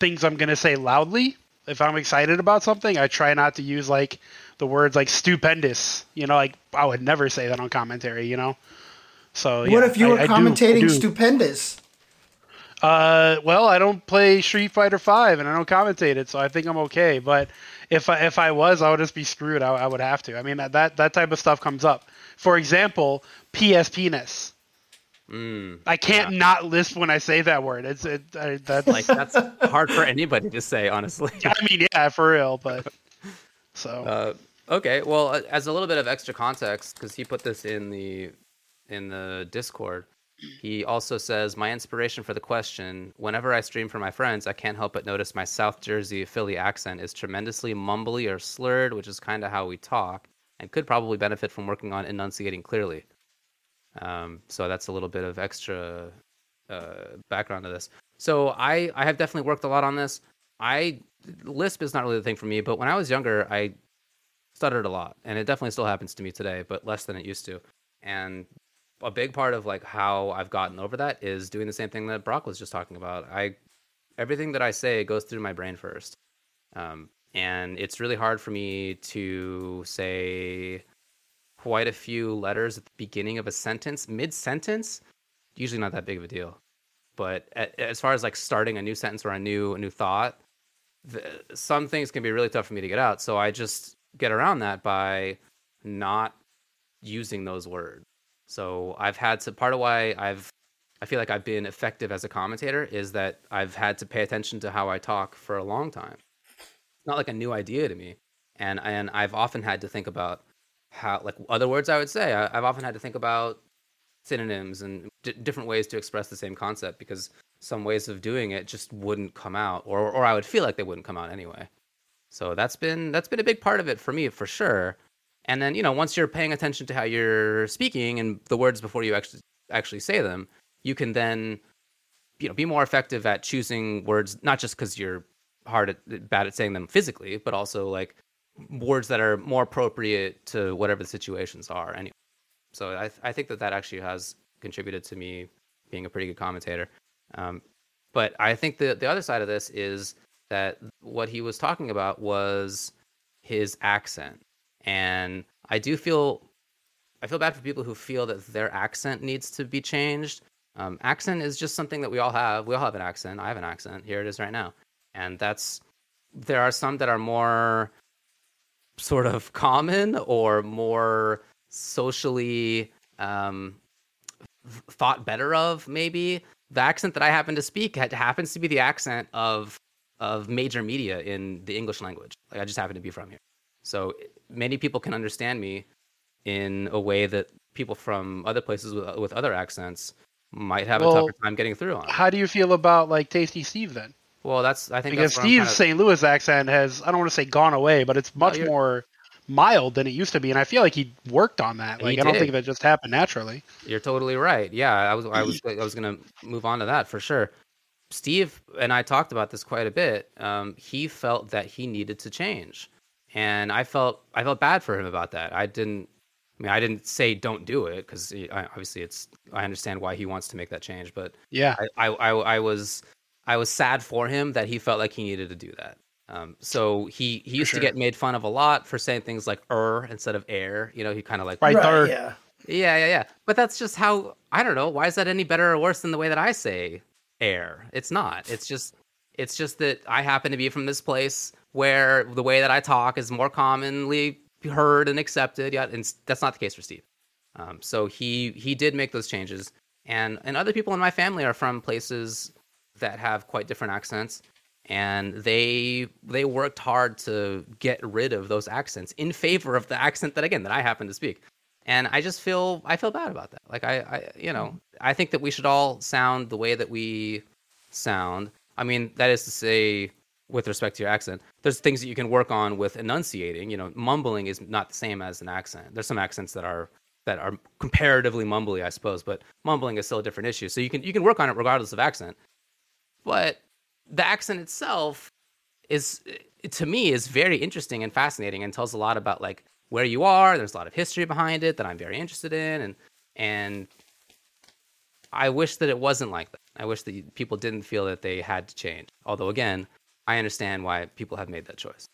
things I'm gonna say loudly. If I'm excited about something, I try not to use like the words like stupendous. You know, like I would never say that on commentary. You know, so what yeah, if you I- were I do- I commentating do. stupendous? Uh, well, I don't play Street Fighter Five, and I don't commentate it, so I think I'm okay. But if I, if I was, I would just be screwed. I, I would have to. I mean, that, that that type of stuff comes up. For example, PSPness. Mm. I can't not lisp when I say that word. It's it, I, that's Like that's hard for anybody to say, honestly. I mean, yeah, for real, but so Uh, okay, well, uh, as a little bit of extra context, because he put this in the in the Discord, he also says my inspiration for the question. Whenever I stream for my friends, I can't help but notice my South Jersey Philly accent is tremendously mumbly or slurred, which is kind of how we talk, and could probably benefit from working on enunciating clearly. Um, so that's a little bit of extra uh, background to this. So I I have definitely worked a lot on this. I Lisp is not really the thing for me, but when I was younger, I stuttered a lot, and it definitely still happens to me today, but less than it used to. And a big part of like how I've gotten over that is doing the same thing that Brock was just talking about. I everything that I say goes through my brain first, um, and it's really hard for me to say quite a few letters at the beginning of a sentence, mid sentence. Usually not that big of a deal, but as far as like starting a new sentence or a new a new thought, the, some things can be really tough for me to get out. So I just get around that by not using those words. So I've had to part of why I've I feel like I've been effective as a commentator is that I've had to pay attention to how I talk for a long time. It's not like a new idea to me, and and I've often had to think about how like other words I would say. I, I've often had to think about synonyms and d- different ways to express the same concept because some ways of doing it just wouldn't come out, or or I would feel like they wouldn't come out anyway. So that's been that's been a big part of it for me for sure. And then you know once you're paying attention to how you're speaking and the words before you actually actually say them, you can then you know be more effective at choosing words not just because you're hard at bad at saying them physically, but also like words that are more appropriate to whatever the situations are. Anyway, so I I think that that actually has contributed to me being a pretty good commentator. Um, but I think the the other side of this is that what he was talking about was his accent, and I do feel I feel bad for people who feel that their accent needs to be changed. Um, accent is just something that we all have. We all have an accent. I have an accent. Here it is right now, and that's there are some that are more sort of common or more socially um, thought better of maybe? The accent that i happen to speak happens to be the accent of of major media in the english language. Like i just happen to be from here. So many people can understand me in a way that people from other places with, with other accents might have a tougher time getting through on. how do you feel about like Tasty Steve then? Well that's i think Because that's Steve's kind of- St. Louis accent has I don't want to say gone away, but it's much you're- more mild than it used to be, and I feel like he worked on that. Like I don't think that just happened naturally. You're totally right. Yeah, I was I was I was gonna move on to that for sure. Steve and I talked about this quite a bit. Um, he felt that he needed to change, and I felt I felt bad for him about that. I didn't. I mean, I didn't say don't do it because obviously it's. I understand why he wants to make that change, but Yeah, I, I, I, I was I was sad for him that he felt like he needed to do that. Um, so he he used sure. to get made fun of a lot for saying things like "er" instead of "air." You know, he kind of like Right there. yeah. yeah, yeah, yeah. But that's just how I don't know. Why is that any better or worse than the way that I say air? It's not. It's just it's just that I happen to be from this place where the way that I talk is more commonly heard and accepted. Yeah, and that's not the case for Steve. Um, so he he did make those changes, and and other people in my family are from places that have quite different accents, and they they worked hard to get rid of those accents in favor of the accent that again that I happen to speak. And i just feel i feel bad about that. Like i, I you know i think that we should all sound the way that we sound. I mean that is to say with respect to your accent there's things that you can work on with enunciating. You know mumbling is not the same as an accent. There's some accents that are that are comparatively mumbly i suppose but mumbling is still a different issue. So you can you can work on it regardless of accent but the accent itself is to me is very interesting and fascinating and tells a lot about like where you are. There's a lot of history behind it that i'm very interested in and and i wish that it wasn't like that. I wish that people didn't feel that they had to change. Although again i understand why people have made that choice.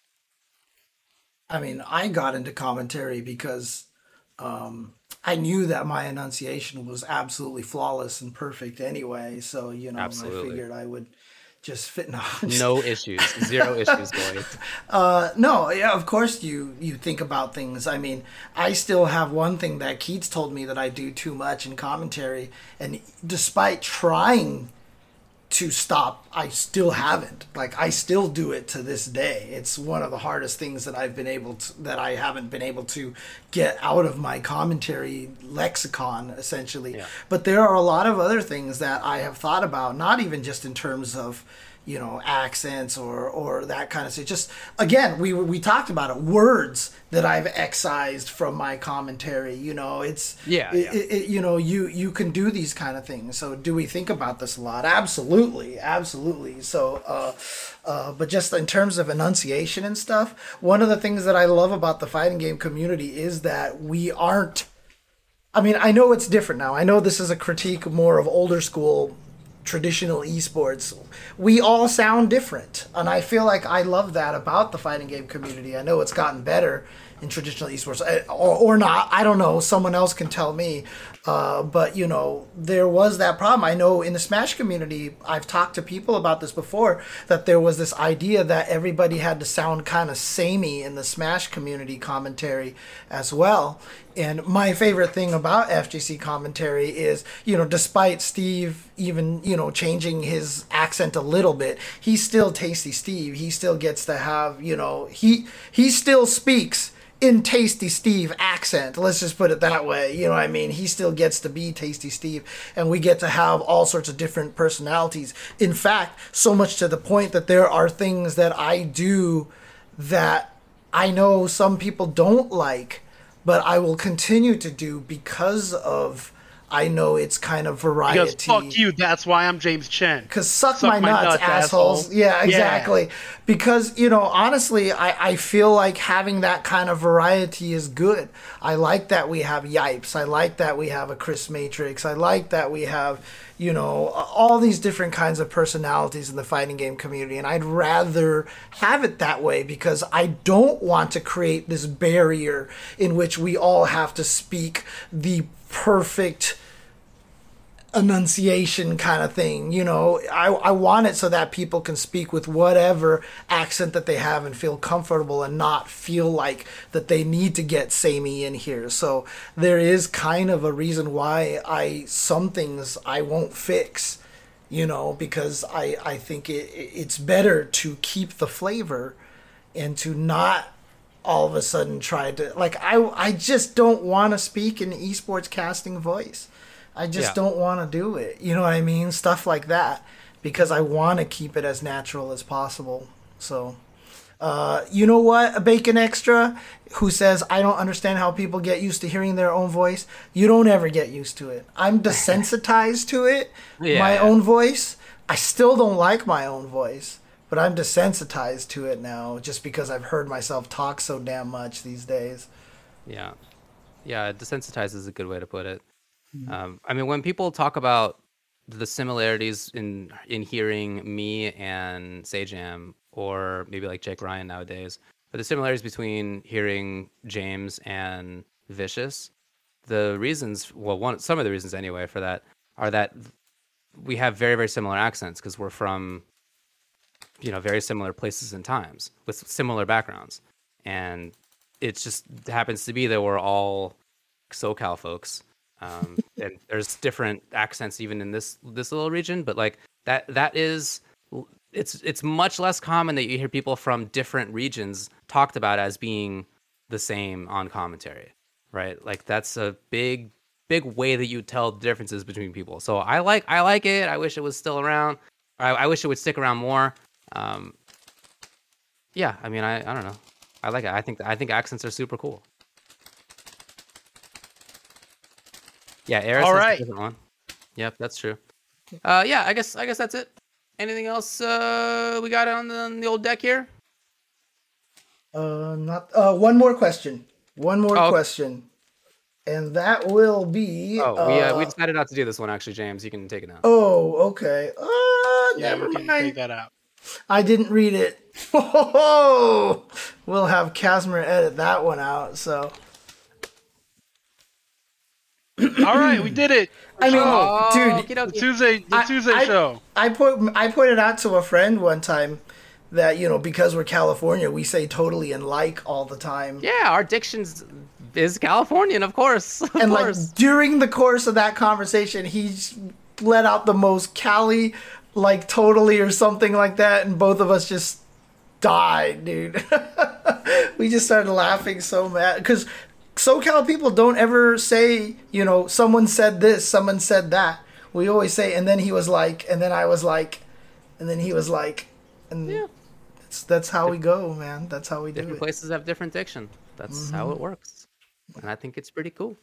I mean, I got into commentary because um, I knew that my enunciation was absolutely flawless and perfect anyway. So, you know, I figured I would just fit. No, no issues zero issues boy Uh, no, yeah, of course you you think about things. I mean, I still have one thing that Keats told me that I do too much in commentary, and despite trying to stop, I still haven't. Like I still do it to this day. It's one of the hardest things that I've been able to that I haven't been able to get out of my commentary lexicon essentially. Yeah. But there are a lot of other things that I have thought about, not even just in terms of you know accents or or that kind of stuff. Just again, we we talked about it. Words that I've excised from my commentary. You know, it's Yeah, it- yeah. it- it- you know, you you can do these kind of things. So do we think about this a lot? Absolutely, absolutely. So, uh, uh, but just in terms of enunciation and stuff, one of the things that I love about the fighting game community is that we aren't I mean, I know it's different now. I know this is a critique more of older school traditional esports. We all sound different. And I feel like I love that about the fighting game community. I know it's gotten better in traditional esports eh, or, or not. I don't know. Someone else can tell me. Uh, but, you know, there was that problem. I know in the Smash community, I've talked to people about this before, that there was this idea that everybody had to sound kind of samey in the Smash community commentary as well. And my favorite thing about FGC commentary is, you know, despite Steve even, you know, changing his accent a little bit, he's still Tasty Steve. He still gets to have, you know, he he still speaks in Tasty Steve accent. Let's just put it that way. You know what I mean? He still gets to be Tasty Steve, and we get to have all sorts of different personalities. In fact, so much to the point that there are things that I do that I know some people don't like, but I will continue to do because of I know it's kind of variety. Because fuck you, that's why I'm James Chen. Because suck, my, nuts, assholes. asshole. Yeah, Yeah. exactly. Because, you know, honestly, I, I feel like having that kind of variety is good. I like that we have Yipes. I like that we have a Chris Matrix. I like that we have, you know, all these different kinds of personalities in the fighting game community. And I'd rather have it that way because I don't want to create this barrier in which we all have to speak the perfect enunciation kind of thing. You know, I, I want it so that people can speak with whatever accent that they have and feel comfortable and not feel like that they need to get samey in here. So there is kind of a reason why I some things I won't fix. You know, because I, I think it, it's better to keep the flavor and to not all of a sudden try to like I I just don't want to speak in esports casting voice. I just Yeah. don't want to do it. You know what I mean? Stuff like that because I want to keep it as natural as possible. So, uh, you know what? A bacon extra who says I don't understand how people get used to hearing their own voice. You don't ever get used to it. I'm desensitized to it. Yeah, my own voice. I still don't like my own voice, but I'm desensitized to it now just because I've heard myself talk so damn much these days. Yeah, yeah. Desensitized is a good way to put it. Um, I mean, when people talk about the similarities in in hearing me and Sajam, or maybe like Jake Ryan nowadays, but the similarities between hearing James and Vicious, the reasons, well, one some of the reasons anyway for that are that we have very very similar accents because we're from you know very similar places and times with similar backgrounds. And it just happens to be that we're all socal folks um, and there's different accents even in this this little region but like that that is it's it's much less common that you hear people from different regions talked about as being the same on commentary right? Like that's a big big way that you tell the differences between people. So i like i like it. I wish it was still around. I, I wish it would stick around more. Um, yeah i mean i i don't know. I like it. I think i think accents are super cool Yeah, Eris All is a different one. Yep, that's true. Uh, yeah, I guess I guess that's it. Anything else uh, we got on the, on the old deck here? Uh, not uh, one more question. One more Oh, question, and that will be. Oh, we uh, we uh, decided not to do this one actually, James. You can take it now. Oh, okay. Uh, Yeah, never mind. take that out. I didn't read it. Oh, we'll have Casimir edit that one out. So All right, we did it. I mean, Oh, dude, okey dokey. The Tuesday, the I- Tuesday I- show. I put I pointed out to a friend one time that you know because we're California, we say totally and like all the time. Yeah, our diction's is Californian, of course. Of and like during the course of that conversation, he let out the most Cali, like totally or something like that, and both of us just died, dude. we just started laughing so mad because SoCal people don't ever say, you know, someone said this, someone said that. We always say, and then he was like, and then I was like, and then he was like, and Yeah. that's, that's how we go, man. That's how we do it. different places have different diction. That's how Mm-hmm. it works, and I think it's pretty cool.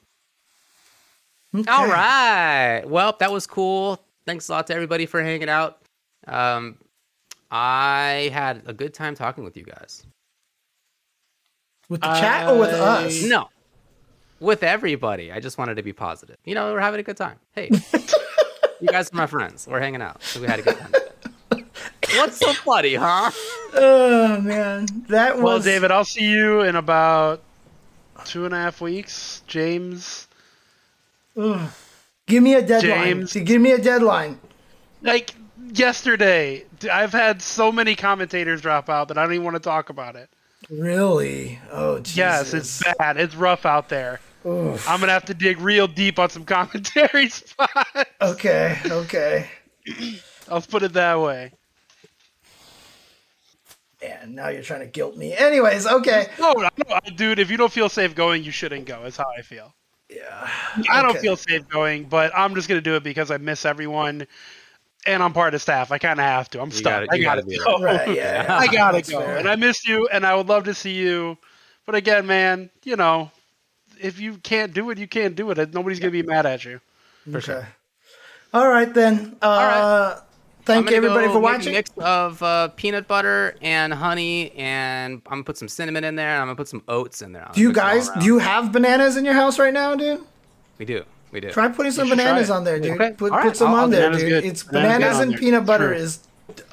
Okay. All right. Well, that was cool. Thanks a lot to everybody for hanging out. Um, I had a good time talking with you guys. With the chat or with us? No, with everybody. I just wanted to be positive. You know, we're having a good time. Hey, you guys are my friends. We're hanging out. So we had a good time. What's so funny, huh? Oh man, that was Well, David, I'll see you in about two and a half weeks. James, Give me a deadline. James. Give me a deadline. like yesterday, I've had so many commentators drop out that I don't even want to talk about it. Really? Oh, Jesus. Yes, it's bad. It's rough out there. Oof. I'm gonna have to dig real deep on some commentary spots. Okay, okay. I'll put it that way. And now you're trying to guilt me. Anyways, okay. No, no, no, dude, if you don't feel safe going, you shouldn't go. Is how I feel. Yeah. I don't Okay. feel safe going, but I'm just gonna do it because I miss everyone, and I'm part of staff. I kind of have to. I'm stuck. gotta- I gotta, gotta go. Right, yeah. I gotta That's go, fair. and I miss you, and I would love to see you. But again, man, you know, if you can't do it, you can't do it. Nobody's gonna be mad at you. okay. All right, then. Uh, right. I'm Thank gonna everybody go for watching. mix of uh, peanut butter and honey, and I'm gonna put some cinnamon in there. and I'm gonna put some oats in there. I'm Do you gonna mix it all guys, do you have bananas in your house right now, dude? We do. We do. Try putting some bananas on there, dude. Okay, Put, all put right. some I'll- on I'll- there, dude. good. It's Banana's bananas and peanut butter True. is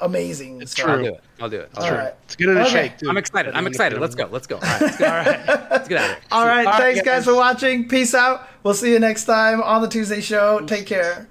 amazing. It's So- true. I'll do it. I'll do it. I'll All do it. right. It's good in a Okay. shake too. I'm excited. I'm excited. Let's go. Let's go. All right. Let's, All right. let's get out of here. All right. All right, Thanks, guys, guys. for watching. Peace out. We'll see you next time on the Tuesday show. Take care.